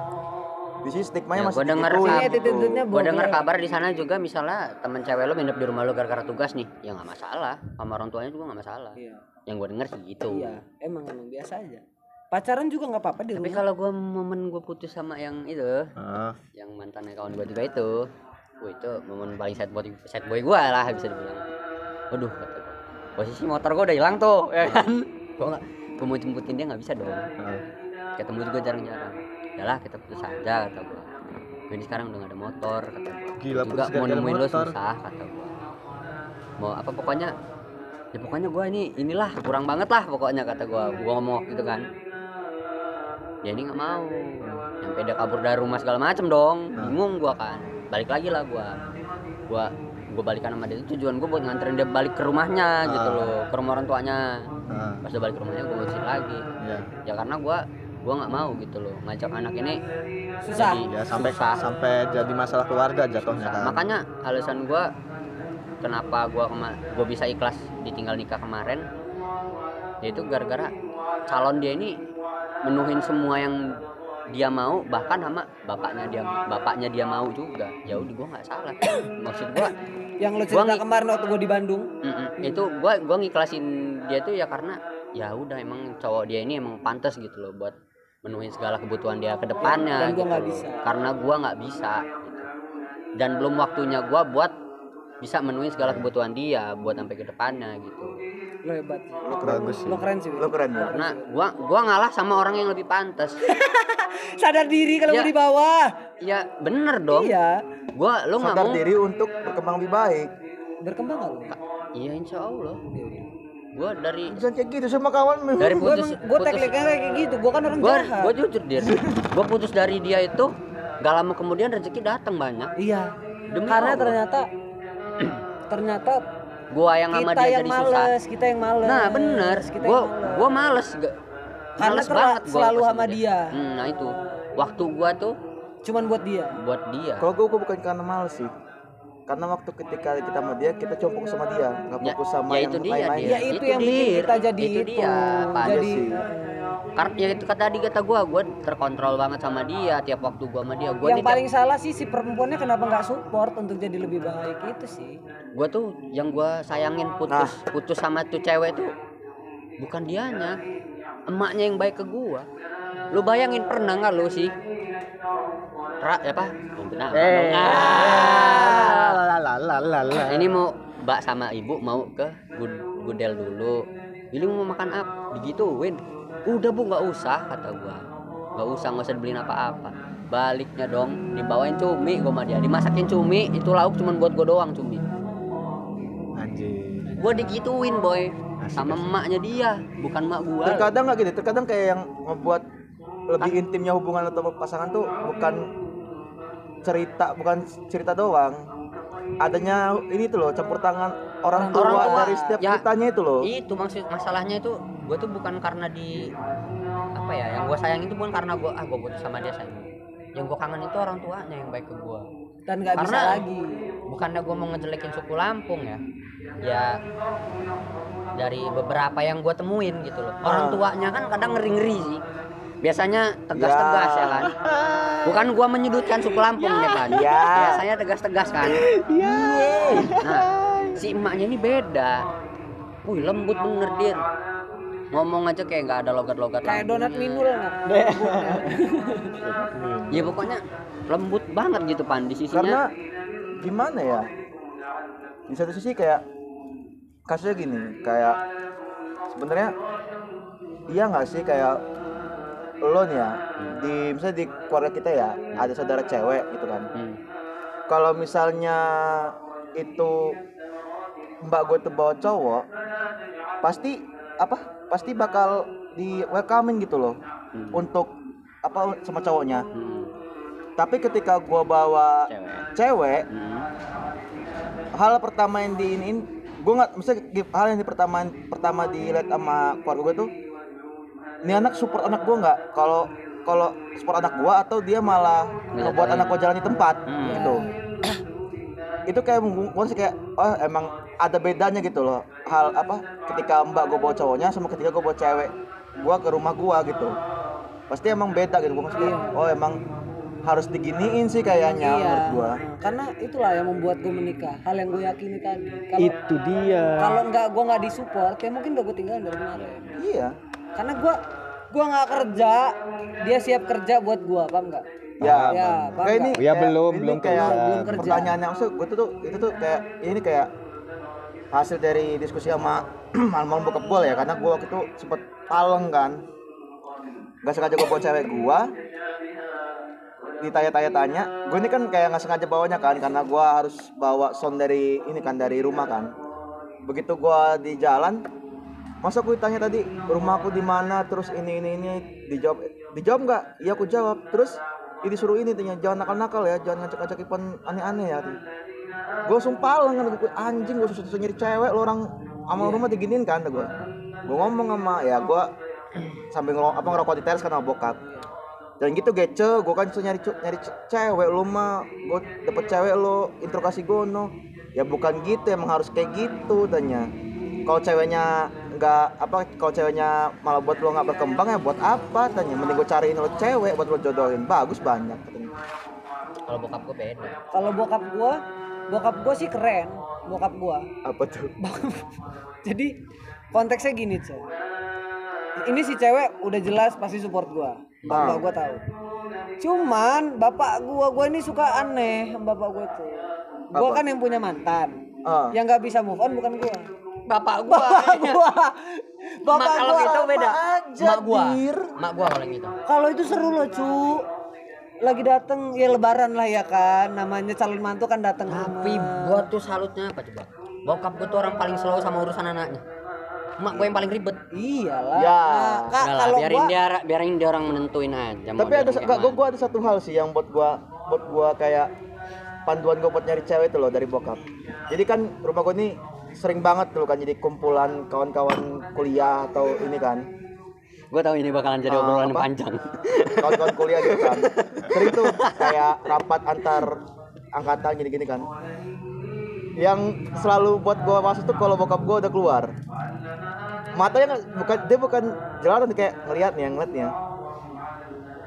Speaker 2: di sini stigmanya
Speaker 3: ya,
Speaker 2: masih
Speaker 3: gue denger kabar,
Speaker 4: attitude-nya
Speaker 3: gue denger kabar di sana juga misalnya temen cewek lo nginep di rumah lo gara-gara tugas nih. Ya nggak masalah. Sama orang tuanya juga nggak masalah.
Speaker 4: Iya.
Speaker 3: Yang gue denger sih gitu.
Speaker 4: Iya emang emang biasa aja pacaran juga nggak apa-apa di
Speaker 3: tapi
Speaker 4: rumah.
Speaker 3: kalau gue momen gue putus sama yang itu
Speaker 1: Ah,
Speaker 3: yang mantannya kawan gue juga itu Wah itu momen paling sad boy sad boy gue lah bisa dibilang. Waduh kata gua. posisi motor gue udah hilang tuh ya kan? Gue nggak gue mau jemputin dia nggak bisa dong.
Speaker 1: Ah.
Speaker 3: ketemu juga jarang-jarang. Yalah kita putus aja kata gue gue ini sekarang udah gak ada motor kata gue
Speaker 1: Gila,
Speaker 3: juga mau nemuin lo
Speaker 1: motor.
Speaker 3: susah kata gue mau apa pokoknya ya pokoknya gue ini inilah kurang banget lah pokoknya kata gue gue ngomong waktu itu kan ya ini nggak mau. Sampai dia kabur dari rumah segala macem dong. Bingung gue kan. Balik lagi lah gue gue gue balikan sama dia. Itu tujuan gue buat nganterin dia balik ke rumahnya gitu loh. Ke rumah orang tuanya.
Speaker 1: Ah,
Speaker 3: pas udah balik ke rumahnya gue ngurusin lagi.
Speaker 1: Ya.
Speaker 3: ya karena gua gua nggak mau gitu loh. Ngajak anak ini
Speaker 4: susah.
Speaker 3: jadi
Speaker 1: Ya sampai
Speaker 3: susah.
Speaker 1: sampai jadi masalah keluarga jatuhnya kan.
Speaker 3: makanya alasan gua kenapa gua kema gua bisa ikhlas ditinggal nikah kemarin yaitu gara-gara calon dia ini menuhin semua yang dia mau bahkan sama bapaknya dia bapaknya dia mau juga ya udah gua nggak salah maksud gua
Speaker 4: yang lo
Speaker 3: Gua
Speaker 4: cerita
Speaker 3: ngi-
Speaker 4: kemarin waktu gue di Bandung
Speaker 3: Mm-mm. itu gua gua ngiklasin dia tuh ya karena ya udah emang cowok dia ini emang pantas gitu loh buat menuhin segala kebutuhan dia ke depannya
Speaker 4: Dan gua
Speaker 3: gitu
Speaker 4: nggak
Speaker 3: loh.
Speaker 4: bisa.
Speaker 3: karena gua nggak bisa gitu. dan belum waktunya gua buat bisa menuhin segala kebutuhan dia buat sampai ke depannya gitu
Speaker 4: lo hebat
Speaker 2: Lo keren.
Speaker 1: Bagus sih.
Speaker 4: lo keren sih
Speaker 2: Lo keren ya.
Speaker 3: karena gua gua ngalah sama orang yang lebih pantas
Speaker 4: sadar diri kalau
Speaker 3: Ya.
Speaker 4: di bawah
Speaker 3: ya bener dong
Speaker 4: iya
Speaker 3: gua lo nggak
Speaker 2: Sadar
Speaker 3: mau
Speaker 2: diri untuk berkembang lebih baik.
Speaker 4: berkembang nggak lo
Speaker 3: iya insya Allah gua dari
Speaker 2: Jangan kayak gitu sama kawan.
Speaker 3: dari putus
Speaker 4: gue
Speaker 3: putus-
Speaker 4: tekniknya kayak gitu gue kan orang
Speaker 3: gua
Speaker 4: jahat
Speaker 3: gua jujur dia gua putus dari dia itu gak lama kemudian rezeki datang banyak
Speaker 4: iya
Speaker 3: Demi
Speaker 4: karena
Speaker 3: Allah.
Speaker 4: ternyata ternyata
Speaker 3: gua yang sama dia
Speaker 4: yang
Speaker 3: jadi susah
Speaker 4: males kita yang males
Speaker 3: nah bener
Speaker 4: kita
Speaker 3: gua
Speaker 4: yang males.
Speaker 3: gua males gak
Speaker 4: Karena
Speaker 3: males banget gua
Speaker 4: selalu sama dia.
Speaker 3: Hmm, nah itu waktu gua tuh
Speaker 4: cuman buat dia
Speaker 3: buat dia
Speaker 2: Kalau gue gue bukan karena males sih. Karena waktu ketika kita sama dia kita cuma fokus sama dia nggak
Speaker 3: Ya-
Speaker 2: fokus sama
Speaker 3: ya
Speaker 2: yang
Speaker 3: itu dia,
Speaker 2: lain-lain
Speaker 3: dia.
Speaker 4: ya itu,
Speaker 3: Itu
Speaker 4: yang bikin
Speaker 3: dir.
Speaker 4: kita jadi
Speaker 3: Itu
Speaker 4: itu,
Speaker 3: dia, Pak.
Speaker 4: jadi
Speaker 2: Iya sih.
Speaker 3: karena ya itu kata tadi kata gua gua terkontrol banget sama dia tiap waktu gua sama dia gua
Speaker 4: yang
Speaker 3: nih tiap-
Speaker 4: paling salah sih si perempuannya kenapa nggak support untuk jadi lebih baik itu sih
Speaker 3: gua tuh yang gua sayangin putus putus sama tuh cewek tuh bukan dianya emaknya yang baik ke gua lu bayangin pernah nggak lu sih Ra, apa? Nah,
Speaker 1: Eh.
Speaker 3: ah. ini mau mbak sama ibu mau ke gud- gudel dulu. Ini mau makan apa digituin. Udah bu nggak usah kata gua. Nggak usah nggak usah dibeliin apa-apa. Baliknya dong dibawain cumi gua sama dia. Dimasakin cumi itu lauk cuman buat gua doang cumi.
Speaker 1: Anjing.
Speaker 3: gua digituin boy.
Speaker 1: Asik,
Speaker 3: sama emaknya dia bukan emak gua.
Speaker 2: Terkadang nggak gini terkadang kayak yang membuat lebih intimnya hubungan atau pasangan tuh bukan cerita bukan cerita doang. Adanya ini tuh loh campur tangan orang tua,
Speaker 3: Orang tua,
Speaker 2: dari setiap
Speaker 3: ya.
Speaker 2: ceritanya itu loh.
Speaker 3: Itu maksud masalahnya itu gua tuh bukan karena di apa ya yang gua sayang itu bukan karena gua ah gua putus sama dia sayang. Yang gua kangen itu orang tuanya yang baik ke gua.
Speaker 4: Dan nggak bisa lagi.
Speaker 3: bukannya gue mau ngejelekin suku Lampung ya? Ya dari beberapa yang gue temuin gitu loh. Orang
Speaker 2: Ah.
Speaker 3: tuanya kan kadang ngeri ngeri sih biasanya tegas-tegas ya.
Speaker 2: Ya.
Speaker 3: kan? Bukan gua menyudutkan suku Lampung ya kan?
Speaker 2: Ya.
Speaker 3: biasanya tegas-tegas kan? Nah si emaknya ini beda. Wih lembut bener dir. Ngomong aja kayak nggak ada logat-logat
Speaker 4: kayak donat minul
Speaker 3: ya pokoknya lembut banget gitu pan di sisinya.
Speaker 2: Karena gimana ya? Di satu sisi kayak kasusnya gini kayak sebenarnya iya nggak sih kayak lo nih ya di misalnya di keluarga kita ya ada saudara cewek gitu kan
Speaker 3: Hmm.
Speaker 2: kalau misalnya itu mbak gue tuh bawa cowok pasti apa pasti bakal di welcoming gitu loh
Speaker 3: Hmm.
Speaker 2: untuk apa sama cowoknya
Speaker 3: Hmm.
Speaker 2: tapi ketika gua bawa
Speaker 3: cewek
Speaker 2: cewek
Speaker 3: Hmm.
Speaker 2: hal pertama yang diinin gue nggak misalnya hal yang di pertama pertama dilihat sama keluarga gue tuh ini anak support anak gue nggak? Kalau kalau support anak gue atau dia malah ngebuat anak gue jalan di tempat?
Speaker 3: Hmm.
Speaker 2: gitu. Itu kayak gue sih kayak oh emang ada bedanya gitu loh. Hal apa ketika mbak gue bawa cowoknya sama ketika gue bawa cewek gue ke rumah gue gitu. Pasti emang beda gitu gue maksudnya oh emang harus diginiin sih kayaknya menurut
Speaker 4: iya
Speaker 2: gue
Speaker 4: karena itulah yang membuat gue menikah hal yang gue yakini tadi. Kalau
Speaker 1: Itu dia.
Speaker 4: kalau nggak gue nggak disupport ya mungkin udah gue tinggalin dari kemarin.
Speaker 2: Iya
Speaker 4: karena gue gue nggak kerja dia siap kerja buat gue apa enggak
Speaker 2: Ya,
Speaker 4: ya paham
Speaker 2: kayak ini
Speaker 4: nggak?
Speaker 1: Ya, belum,
Speaker 2: ini
Speaker 1: belum
Speaker 2: kayak
Speaker 1: kerja.
Speaker 4: Belum kerja.
Speaker 2: pertanyaannya maksud gue tuh, tuh itu tuh kayak ini kayak hasil dari diskusi sama almarhum bokap gue ya karena gue waktu itu sempet paleng kan gak sengaja gue bawa cewek gue ditanya-tanya-tanya gue ini kan kayak nggak sengaja bawanya kan karena gue harus bawa sound dari ini kan dari rumah kan begitu gue di jalan masa aku ditanya tadi rumahku di mana? Terus ini ini ini dijawab dijawab nggak? Iya aku jawab. Terus ini disuruh ini tanya jangan nakal-nakal ya jangan ngajak-ngajak Ipan aneh-aneh ya gue sumpah kan gue anjing gue susah-susah nyari cewek lo orang sama rumah diginiin kan gue gue ngomong sama ya gue sambil ngelo, apa ngerokok di teras kan sama bokap. Dan gitu gece gue kan susah nyari nyari ce- cewek lo mah gue dapet cewek lo interogasi gono ya bukan gitu emang harus kayak gitu tanya. Kalau ceweknya nggak apa kalau ceweknya malah buat lo nggak berkembang ya buat apa? Tanya mending gue cariin lo cewek buat lo jodohin. Bagus banyak
Speaker 3: kalau bokap gue beda.
Speaker 4: Kalau bokap gue bokap gue sih keren bokap gue
Speaker 2: apa tuh?
Speaker 4: Jadi konteksnya gini cuy ini si cewek udah jelas pasti support gua. Bapak
Speaker 2: Ah.
Speaker 4: gua tahu. Cuman bapak gua gua ini suka aneh sama bapak gua tuh. Gua
Speaker 2: Apa?
Speaker 4: kan yang punya mantan.
Speaker 2: Ah.
Speaker 4: yang nggak bisa move on bukan gua
Speaker 3: bapak gua
Speaker 4: bapak gua. Bapak
Speaker 3: Mak kalau
Speaker 4: gua
Speaker 3: gitu beda.
Speaker 2: aja,
Speaker 3: mak gua.
Speaker 2: Dir.
Speaker 3: mak gua kalau gitu.
Speaker 4: Kalau itu seru loh cu. Lagi dateng ya lebaran lah ya kan. Namanya calon mantu kan dateng
Speaker 3: tapi gua tuh salutnya apa coba? Bokap gua tuh orang paling slow sama urusan anaknya. Mak gua yang paling ribet.
Speaker 4: Iyalah.
Speaker 2: Ya.
Speaker 4: Nah, kalau
Speaker 3: biarin
Speaker 4: gua
Speaker 3: dia biarin dia orang menentuin aja mau
Speaker 2: tapi ada gak gue
Speaker 3: mana.
Speaker 2: gua ada satu hal sih yang buat gua buat gua kayak panduan gue buat nyari cewek itu loh dari bokap. Jadi kan rumah gue nih sering banget tuh kan jadi kumpulan kawan-kawan kuliah atau ini kan.
Speaker 3: Gua tahu ini bakalan jadi
Speaker 2: Ah,
Speaker 3: obrolan
Speaker 2: apa?
Speaker 3: panjang.
Speaker 2: Kawan-kawan kuliah gitu kan. Sering tuh kayak rapat antar angkatan gini-gini kan. Yang selalu buat gua masuk tuh kalau bokap gua udah keluar. Matanya bukan dia bukan jalan kayak ngeliat nih ngeliat nih ya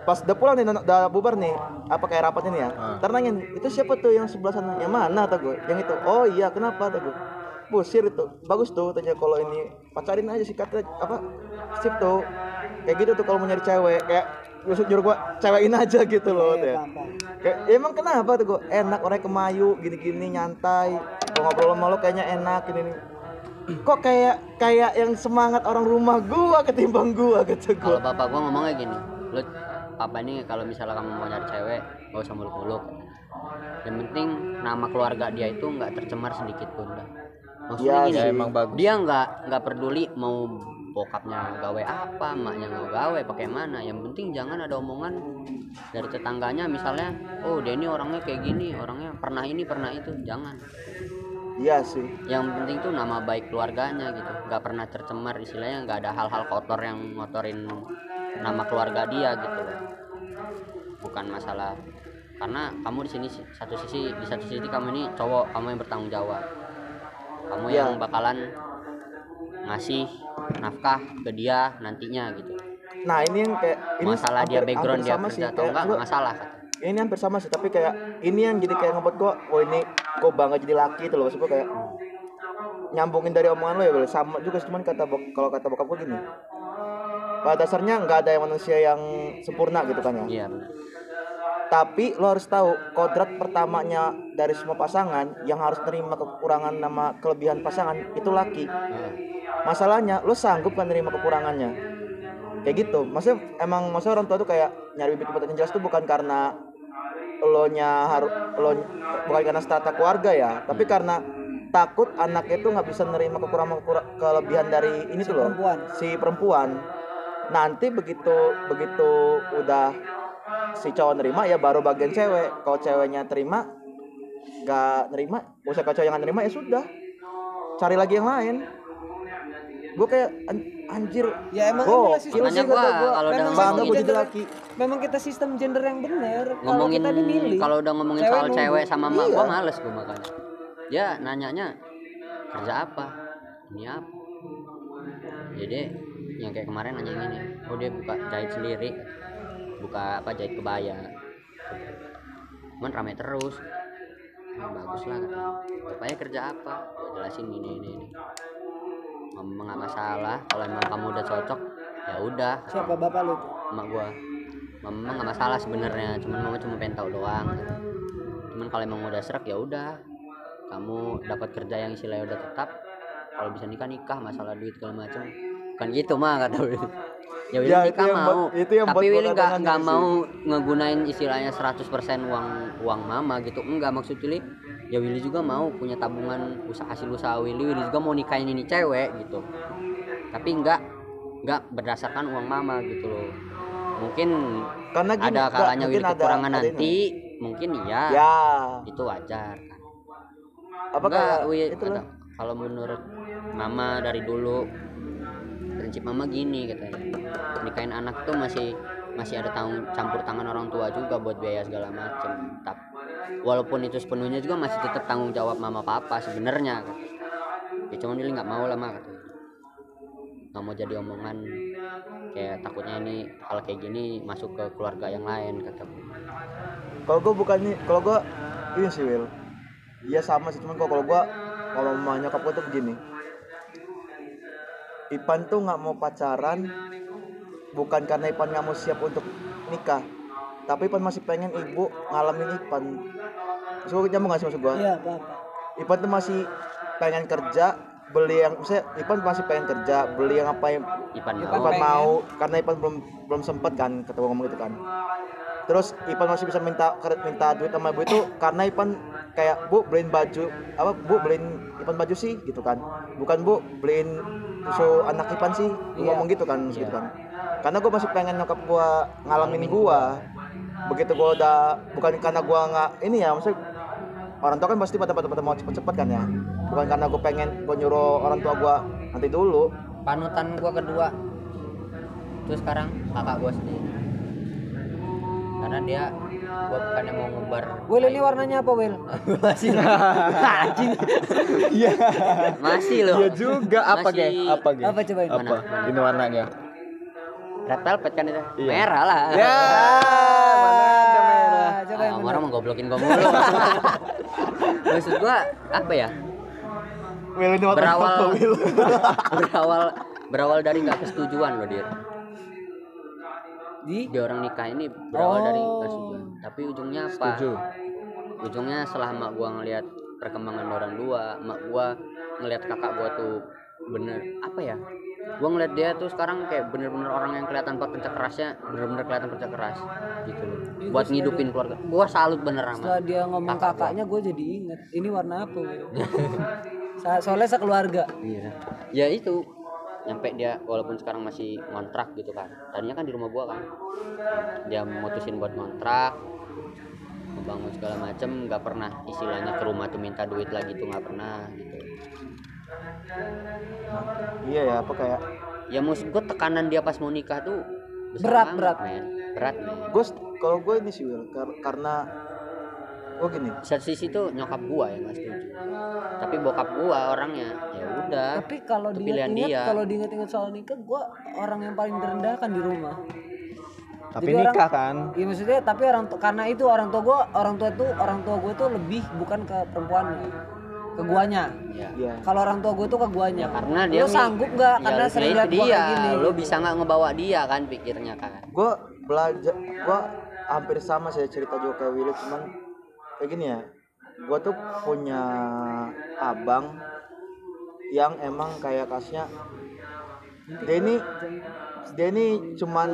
Speaker 2: pas udah pulang nih udah bubar nih apa kayak rapatnya nih ya. Ntar nih, itu siapa tuh yang sebelah sana? Yang mana? Kata gue yang itu oh iya kenapa? Kata gue busir itu. Bagus tuh tanya kalau ini. Pacarin aja sih kata apa sip tuh. Kayak gitu tuh kalau mau nyari cewek. Kayak nyuruh nyuruh gua cewekin aja gitu loh ya. Kayak, "Ya emang kenapa tuh gue enak orangnya kemayu gini-gini nyantai. Gua ngobrol sama lo kayaknya enak gini nih kok kayak kayak yang semangat orang rumah gua ketimbang gua gitu
Speaker 3: kalau
Speaker 2: gua
Speaker 3: bapak gua ngomongnya gini lu apa ini kalau misalnya kamu mau nyari cewek gak usah muluk-muluk. Yang penting nama keluarga dia itu nggak tercemar sedikit pun dah maksudnya
Speaker 2: Iya
Speaker 3: gini
Speaker 1: Ya emang bagus.
Speaker 3: dia nggak nggak peduli mau bokapnya gawe apa emaknya nggak gawe pakai mana. Yang penting jangan ada omongan dari tetangganya. Misalnya oh dia ini orangnya kayak gini orangnya pernah ini pernah itu. Jangan.
Speaker 2: Iya sih.
Speaker 3: Yang penting tuh nama baik keluarganya gitu. Nggak pernah tercemar istilahnya nggak ada hal-hal kotor yang ngotorin nama keluarga dia gitu. Bukan masalah. Karena kamu di sini si- satu sisi di satu sisi kamu ini cowok kamu yang bertanggung jawab kamu yang bakalan ngasih nafkah ke dia nantinya gitu
Speaker 2: nah ini yang kayak ini
Speaker 3: masalah dia
Speaker 2: hampir-
Speaker 3: background
Speaker 2: hampir
Speaker 3: dia
Speaker 2: sama
Speaker 3: kerja atau
Speaker 2: kayak
Speaker 3: enggak masalah kata.
Speaker 2: ini hampir sama sih tapi kayak ini yang jadi kayak ngebuat gua oh ini gua bangga jadi laki itu loh maksud gua kayak nyambungin dari omongan lo ya Bel. sama juga sih, cuman kata kalau kata bokap gua gini pada dasarnya nggak ada yang manusia yang sempurna gitu kan ya
Speaker 3: iya benar.
Speaker 2: Tapi lo harus tahu kodrat pertamanya dari semua pasangan yang harus terima kekurangan nama kelebihan pasangan itu laki
Speaker 3: Iya.
Speaker 2: masalahnya lo sanggup kan nerima kekurangannya kayak gitu maksudnya emang maksudnya orang tua tuh kayak nyari bibit bibit yang jelas tuh bukan karena lo nya harus lo bukan karena strata keluarga ya tapi karena takut anaknya tuh nggak bisa nerima kekurangan kekura- kelebihan dari ini tuh loh
Speaker 4: perempuan.
Speaker 2: si perempuan nanti begitu begitu udah si cowok nerima ya baru bagian cewek. Kalau ceweknya terima nggak nerima usah kalau cowok yang nggak nerima ya sudah. Cari lagi yang lain. Gue kayak an- anjir
Speaker 4: Ya emang
Speaker 2: Oh,
Speaker 4: sistem
Speaker 3: gua
Speaker 2: gua,
Speaker 3: kalau udah ngomongin
Speaker 2: gue jadi laki.
Speaker 4: Memang kita sistem gender yang benar. Kalau
Speaker 3: ngomongin
Speaker 4: kita dimilih.
Speaker 3: kalau udah ngomongin
Speaker 4: Cewek
Speaker 3: soal
Speaker 4: nunggu.
Speaker 3: cewek sama mak
Speaker 2: Iya.
Speaker 3: gua males gua makanya dia nanyanya kerja apa? Ini apa? Jadi yang kayak kemarin nanya gini oh dia buka jahit sendiri buka apa jahit kebaya. Cuman rame terus. "Ah, bagus lah katanya. Bapaknya kerja apa? Jelasin ini ini ini. Memang nggak masalah. Kalau emang kamu udah cocok ya udah.
Speaker 4: Siapa bapak lu?
Speaker 3: emak gua. Mama nggak masalah sebenarnya. Cuman mama cuma pengen tahu doang. Cuman kalau emang udah serak ya udah. Kamu dapat kerja yang istilahnya udah tetap kalau bisa nikah nikah masalah duit segala macam. Kan gitu mah kata ya Willy
Speaker 2: Ya, itu
Speaker 3: nikah
Speaker 2: yang
Speaker 3: mau.
Speaker 2: itu yang
Speaker 3: tapi Willy nggak nggak mau ngegunain istilahnya 100% uang uang mama gitu. Enggak maksud Willy ya Willy juga mau punya tabungan usaha hasil usaha Willy. Willy juga mau nikahin ini cewek gitu. Tapi enggak enggak berdasarkan uang mama gitu loh. Mungkin
Speaker 2: karena gini
Speaker 3: ada kalanya Willy
Speaker 2: ada-
Speaker 3: kekurangan
Speaker 2: ada
Speaker 3: nanti mungkin iya.
Speaker 2: Ya.
Speaker 3: Itu wajar. Kan
Speaker 2: apa
Speaker 3: enggak
Speaker 2: kayak
Speaker 3: Wi,
Speaker 2: itu
Speaker 3: ada- kalau menurut mama dari dulu prinsip mama gini katanya. Nikahin anak tuh masih masih ada tanggung campur tangan orang tua juga buat biaya segala macem. Tapi walaupun itu sepenuhnya juga masih tetap tanggung jawab mama papa sebenarnya ya cuman Willy nggak mau lah mak nggak mau jadi omongan kayak takutnya ini hal kayak gini masuk ke keluarga yang lain kata
Speaker 2: kalau gue bukan kalau gue ini sih Will iya sama sih cuman kok kalau gue kalau mau nyokap gue tuh begini Ipan tuh nggak mau pacaran bukan karena Ipan nggak mau siap untuk nikah. Tapi Ipan masih pengen ibu ngalamin Ipan. Maksud gue nyambung gak sih maksud gue
Speaker 4: Iya.
Speaker 2: Ipan tuh masih pengen kerja beli yang misalnya Ipan masih pengen kerja beli yang apa yang
Speaker 3: Ipan
Speaker 4: Ipan
Speaker 3: mau.
Speaker 2: Ipan
Speaker 4: pengen.
Speaker 2: mau karena Ipan belum belum sempet kan ketemu ngomong gitu kan. Terus Ipan masih bisa minta minta duit sama ibu itu karena Ipan kayak bu beliin baju apa bu beliin Ipan baju sih gitu kan. Bukan bu beliin susu anak Ipan sih
Speaker 4: Iya.
Speaker 2: ngomong gitu kan
Speaker 3: Iya.
Speaker 2: gitu kan. Karena gue masih pengen nyokap gua ngalamin gua. Begitu gua udah bukan karena gua nggak ini ya maksudnya orang tua kan pasti pada pada, pada mau cepet-cepet kan ya. Bukan karena gue pengen gue nyuruh orang tua gua nanti dulu.
Speaker 3: Panutan gua kedua. Terus sekarang kakak gua sendiri. Karena dia gua bukannya mau ngebar
Speaker 4: Will ini warnanya apa Will?
Speaker 3: masih anjing
Speaker 1: Iya.
Speaker 3: masih loh
Speaker 1: Iya juga apa
Speaker 3: Masih
Speaker 1: ge? Apa ge?
Speaker 4: Apa cobain?
Speaker 1: Apa?
Speaker 3: Mana?
Speaker 1: Ini warnanya.
Speaker 3: red velvet kan itu
Speaker 1: Iya.
Speaker 3: merah lah
Speaker 1: Ya, mana ada merah.
Speaker 4: Ah, coba yang
Speaker 3: Ah, orang menggoblokin gua mulu maksud gua apa ya
Speaker 2: Will ini warna
Speaker 3: berawal
Speaker 2: apa,
Speaker 3: berawal berawal dari nggak kesetujuan loh dia
Speaker 4: Di
Speaker 3: di orang nikah ini berawal dari
Speaker 4: Oh.
Speaker 3: kesetujuan tapi ujungnya apa?
Speaker 1: Setuju.
Speaker 3: ujungnya setelah mak gua ngelihat perkembangan orang dua mak gua ngelihat kakak gua tuh bener apa ya? Gua ngeliat dia tuh sekarang kayak bener-bener orang yang kelihatan pekerja kerasnya bener-bener kelihatan kerja keras gitu loh. Buat ngidupin keluarga. Gua salut bener sama
Speaker 4: setelah dia ngomong
Speaker 3: kakak gua.
Speaker 4: kakaknya gue jadi inget ini warna apa soalnya sekeluarga.
Speaker 3: Iya. Ya itu nyampe dia walaupun sekarang masih ngontrak gitu kan. Tadinya kan di rumah gua kan. Dia mutusin buat ngontrak membangun segala macem nggak pernah istilahnya ke rumah tuh minta duit lagi tuh nggak pernah gitu
Speaker 2: Iya ya, apa kayak
Speaker 3: ya maksud gua tekanan dia pas mau nikah tuh
Speaker 4: Berat,
Speaker 3: banget,
Speaker 4: berat.
Speaker 3: men. berat men.
Speaker 2: gue kalau gue ini sih Will kar- karena gue gini.
Speaker 3: Satu sisi tuh nyokap gua yang nggak setuju. Tapi bokap gua orangnya ya udah.
Speaker 4: Tapi kalau
Speaker 3: itu
Speaker 4: diinget-inget kalau diinget-inget soal nikah gue orang yang paling direndahkan di rumah.
Speaker 1: Tapi
Speaker 4: Jadi
Speaker 1: nikah kan.
Speaker 4: Iya maksudnya tapi orang karena itu orang tua gue orang tua tuh orang tua gue tuh lebih bukan ke perempuannya ke guanya.
Speaker 3: Ya
Speaker 2: ya
Speaker 4: kalau orang tua gue tuh ke guanya.
Speaker 3: Karena dia
Speaker 4: lu sanggup nggak?
Speaker 3: ya,
Speaker 4: karena sering
Speaker 3: itu
Speaker 4: lihat gua
Speaker 3: dia.
Speaker 4: gini.
Speaker 3: Lu bisa nggak ngebawa dia kan pikirnya kan
Speaker 2: gue belajar gue hampir sama saya cerita juga kayak Willy cuman kayak gini ya. Gue tuh punya abang yang emang kayak kasnya dia ini cuman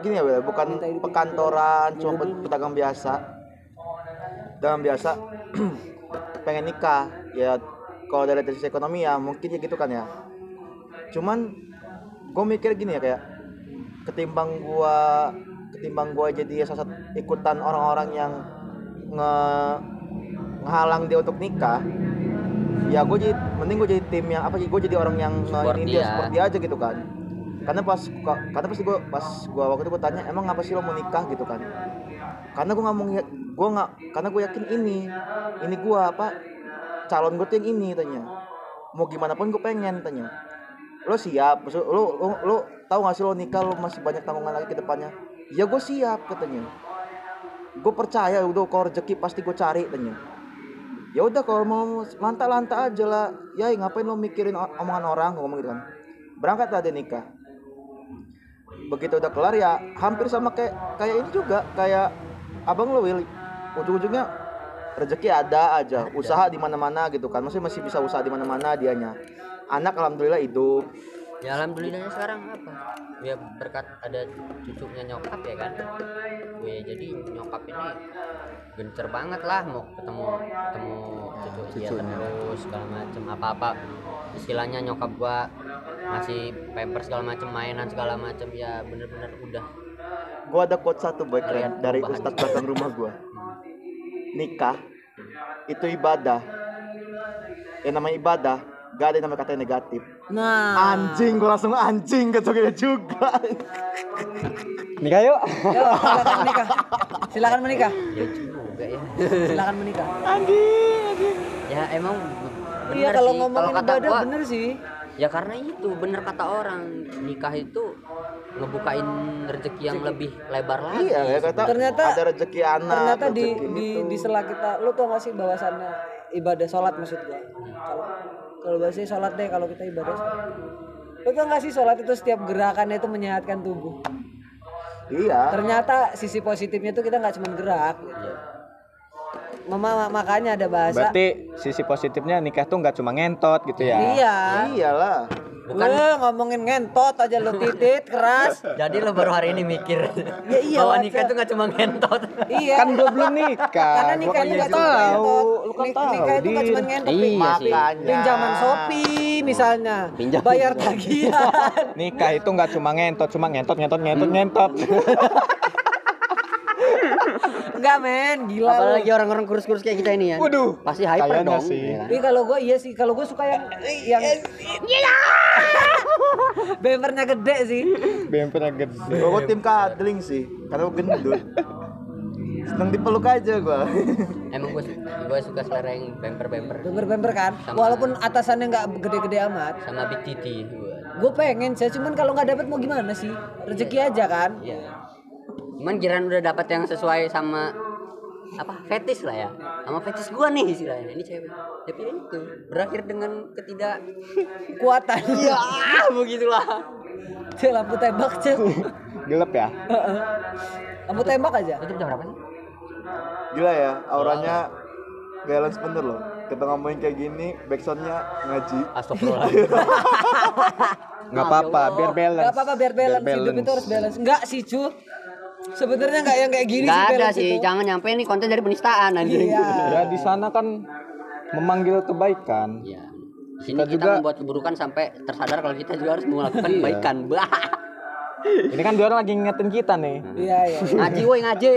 Speaker 2: gini ya Will, bukan pekantoran cuma pe- pedagang biasa. Dalam biasa pengen nikah ya kalau dari sisi ekonomi ya mungkin ya gitu kan ya. Cuman gue mikir gini ya kayak ketimbang gua ketimbang gua jadi salah satu ikutan orang-orang yang nge ngehalang dia untuk nikah ya gue jadi mending gue jadi tim yang apa sih gue jadi orang yang
Speaker 3: Support
Speaker 2: ini dia.
Speaker 3: dia.
Speaker 2: support dia aja gitu kan. Karena pas karena pasti gue pas gua waktu itu gue tanya emang ngapa sih lo mau nikah? gitu kan. Karena gue nggak mau gue nggak karena gue yakin ini ini gue apa calon gue tuh yang ini tanya. Mau gimana pun gue pengen tanya. Lo siap? Maksud, lo, lo lo tahu gak sih lo nikah lo masih banyak tanggungan lagi ke depannya? Ya gue siap katanya gue percaya udah kalau rezeki pasti gue cari tanya. Ya udah kalau mau lanta lanta aja lah. Ya ngapain lo mikirin omongan orang gue ngomong gitu kan. Berangkat lah dia nikah. Begitu udah kelar ya hampir sama kayak kayak ini juga. Kayak abang lo Will ujung-ujungnya rezeki ada aja. Usaha di mana-mana gitu kan. Masih masih bisa usaha di mana-mana dianya. Anak alhamdulillah hidup
Speaker 3: ya alhamdulillahnya sekarang apa? Ya berkat ada cucunya nyokap ya kan. Ya jadi nyokap ini gencer banget lah mau ketemu ketemu cucu dia terus segala macem. Apa apa istilahnya nyokap gua ngasih pamper segala macem mainan segala macem ya bener-bener udah.
Speaker 2: Gua ada quote satu keren
Speaker 3: Lihat
Speaker 2: dari ustadz belakang rumah gua. Nikah itu ibadah. Yang namanya ibadah. Gak ada yang namanya kata negatif
Speaker 4: nah.
Speaker 2: Anjing gua langsung anjing kecoknya juga.
Speaker 1: Nikah yuk.
Speaker 4: Yuk, silakan menikah. Silakan menikah.
Speaker 3: Ya juga ya.
Speaker 4: Silakan menikah.
Speaker 3: Ya emang
Speaker 4: iya kalau
Speaker 3: sih.
Speaker 4: ngomongin
Speaker 3: kata
Speaker 4: ibadah
Speaker 3: gua,
Speaker 4: bener sih.
Speaker 3: ya karena itu bener kata orang nikah itu ngebukain rezeki yang lebih lebar lagi.
Speaker 2: Iya ya kata
Speaker 4: Ternyata-
Speaker 2: ada rezeki anak
Speaker 4: ternyata di
Speaker 2: rezeki
Speaker 4: di
Speaker 2: itu.
Speaker 4: di sela kita lu tau gak sih bahwasannya ibadah sholat maksud gua? Kalau kalau bahasanya sholat deh kalau kita ibadah sholat. lu tau gak sih sholat itu setiap gerakannya itu menyehatkan tubuh
Speaker 2: iya
Speaker 4: ternyata sisi positifnya tuh kita nggak cuma gerak gitu. Mama makanya ada bahasa
Speaker 1: Berarti sisi positifnya nikah tuh nggak cuma ngentot gitu ya.
Speaker 4: iya
Speaker 2: iyalah
Speaker 3: Bukan-
Speaker 4: Weh, ngomongin ngentot aja lu titit keras
Speaker 3: jadi lo baru hari ini mikir
Speaker 4: Ya iya,
Speaker 3: bahwa nikah itu nggak cuma ngentot
Speaker 4: iya
Speaker 1: Kan gua belum nikah.
Speaker 4: karena nikah itu
Speaker 1: kan
Speaker 4: nggak cuma
Speaker 1: tahu.
Speaker 4: ngentot
Speaker 1: Lu kan tahu.
Speaker 4: nikah itu nggak
Speaker 1: Din.
Speaker 4: cuma ngentot
Speaker 3: Iya
Speaker 2: makanya
Speaker 4: pinjaman Shopee misalnya
Speaker 3: Pinjam.
Speaker 4: bayar tagihan
Speaker 1: Nikah itu nggak cuma ngentot, cuma ngentot, ngentot, ngentot, ngentot.
Speaker 4: enggak men gila
Speaker 3: apalagi orang-orang kurus-kurus kayak kita ini ya
Speaker 1: Waduh.
Speaker 3: pasti hyper dong
Speaker 1: sih.
Speaker 3: ya kan?
Speaker 4: Iya kalau gue iya sih kalau gue suka yang yang bempernya gede sih
Speaker 1: Bempernya gede.
Speaker 2: gua gua tim kadling sih karena gua gendut Seneng dipeluk aja gua.
Speaker 3: Emang gue gue suka selera yang bemper-bemper
Speaker 4: Bember-bember kan.
Speaker 3: Sama-
Speaker 4: Walaupun atasannya nggak gede-gede amat.
Speaker 3: sama big titi gue.
Speaker 4: Gue pengen sih, cuman kalau nggak dapet mau gimana sih? Rezeki aja kan.
Speaker 3: Iya. Cuman kiran udah dapat yang sesuai sama apa fetis lah ya sama fetis gua nih istilahnya ini cewek tapi itu berakhir dengan ketidak
Speaker 4: Kuatan.
Speaker 3: ya begitulah
Speaker 4: Cek lampu tembak cek.
Speaker 1: Gelap ya.
Speaker 4: Heeh. lampu tembak aja.
Speaker 3: itu jam berapa sih
Speaker 2: Gila ya, auranya balance bener loh. Kita ngomongin kayak gini, backsoundnya ngaji.
Speaker 3: Astagfirullah
Speaker 1: Nggak apa-apa, biar balance.
Speaker 4: Gak apa-apa biar balance. Hidup itu harus balance. Enggak sih cu. Sebenarnya nggak yang kayak gini
Speaker 3: Gak
Speaker 4: sih
Speaker 3: ada sih,
Speaker 4: itu.
Speaker 3: jangan nyampe nih konten dari penistaan anjing.
Speaker 4: Iya.
Speaker 1: Ya di sana kan memanggil kebaikan.
Speaker 3: Iya. Di Sini
Speaker 1: Kita
Speaker 3: kita,
Speaker 1: juga-
Speaker 3: membuat keburukan sampai tersadar kalau kita juga harus melakukan
Speaker 1: Iya.
Speaker 3: kebaikan. Bah.
Speaker 1: Ini kan dia orang lagi ngingetin kita nih.
Speaker 4: Iya iya.
Speaker 3: Ngaji woi ngaji.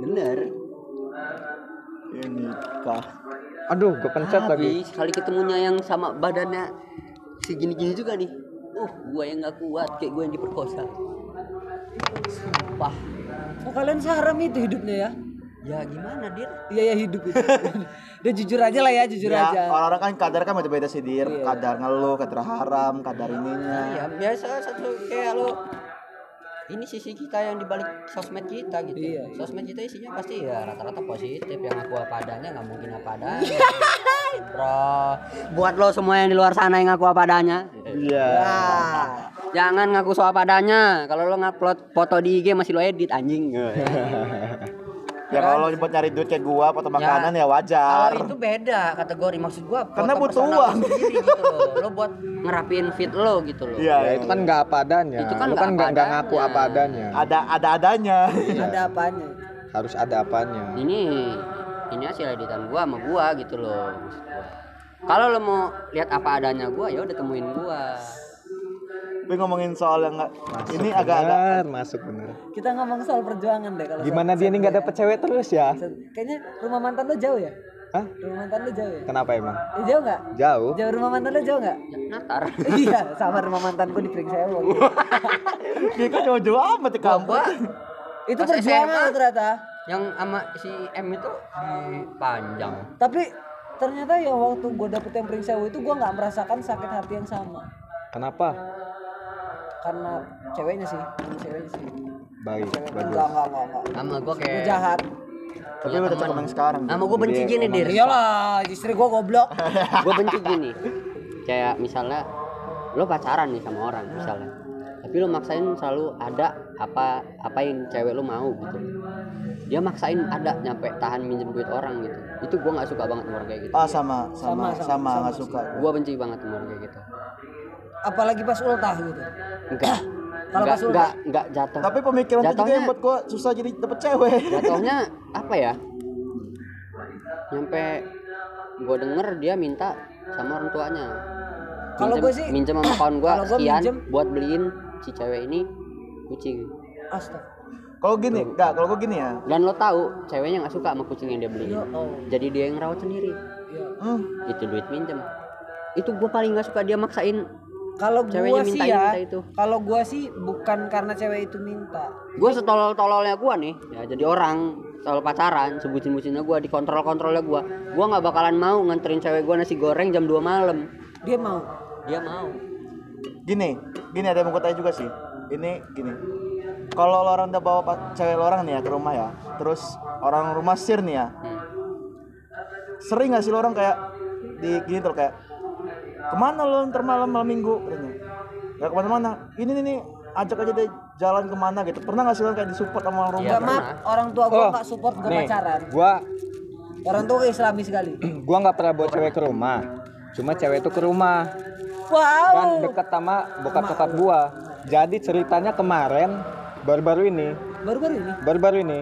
Speaker 3: Bener.
Speaker 2: Ya nikah.
Speaker 1: Aduh, gue pencet lagi.
Speaker 3: Sekali ketemunya yang sama badannya segini-gini juga nih. Uh, gua yang nggak kuat kayak gue yang diperkosa. Sumpah.
Speaker 4: Oh kalian seharam itu hidupnya ya?
Speaker 3: Ya gimana, Dir?
Speaker 4: Iya ya hidup itu. Udah jujur aja lah ya, jujur
Speaker 2: Ya,
Speaker 4: aja.
Speaker 2: orang-orang kan kadar kan beda-beda sih, Dir.
Speaker 4: Iya.
Speaker 2: Kadar ngeluh, kadar haram, kadar ininya.
Speaker 3: Ya biasa satu kayak lo ini sisi kita yang dibalik sosmed kita gitu.
Speaker 4: Iya, iya.
Speaker 3: Sosmed kita isinya pasti ya rata-rata positif yang aku apa adanya nggak mungkin apa adanya. Bro, buat lo semua yang di luar sana yang ngaku apa adanya.
Speaker 1: Iya.
Speaker 4: Ah.
Speaker 3: Jangan ngaku so apa adanya. Kalau lo ngupload foto di IG masih lo edit anjing.
Speaker 2: Ya kalau buat nyari duit kayak gua, foto makanan ya, wajar.
Speaker 3: Kalau itu beda kategori maksud gua.
Speaker 2: Karena butuh uang.
Speaker 3: lo sendiri gitu loh. Lo buat ngerapiin fit lo gitu loh.
Speaker 2: Iya,
Speaker 1: Ya itu kan nggak apa adanya.
Speaker 3: Itu kan nggak
Speaker 1: kan nggak ngaku apa adanya.
Speaker 2: ada ada adanya.
Speaker 4: Ada apanya?
Speaker 1: Harus ada apanya.
Speaker 3: ini ini hasil editan gua sama gua gitu loh kalau lo mau lihat apa adanya gua ya udah temuin gua
Speaker 2: Tapi ngomongin soal yang nggak ini agak-agak
Speaker 1: masuk bener.
Speaker 4: Kita ngomong soal perjuangan deh kalau
Speaker 1: Gimana dia nih nggak dapet cewek terus ya?
Speaker 4: Kayaknya rumah mantan lo jauh ya?
Speaker 1: Hah?
Speaker 4: Rumah mantan lo jauh ya?
Speaker 1: Kenapa emang?
Speaker 4: Eh, jauh nggak?
Speaker 1: Jauh.
Speaker 4: Jauh rumah mantan lo jauh nggak?
Speaker 3: ya, natar
Speaker 4: iya, sama rumah mantanku di Pringsewu.
Speaker 2: dia kan jauh-jauh amat di kampung.
Speaker 3: gua
Speaker 4: itu perjuangan ternyata.
Speaker 3: yang sama si M itu di panjang
Speaker 4: Tapi ternyata yang waktu gue dapet yang Pringsewu itu gue nggak merasakan sakit hati yang sama.
Speaker 1: Kenapa?
Speaker 4: Karena ceweknya sih, karena ceweknya sih.
Speaker 1: Baik,
Speaker 4: Ceweknya
Speaker 1: bagus.
Speaker 4: enggak enggak enggak enggak.
Speaker 3: sama gua
Speaker 4: Gue
Speaker 3: kayak
Speaker 4: jahat.
Speaker 2: Tapi udah cocok yang sekarang.
Speaker 3: sama gua benci
Speaker 1: Jadi
Speaker 3: gini dir
Speaker 4: Iyalah, istri gue goblok.
Speaker 3: gua benci gini kayak misalnya lo pacaran nih sama orang misalnya tapi lo maksain selalu ada apa apa yang cewek lo mau gitu dia maksain ada nyampe tahan minjem duit orang gitu itu gua nggak suka banget sama orang kayak gitu
Speaker 2: Ah sama sama
Speaker 4: Sama, sama,
Speaker 2: sama
Speaker 4: sama
Speaker 2: nggak suka.
Speaker 3: gua benci banget sama orang kayak gitu
Speaker 4: Apalagi pas ultah gitu.
Speaker 3: Enggak.
Speaker 4: Kalau
Speaker 3: enggak enggak enggak jatuh.
Speaker 2: Tapi pemikiran itu juga
Speaker 3: Jatuhnya-
Speaker 2: yang buat gua susah jadi dapet cewek.
Speaker 3: jatuhnya apa ya? Nyampe gue denger dia minta sama orang tuanya.
Speaker 4: Kalau
Speaker 3: Minjem-
Speaker 4: gua sih-
Speaker 3: minjem sama kawan gue
Speaker 4: gua
Speaker 3: sekian
Speaker 4: minjem-
Speaker 3: buat beliin si cewek ini kucing.
Speaker 4: Astaga.
Speaker 2: Kalau gini, enggak, kalau gua gini ya.
Speaker 3: dan lo tahu ceweknya nggak suka sama kucing yang dia beliin
Speaker 4: Ya Allah.
Speaker 3: jadi dia yang rawat sendiri.
Speaker 4: Ya.
Speaker 2: Hmm,
Speaker 3: itu duit minjem. Itu gue paling nggak suka dia maksain
Speaker 4: Kalau gua sih
Speaker 3: minta
Speaker 4: ya,
Speaker 3: itu.
Speaker 4: kalau gua sih bukan karena cewek itu minta.
Speaker 3: gue setolol-tololnya gue nih ya jadi orang soal pacaran sebutin-bucinnya gue dikontrol-kontrolnya gue gue nggak bakalan mau nganterin cewek gue nasi goreng jam 2 malam
Speaker 4: Dia mau.
Speaker 3: dia mau
Speaker 2: gini, gini ada yang mau gua tanya juga sih. Ini gini. Kalau lo orang udah bawa cewek lo orang nih ya ke rumah ya, terus orang rumah sir nih ya,
Speaker 3: Hmm.
Speaker 2: sering gak sih lo orang kayak di gini tuh kayak ke mana lo ntar malam malam minggu katanya gak ke mana-mana ini nih nih ajak aja deh jalan ke mana gitu pernah gak sih lo kayak disupport sama orang rumah
Speaker 4: Enggak maaf, orang tua gua
Speaker 1: Oh,
Speaker 4: nggak support gua
Speaker 1: Nih,
Speaker 4: pacaran.
Speaker 1: gua
Speaker 4: Orang tua gua islami sekali.
Speaker 1: gua nggak pernah bawa cewek ke rumah. Cuma cewek itu ke rumah
Speaker 4: Wow.
Speaker 1: dan deket sama bokap bokap gua. Jadi ceritanya kemarin baru-baru ini,
Speaker 4: Baru-baru ini.
Speaker 1: baru-baru ini.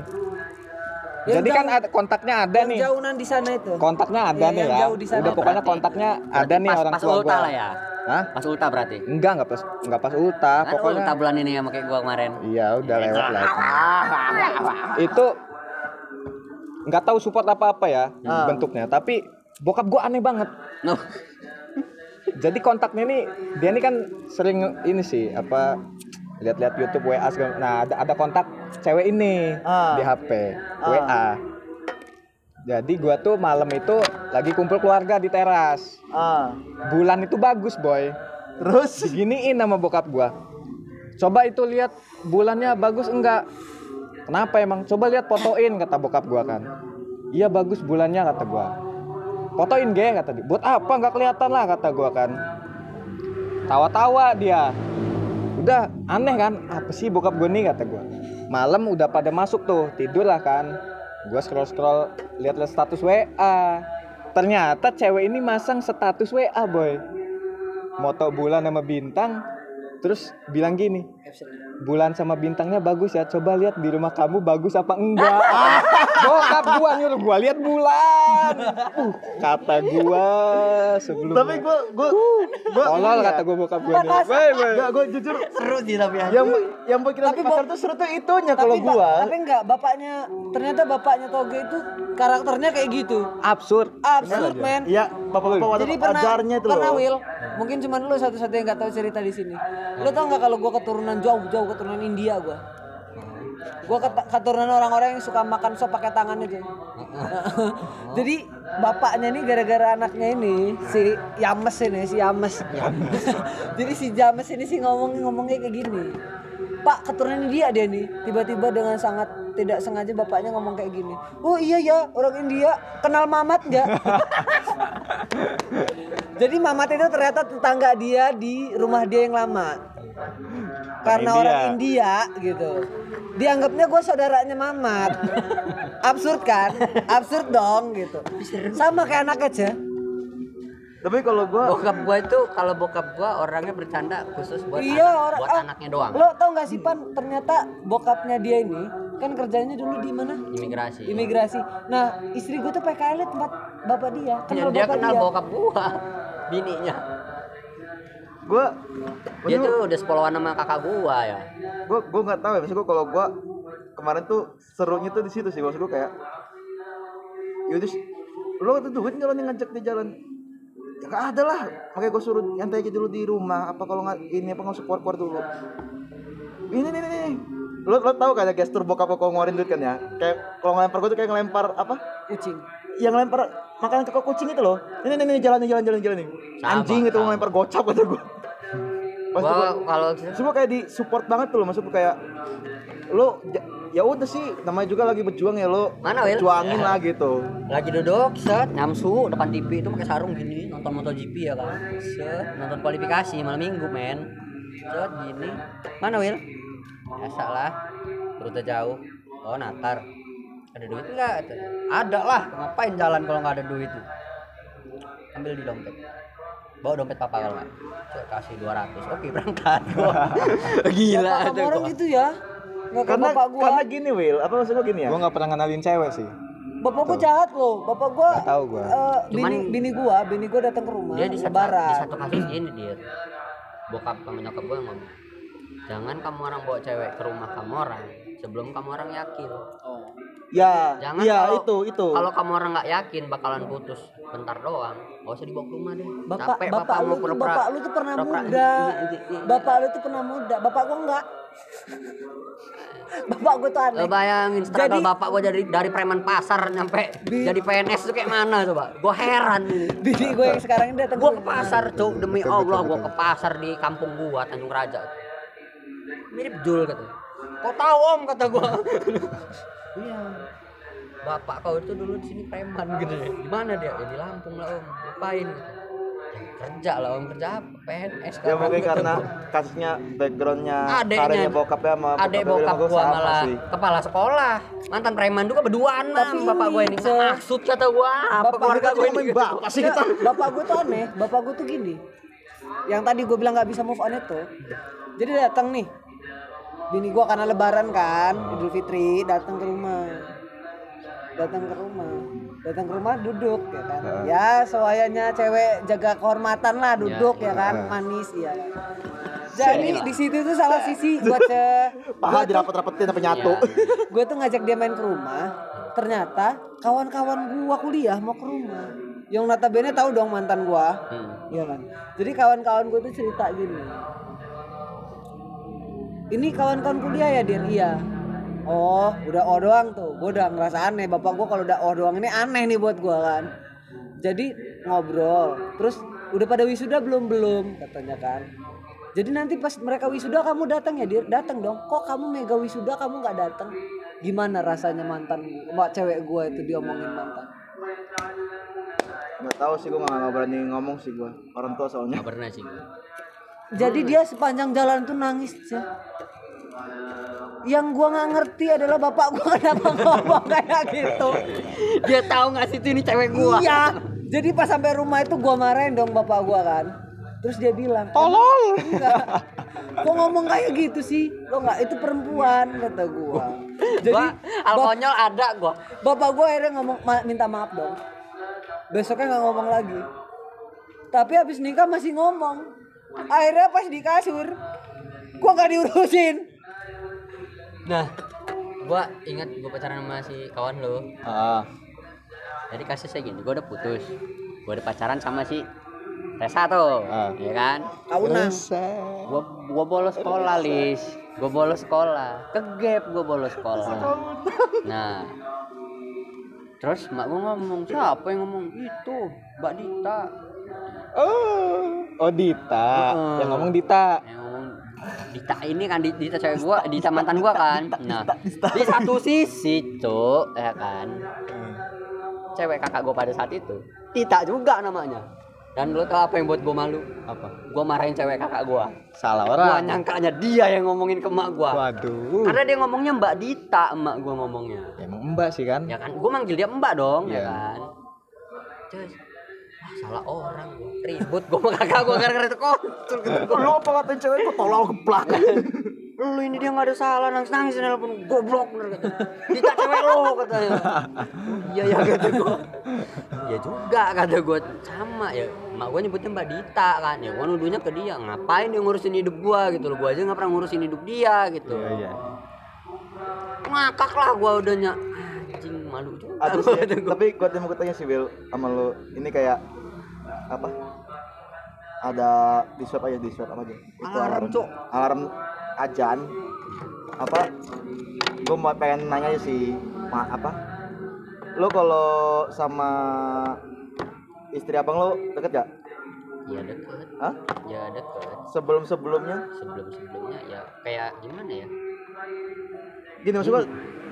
Speaker 4: Yang
Speaker 1: Jadi kan
Speaker 4: jauh-
Speaker 1: ada kontaknya ada
Speaker 4: yang
Speaker 1: nih.
Speaker 4: jaunan di sana itu.
Speaker 1: Kontaknya ada
Speaker 4: Iya,
Speaker 1: nih
Speaker 4: yang
Speaker 1: ya.
Speaker 4: jauh di sana
Speaker 1: Udah pokoknya
Speaker 3: berarti.
Speaker 1: kontaknya ada
Speaker 3: Berarti
Speaker 1: nih
Speaker 3: pas,
Speaker 1: orang
Speaker 3: pas
Speaker 1: tua
Speaker 3: ulta
Speaker 1: gua.
Speaker 3: lah ya
Speaker 1: Hah?
Speaker 3: pas ulta berarti
Speaker 1: Enggak, enggak pas enggak pas ulta,
Speaker 3: kan
Speaker 1: pokoknya
Speaker 3: ulta bulan ini sama kayak gue kemarin
Speaker 1: Iya, udah lewat lah itu. Itu nggak tahu support apa-apa ya
Speaker 2: Ah.
Speaker 1: bentuknya, tapi bokap gua aneh banget.
Speaker 3: no.
Speaker 1: Jadi kontaknya nih dia ini kan sering ini sih apa lihat-lihat YouTube WA segala nah ada ada kontak cewek ini
Speaker 2: Ah.
Speaker 1: di HP
Speaker 2: Ah.
Speaker 1: WA jadi gua tuh malam itu lagi kumpul keluarga di teras.
Speaker 2: Ah.
Speaker 1: bulan itu bagus boy.
Speaker 2: Terus?
Speaker 1: Diginiin sama bokap gua. Coba itu lihat bulannya bagus enggak? Kenapa emang? Coba lihat fotoin kata bokap gua kan. Iya bagus bulannya kata gua. Fotoin ge kata dia. Buat apa? Nggak kelihatan lah kata gua kan. Tawa-tawa dia udah aneh kan? Apa sih bokap gua nih kata gua. Malam udah pada masuk tuh tidur lah kan. Gua scroll scroll lihat-lihat status WA ternyata cewek ini masang status WA boy. Moto bulan sama bintang terus bilang gini bulan sama bintangnya bagus ya. Coba lihat di rumah kamu bagus apa enggak. Bokap gua nyuruh gua lihat bulan. Uh, kata gua sebelum
Speaker 2: tapi gua gua gua
Speaker 1: tolol
Speaker 2: ini ya,
Speaker 1: kata gua bokap gua nih. Woi, woi.
Speaker 2: Enggak, gua jujur
Speaker 3: seru sih tapi ya.
Speaker 2: Yang yang buat kita
Speaker 4: Tapi
Speaker 2: pasar tuh seru tuh itunya kalau gua.
Speaker 4: tapi enggak bapaknya ternyata bapaknya Toge itu karakternya kayak gitu.
Speaker 1: Absurd.
Speaker 4: Absurd men.
Speaker 2: Iya, bapak-bapak
Speaker 4: jadi pernah
Speaker 2: wajarnya itu
Speaker 4: pernah
Speaker 2: loh.
Speaker 4: Will mungkin cuma lu satu-satu yang nggak tahu cerita di sini. Lu tau nggak kalau gua keturunan jauh jauh keturunan India gua. Gua ket- keturunan orang-orang yang suka makan sop pakai tangan aja jadi bapaknya nih gara-gara anaknya ini si Yames ini si Yames. Jadi si James ini sih ngomong ngomongnya kayak gini. Pak keturunan India dia nih. Tiba-tiba dengan sangat tidak sengaja bapaknya ngomong kayak gini. Oh iya ya orang India. Kenal Mamat nggak? Jadi Mamat itu ternyata tetangga dia di rumah dia yang lama karena
Speaker 1: India.
Speaker 4: orang India gitu. Dianggapnya gue saudaranya Mamat. Absurd kan? Absurd dong gitu. Sama kayak anak aja
Speaker 2: Tapi kalau gua
Speaker 3: bokap gua itu kalau bokap gua orangnya bercanda khusus buat
Speaker 4: iya
Speaker 3: anak,
Speaker 4: orang
Speaker 3: buat
Speaker 4: ah,
Speaker 3: anaknya doang.
Speaker 4: lo tau gak sih pan? Ternyata bokapnya dia ini kan kerjanya dulu di mana?
Speaker 3: Imigrasi.
Speaker 4: Imigrasi. Nah istri gue tuh PKL tempat bapak dia.
Speaker 3: Ya,
Speaker 4: kenal
Speaker 3: dia
Speaker 4: bapak
Speaker 3: kenal
Speaker 4: dia.
Speaker 3: bokap gua. Bininya
Speaker 2: gua
Speaker 3: dia tuh udah sepuluhan sama kakak gua ya.
Speaker 2: Gua gua nggak tahu ya maksud gua kalau gua kemarin tuh serunya tuh di situ sih maksud gua kayak yaudah lo tuh duit nggak lo nih ngajak di jalan. Ya nggak ada lah makanya gua suruh nyantai aja dulu di rumah apa kalau nggak ini apa nggak usah keluar keluar dulu. Ini nih nih nih lo lo tahu kayak gestur bokap lo kalau ngeluarin duit kan ya? Kayak kalau ngelempar gua tuh kayak ngelempar apa?
Speaker 4: Kucing.
Speaker 2: Yang lempar makanan ke kucing itu loh. Ini nih nih jalan nih jalan jalan jalan nih.
Speaker 3: Sama,
Speaker 2: anjing itu
Speaker 3: sama.
Speaker 2: ngelempar gocap kata gua. Pas
Speaker 3: gua
Speaker 2: gua-
Speaker 3: kalau
Speaker 2: semua kayak di support banget tuh loh maksud kayak lo ya, ya udah sih namanya juga lagi berjuang ya lo
Speaker 3: Mana, Wil?
Speaker 2: juangin lah gitu.
Speaker 3: Lagi duduk set nyamsu depan TV itu pakai sarung gini nonton MotoGP ya kan set nonton kualifikasi malam minggu men. Set gini. Mana Will biasa lah rute jauh. Oh natar ada duit enggak ada. Lah. Ngapain jalan kalau nggak ada duit ambil di dompet. Bawa dompet papa kalau nggak. Kasih 200 oke berangkat. Gila tuh
Speaker 4: sama orang gitu ya. Nggak
Speaker 2: karena
Speaker 4: bapak gua.
Speaker 2: karena gini Will apa maksud gua gini ya?
Speaker 1: Gua nggak pernah kenalin cewek sih.
Speaker 4: Bapak gua jahat loh. Bapak gua
Speaker 1: Nggak tahu gua.
Speaker 4: eh,
Speaker 3: Cuman-
Speaker 4: bini bini gua bini gua datang ke rumah
Speaker 3: dia di satu, di satu kasus ini dia bokap sama nyokap gue ngomong jangan kamu orang bawa cewek ke rumah kamu orang sebelum kamu orang yakin.
Speaker 2: Ya
Speaker 3: jangan
Speaker 2: ya
Speaker 3: kalau-
Speaker 2: itu itu.
Speaker 3: kalau kamu orang nggak yakin bakalan putus bentar doang. Gak usah dibawa ke rumah deh.
Speaker 4: Bapak
Speaker 3: Capek
Speaker 4: bapak
Speaker 3: bapakmu
Speaker 4: lu bapak lu tuh pernah muda. Bapak lu tuh pernah muda. Bapak gua enggak bapak gua tuh aneh.
Speaker 3: Lo bayangin struggle
Speaker 4: Jadi-
Speaker 3: bapak gue dari dari preman pasar nyampe
Speaker 4: Bi-
Speaker 3: jadi PNS tuh kayak mana coba? Gue heran.
Speaker 4: Bini gue yang sekarang ini datang
Speaker 3: gue
Speaker 4: ke
Speaker 3: pasar cok demi Allah gue ke pasar di kampung gua Tanjung Raja. Mirip Jul kata kau tahu om kata gua. Iya. Bapak kau itu dulu di sini preman gitu ya. Di mana dia? Ya di Lampung lah om. Ngapain? Gitu ya, kerja lah om. Kerja apa? PNS
Speaker 2: ya mungkin
Speaker 3: kata
Speaker 2: karena
Speaker 3: gua.
Speaker 2: kasusnya backgroundnya
Speaker 3: Adeknya-
Speaker 2: karirnya bokapnya sama
Speaker 3: adek bokap
Speaker 2: gua
Speaker 3: gua
Speaker 2: sama
Speaker 3: malah
Speaker 2: sih.
Speaker 3: kepala sekolah. Mantan preman juga berduaan
Speaker 4: Tapi
Speaker 3: sama bapak gua ini.
Speaker 4: Se-
Speaker 3: maksud kata gua apa
Speaker 4: Bapak
Speaker 3: keluarga gua ini?
Speaker 2: bapak sih. Kita
Speaker 4: bapak gue tuh aneh. Bapak gue tuh gini. Yang tadi gue bilang nggak bisa move on itu jadi datang nih bini gue karena lebaran kan idul fitri datang ke rumah. Datang ke rumah. Datang ke rumah duduk ya kan? Ya soalnya cewek jaga kehormatan lah duduk ya, kan? manis iya. Kan. jadi di situ tuh salah sisi buat ce
Speaker 2: paha dirapet-rapetin sampai nyatu.
Speaker 4: Gue tuh ngajak dia main ke rumah. Ternyata kawan-kawan gua kuliah mau ke rumah. Yang notabene tahu dong mantan gua.
Speaker 3: Hmm.
Speaker 4: Iya kan? Jadi kawan-kawan gue tuh cerita gini ini kawan-kawan kuliah ya dir? Iya. Oh udah oh doang tuh. Gue udah ngerasa aneh. Bapak gue kalau udah oh doang ini aneh nih buat gue kan? Jadi ngobrol. Terus udah pada wisuda belum? Belum katanya kan. Jadi nanti pas mereka wisuda kamu datang ya dir? Datang dong. Kok kamu mega wisuda kamu nggak datang? Gimana rasanya mantan mak cewek gue itu diomongin mantan?
Speaker 2: Nggak tahu sih gue nggak berani ngomong sih gue orang tua soalnya.
Speaker 3: Nggak pernah sih gua.
Speaker 4: Jadi dia sepanjang jalan tuh nangis ya yang gua nggak ngerti adalah bapak gua kenapa ngomong kayak gitu.
Speaker 3: Dia tahu nggak sih itu ini cewek gua?
Speaker 4: Iya. Jadi pas sampai rumah itu gua marahin dong bapak gua kan. Terus dia bilang
Speaker 1: Tolol.
Speaker 4: enggak? Kok ngomong kayak gitu sih? Lo nggak? Itu perempuan kata gua. Jadi
Speaker 3: gua al
Speaker 4: bap-
Speaker 3: konyol ada gua.
Speaker 4: bapak gua akhirnya ngomong "Ma- minta maaf dong. Besoknya nggak ngomong lagi. Tapi habis nikah masih ngomong akhirnya pas di kasur gua nggak diurusin.
Speaker 3: Nah gua ingat gua pacaran sama si kawan lo
Speaker 1: Ah,
Speaker 3: jadi kasusnya gini gua udah putus. Gua udah pacaran sama si Resa tuh
Speaker 1: Ah.
Speaker 3: ya kan?
Speaker 4: Kaunang.
Speaker 3: gua gua bolos sekolah lis. Gua bolos sekolah. Ke gap gua bolos sekolah. Nah terus mak gua ngomong siapa yang ngomong itu mbak Dita.
Speaker 1: Oh, oh Dita.
Speaker 3: Heeh.
Speaker 1: Yang ngomong Dita.
Speaker 3: yang ngomong Dita ini kan Di- Dita cewek gua Dita mantan gua kan nah di satu sisi cuk ya kan cewek kakak gua pada saat itu Dita juga namanya dan lo tau apa yang buat gua malu
Speaker 1: Apa?
Speaker 3: gua marahin cewek kakak gua
Speaker 1: Salah
Speaker 3: gua
Speaker 1: orang.
Speaker 3: nyangkanya dia yang ngomongin ke emak gua
Speaker 1: Waduh.
Speaker 3: karena dia ngomongnya Mbak Dita emak gua ngomongnya
Speaker 1: Ya, emang mbak sih kan?
Speaker 3: ya kan gua manggil dia mbak dong ya
Speaker 1: Iya.
Speaker 3: kan wah salah orang ribut gua sama kakak gua gara-gara itu konsul gitu
Speaker 2: lu apa katain cewek gue tolol geplak
Speaker 3: lu ini dia nggak ada salah nangis nangis nelpon goblok bener kata. Dita cewek lo katanya iya ya kata gua. Ya juga kata gua. Sama ya. Mak gua nyebutnya mbak Dita kan. Ya gua nuduhnya ke dia. Ngapain dia ngurusin hidup gua gitu loh. Gua aja nggak pernah ngurusin hidup dia gitu.
Speaker 1: Iya, iya.
Speaker 3: ngakak lah gua udahnya. Anjing malu juga
Speaker 2: Ada
Speaker 3: gua
Speaker 2: sih,
Speaker 3: kata gua.
Speaker 2: tapi gue mau tanya sih Will sama lu. Ini kayak apa? Ada di swab aja di swab apa aja? Itu
Speaker 3: Alarm, Cuk.
Speaker 2: Alarm ajan. Apa? Gue mau pengen nanya aja sih, ma, apa? Lo kalau sama istri abang lo deket gak?
Speaker 3: ya deket
Speaker 2: Hah?
Speaker 3: ya deket
Speaker 2: Sebelum sebelumnya?
Speaker 3: sebelum sebelumnya ya kayak gimana ya
Speaker 2: Gini maksud gua,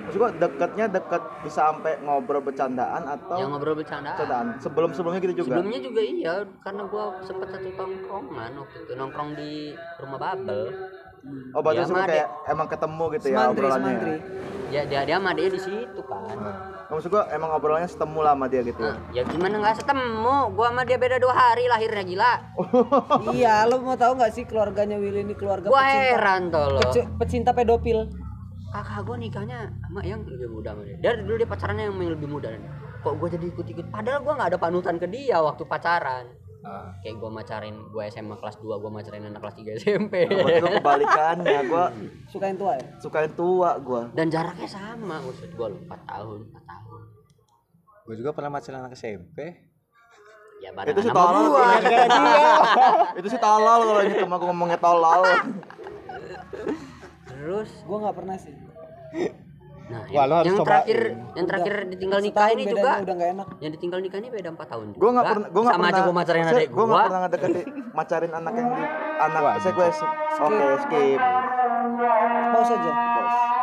Speaker 2: maksud gua deketnya deket bisa sampai ngobrol bercandaan atau
Speaker 3: yang ngobrol bercandaan
Speaker 2: bercandaan. Sebelum sebelumnya gitu juga.
Speaker 3: Sebelumnya juga iya, karena gua sempet satu tongkrongan waktu itu nongkrong di rumah Babel.
Speaker 2: Oh, berarti
Speaker 3: Ya,
Speaker 2: semua
Speaker 3: sama
Speaker 2: kayak emang ketemu gitu ya
Speaker 4: semantri
Speaker 2: obrolannya.
Speaker 4: semantri
Speaker 3: Ya dia dia sama dia di situ kan.
Speaker 2: Nah, maksud gua emang obrolannya setemu lah sama dia gitu ya.
Speaker 3: Nah, ya gimana nggak ketemu? Gua sama dia beda dua hari lahirnya gila.
Speaker 4: iya lo mau tahu nggak sih keluarganya Willy ini keluarga
Speaker 3: Gua
Speaker 4: pecinta
Speaker 3: heran toh lo.
Speaker 4: peci- pecinta pedofil
Speaker 3: Kakak gua nikahnya sama yang lebih muda sama dia. Dari dulu dia pacarannya yang lebih muda. Kok gua jadi ikut-ikut? Padahal gua nggak ada panutan ke dia waktu pacaran.
Speaker 2: Ah.
Speaker 3: Kayak gua macarin gua SMA kelas 2, gua macarin anak kelas 3 SMP.
Speaker 2: Berarti gua kebalikannya, gua
Speaker 4: suka yang tua ya
Speaker 2: suka yang tua gua.
Speaker 3: Dan jaraknya sama, maksud gua 4 tahun, 4 tahun.
Speaker 1: Gue juga pernah pacaran anak SMP.
Speaker 3: Ya barang
Speaker 2: Itu sih tolol. Itu sih tolol kalau ini temen aku ngomongnya tolol.
Speaker 3: terus?
Speaker 4: Gue nggak pernah sih.
Speaker 3: Nah
Speaker 1: Wah,
Speaker 3: yang, yang terakhir yang terakhir udah, ditinggal nikah ini juga
Speaker 4: udah gak enak.
Speaker 3: yang ditinggal nikah ini beda 4 tahun juga.
Speaker 2: Gue nggak pernah gue nggak pernah
Speaker 3: aja gue macarin adik gue
Speaker 2: nggak pernah ngedeketin macarin anak yang di anak
Speaker 1: Wah,
Speaker 2: saya gue skip. oke okay, skip.
Speaker 4: Pause aja. Pause.